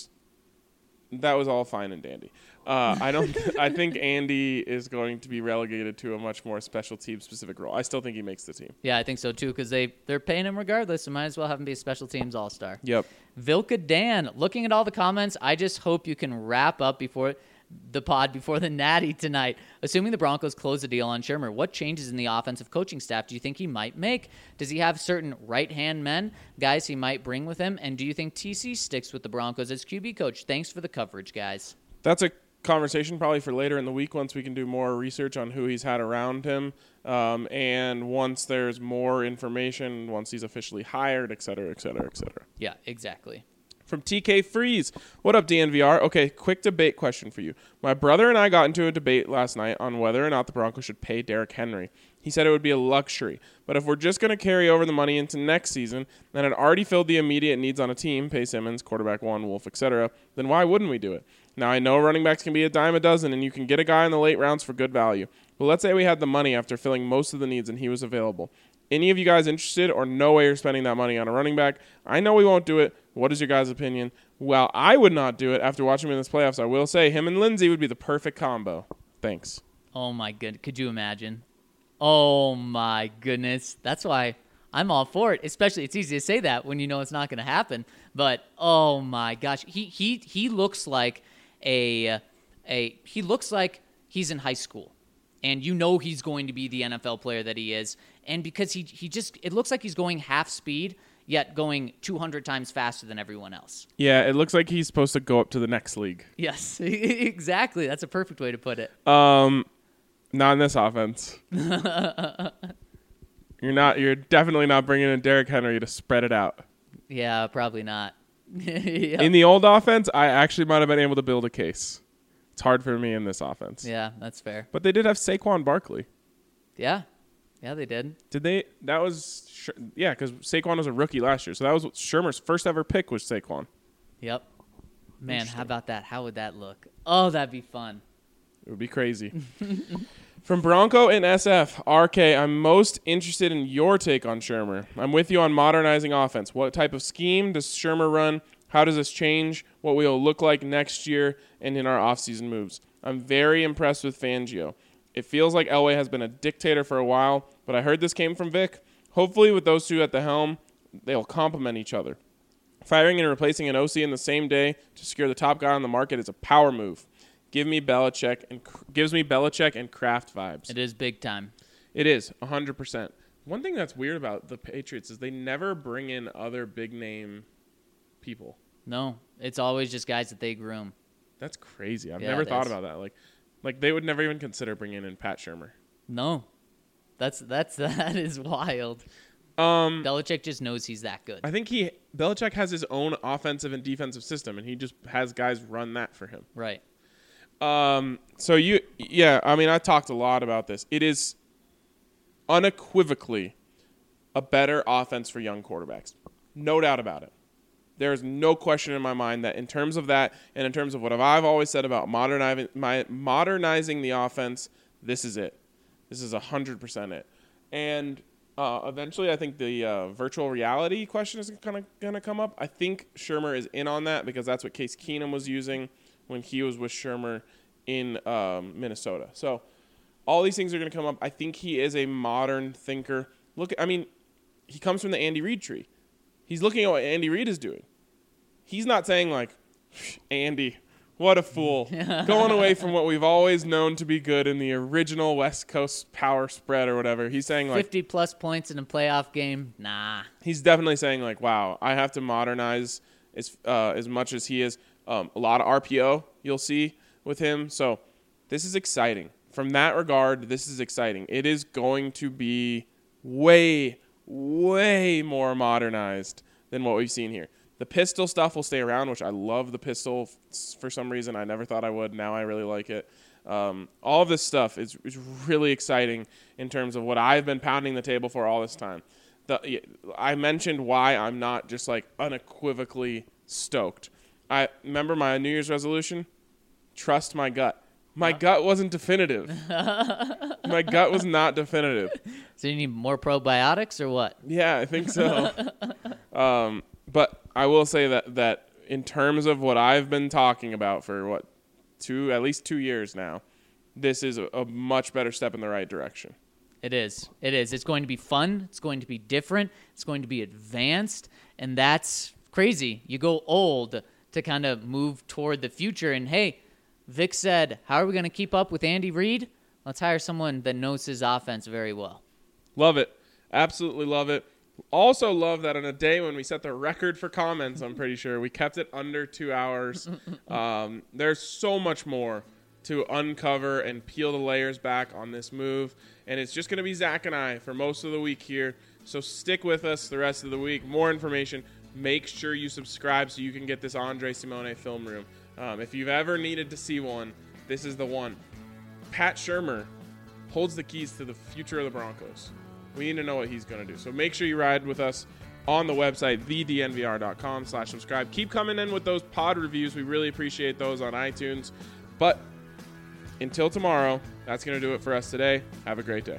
that was all fine and dandy. Uh, I don't. [LAUGHS] I think Andy is going to be relegated to a much more special team specific role. I still think he makes the team. yeah, I think so too because they they're paying him regardless. So might as well have him be a special teams all star. Yep. Vilka Dan, looking at all the comments, I just hope you can wrap up before the pod before the Natty tonight. Assuming the Broncos close the deal on Shurmur, what changes in the offensive coaching staff do you think he might make? Does he have certain right hand men, guys he might bring with him? And do you think TC sticks with the Broncos as QB coach? Thanks for the coverage, guys. That's a conversation probably for later in the week once we can do more research on who he's had around him, um, and once there's more information, once he's officially hired, et cetera, et cetera, et cetera. Yeah, exactly. From TK Freeze. What up, DNVR? Okay, quick debate question for you. My brother and I got into a debate last night on whether or not the Broncos should pay Derrick Henry. He said it would be a luxury, but if we're just going to carry over the money into next season, then it already filled the immediate needs on a team, pay Simmons, quarterback one, Wolfe, etc., then why wouldn't we do it? Now, I know running backs can be a dime a dozen, and you can get a guy in the late rounds for good value. But let's say we had the money after filling most of the needs and he was available. Any of you guys interested or no way you're spending that money on a running back? I know we won't do it. What is your guys' opinion? Well, I would not do it after watching him in this playoffs. I will say him and Lindsay would be the perfect combo. Thanks. Oh my good. Could you imagine? Oh my goodness. That's why I'm all for it. Especially it's easy to say that when you know it's not going to happen. But oh my gosh, he he he looks like a a he looks like he's in high school. And you know he's going to be the NFL player that he is. And because he he just it looks like he's going half speed yet going 200 times faster than everyone else. Yeah, it looks like he's supposed to go up to the next league. Yes, [LAUGHS] exactly. That's a perfect way to put it. Um, not in this offense. [LAUGHS] you're not. You're definitely not bringing in Derrick Henry to spread it out. Yeah, probably not. [LAUGHS] yeah. In the old offense, I actually might have been able to build a case. It's hard for me in this offense. yeah, that's fair. But they did have Saquon Barkley. Yeah, yeah, they did. Did they? That was yeah, because Saquon was a rookie last year, so that was Shurmur's first ever pick was Saquon. Yep. Man, how about that? How would that look? Oh, that'd be fun. It would be crazy. [LAUGHS] From Bronco and SF, RK, I'm most interested in your take on Shurmur. I'm with you on modernizing offense. What type of scheme does Shurmur run? How does this change what we will look like next year and in our offseason moves? I'm very impressed with Fangio. It feels like Elway has been a dictator for a while, but I heard this came from Vic. Hopefully, with those two at the helm, they'll complement each other. Firing and replacing an OC in the same day to secure the top guy on the market is a power move. Give me Belichick and gives me Belichick and Kraft vibes. It is big time. It is 100%. One thing that's weird about the Patriots is they never bring in other big name people. No, it's always just guys that they groom. That's crazy. I've Yeah, never thought is. about that. Like like they would never even consider bringing in Pat Shurmur. No, that's that's [LAUGHS] that is wild. Um Belichick just knows he's that good. I think he Belichick has his own offensive and defensive system and he just has guys run that for him. Right. Um, so you, yeah, I mean, I talked a lot about this. It is unequivocally a better offense for young quarterbacks. No doubt about it. There is no question in my mind that in terms of that, and in terms of what I've always said about modernizing, my, modernizing the offense, this is it. This is hundred percent it. And uh, eventually, I think the uh, virtual reality question is kind of going to come up. I think Shurmur is in on that because that's what Case Keenum was using when he was with Shurmur in um, Minnesota. So all these things are going to come up. I think he is a modern thinker. Look, I mean, he comes from the Andy Reid tree. He's looking at what Andy Reid is doing. He's not saying like, Andy, what a fool, [LAUGHS] going away from what we've always known to be good in the original West Coast power spread or whatever. He's saying like, 50 plus points in a playoff game. Nah. he's definitely saying like, wow, I have to modernize as uh, as much as he is. Um, a lot of RPO you'll see with him. So this is exciting. From that regard, this is exciting. It is going to be way, way more modernized than what we've seen here. The pistol stuff will stay around, which I love the pistol f- for some reason. I never thought I would. Now I really like it. Um, all of this stuff is, is really exciting in terms of what I've been pounding the table for all this time. The, I mentioned why I'm not just like unequivocally stoked. I remember my New Year's resolution trust my gut. My gut wasn't definitive. [LAUGHS] my gut was not definitive. So you need more probiotics or what? Yeah, I think so. [LAUGHS] um, but I will say that that in terms of what I've been talking about for what two at least two years now, this is a, a much better step in the right direction. It is. It is. It's going to be fun. It's going to be different. It's going to be advanced, and that's crazy. You go old to kind of move toward the future. And hey, Vic said, "How are we going to keep up with Andy Reid? Let's hire someone that knows his offense very well." Love it. Absolutely love it. Also love that on a day when we set the record for comments, I'm pretty sure we kept it under two hours. [LAUGHS] Um, there's so much more to uncover and peel the layers back on this move, and it's just going to be Zach and I for most of the week here. So stick with us the rest of the week. More information. Make sure you subscribe so you can get this Andre Simone film room. Um, if you've ever needed to see one, this is the one. Pat Shurmur holds the keys to the future of the Broncos. We need to know what he's going to do. So make sure you ride with us on the website, thednvr.com slash subscribe. Keep coming in with those pod reviews. We really appreciate those on iTunes. But until tomorrow, that's going to do it for us today. Have a great day.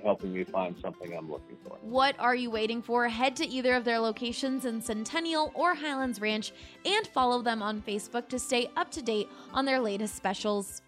helping me find something I'm looking for. What are you waiting for? Head to either of their locations in Centennial or Highlands Ranch and follow them on Facebook to stay up to date on their latest specials.